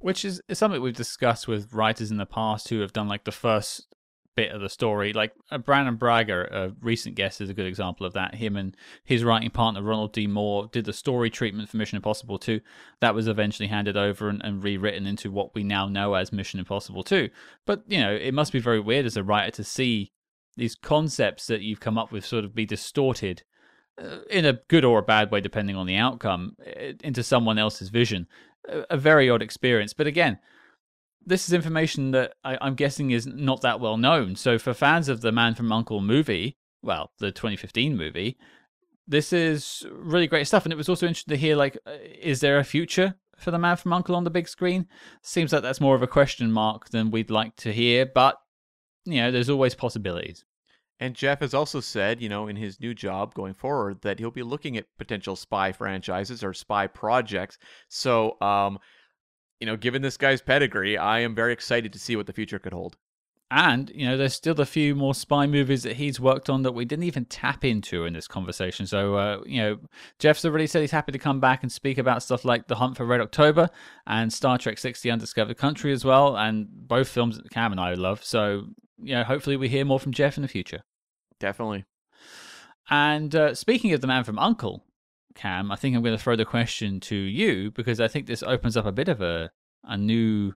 which is, something we've discussed with writers in the past who have done like the first bit of the story. Like uh, Brannon Braga a recent guest is a good example of that. Him and his writing partner ronald d. Moore did the story treatment for mission impossible 2 that was eventually handed over and, and rewritten into what we now know as mission impossible 2 but you know it must be very weird as a writer to see these concepts that you've come up with sort of be distorted uh, in a good or a bad way depending on the outcome into someone else's vision. A, a very odd experience. But again this is information that I, I'm guessing is not that well known. So for fans of the Man from U.N.C.L.E. movie, well, the 2015 movie, this is really great stuff. And it was also interesting to hear, like, uh, is there a future for the Man from U.N.C.L.E. on the big screen? Seems like that's more of a question mark than we'd like to hear, but you know, there's always possibilities. And Jeff has also said, you know, in his new job going forward, that he'll be looking at potential spy franchises or spy projects. So, um, you know, given this guy's pedigree, I am very excited to see what the future could hold. And, you know, there's still a few more spy movies that he's worked on that we didn't even tap into in this conversation. So, uh, you know, Jeff's already said he's happy to come back and speak about stuff like The Hunt for Red October and Star Trek 6 The Undiscovered Country as well. And both films that Cam and I love. So, you know, hopefully we hear more from Jeff in the future. Definitely. And uh, speaking of The Man from U.N.C.L.E., Cam, I think I'm going to throw the question to you because I think this opens up a bit of a, a new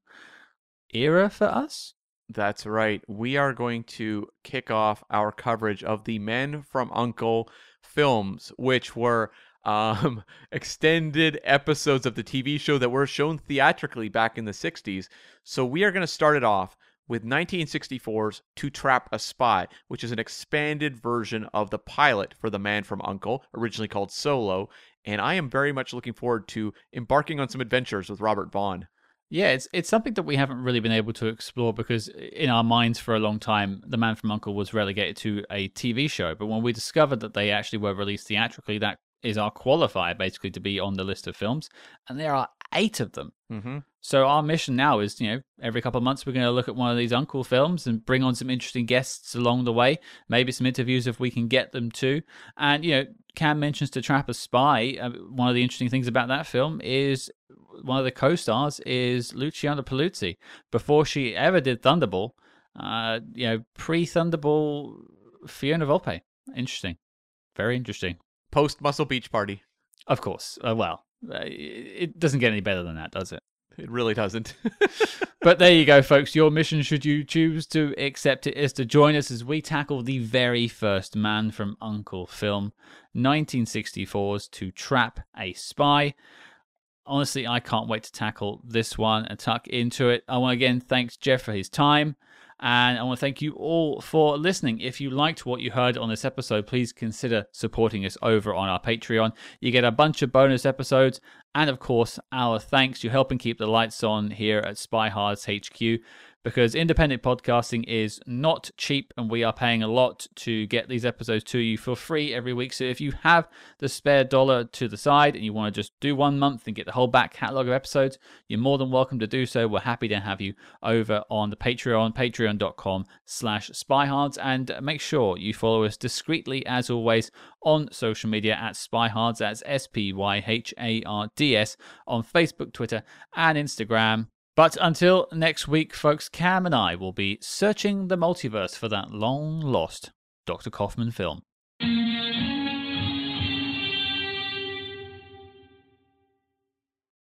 era for us. That's right. We are going to kick off our coverage of the Men from U.N.C.L.E. films, which were um, extended episodes of the TV show that were shown theatrically back in the 60s. So we are going to start it off with 1964's To Trap a Spy, which is an expanded version of the pilot for The Man from U.N.C.L.E., originally called Solo. And I am very much looking forward to embarking on some adventures with Robert Vaughn. Yeah, it's it's something that we haven't really been able to explore because in our minds for a long time, The Man from U.N.C.L.E. was relegated to a TV show. But when we discovered that they actually were released theatrically, that is our qualifier basically to be on the list of films, and there are eight of them. Mm-hmm. So our mission now is, you know, every couple of months we're going to look at one of these U.N.C.L.E. films and bring on some interesting guests along the way. Maybe some interviews if we can get them to. And you know, Cam mentions to trap a spy. Uh, one of the interesting things about that film is one of the co-stars is Luciana Paluzzi. Before she ever did Thunderball, Uh, you know, pre Thunderball Fiona Volpe. Interesting. Very interesting. Post Muscle Beach Party. Of course. Uh, well, Uh, it doesn't get any better than that, does it? It really doesn't. but there you go, folks. Your mission, should you choose to accept it, is to join us as we tackle the very first Man from U.N.C.L.E. film, 1964's To Trap a Spy. Honestly, I can't wait to tackle this one and tuck into it. I want to again thank Jeff for his time. And I want to thank you all for listening. If you liked what you heard on this episode, please consider supporting us over on our Patreon. You get a bunch of bonus episodes, and of course, our thanks. You're helping keep the lights on here at SpyHards HQ because independent podcasting is not cheap and we are paying a lot to get these episodes to you for free every week. So if you have the spare dollar to the side and you want to just do one month and get the whole back catalog of episodes, you're more than welcome to do so. We're happy to have you over on the Patreon, patreon.com slash spyhards. And make sure you follow us discreetly as always on social media at spyhards. That's S-P-Y-H-A-R-D-S on Facebook, Twitter, and Instagram. But until next week, folks, Cam and I will be searching the multiverse for that long lost Dr. Kaufman film.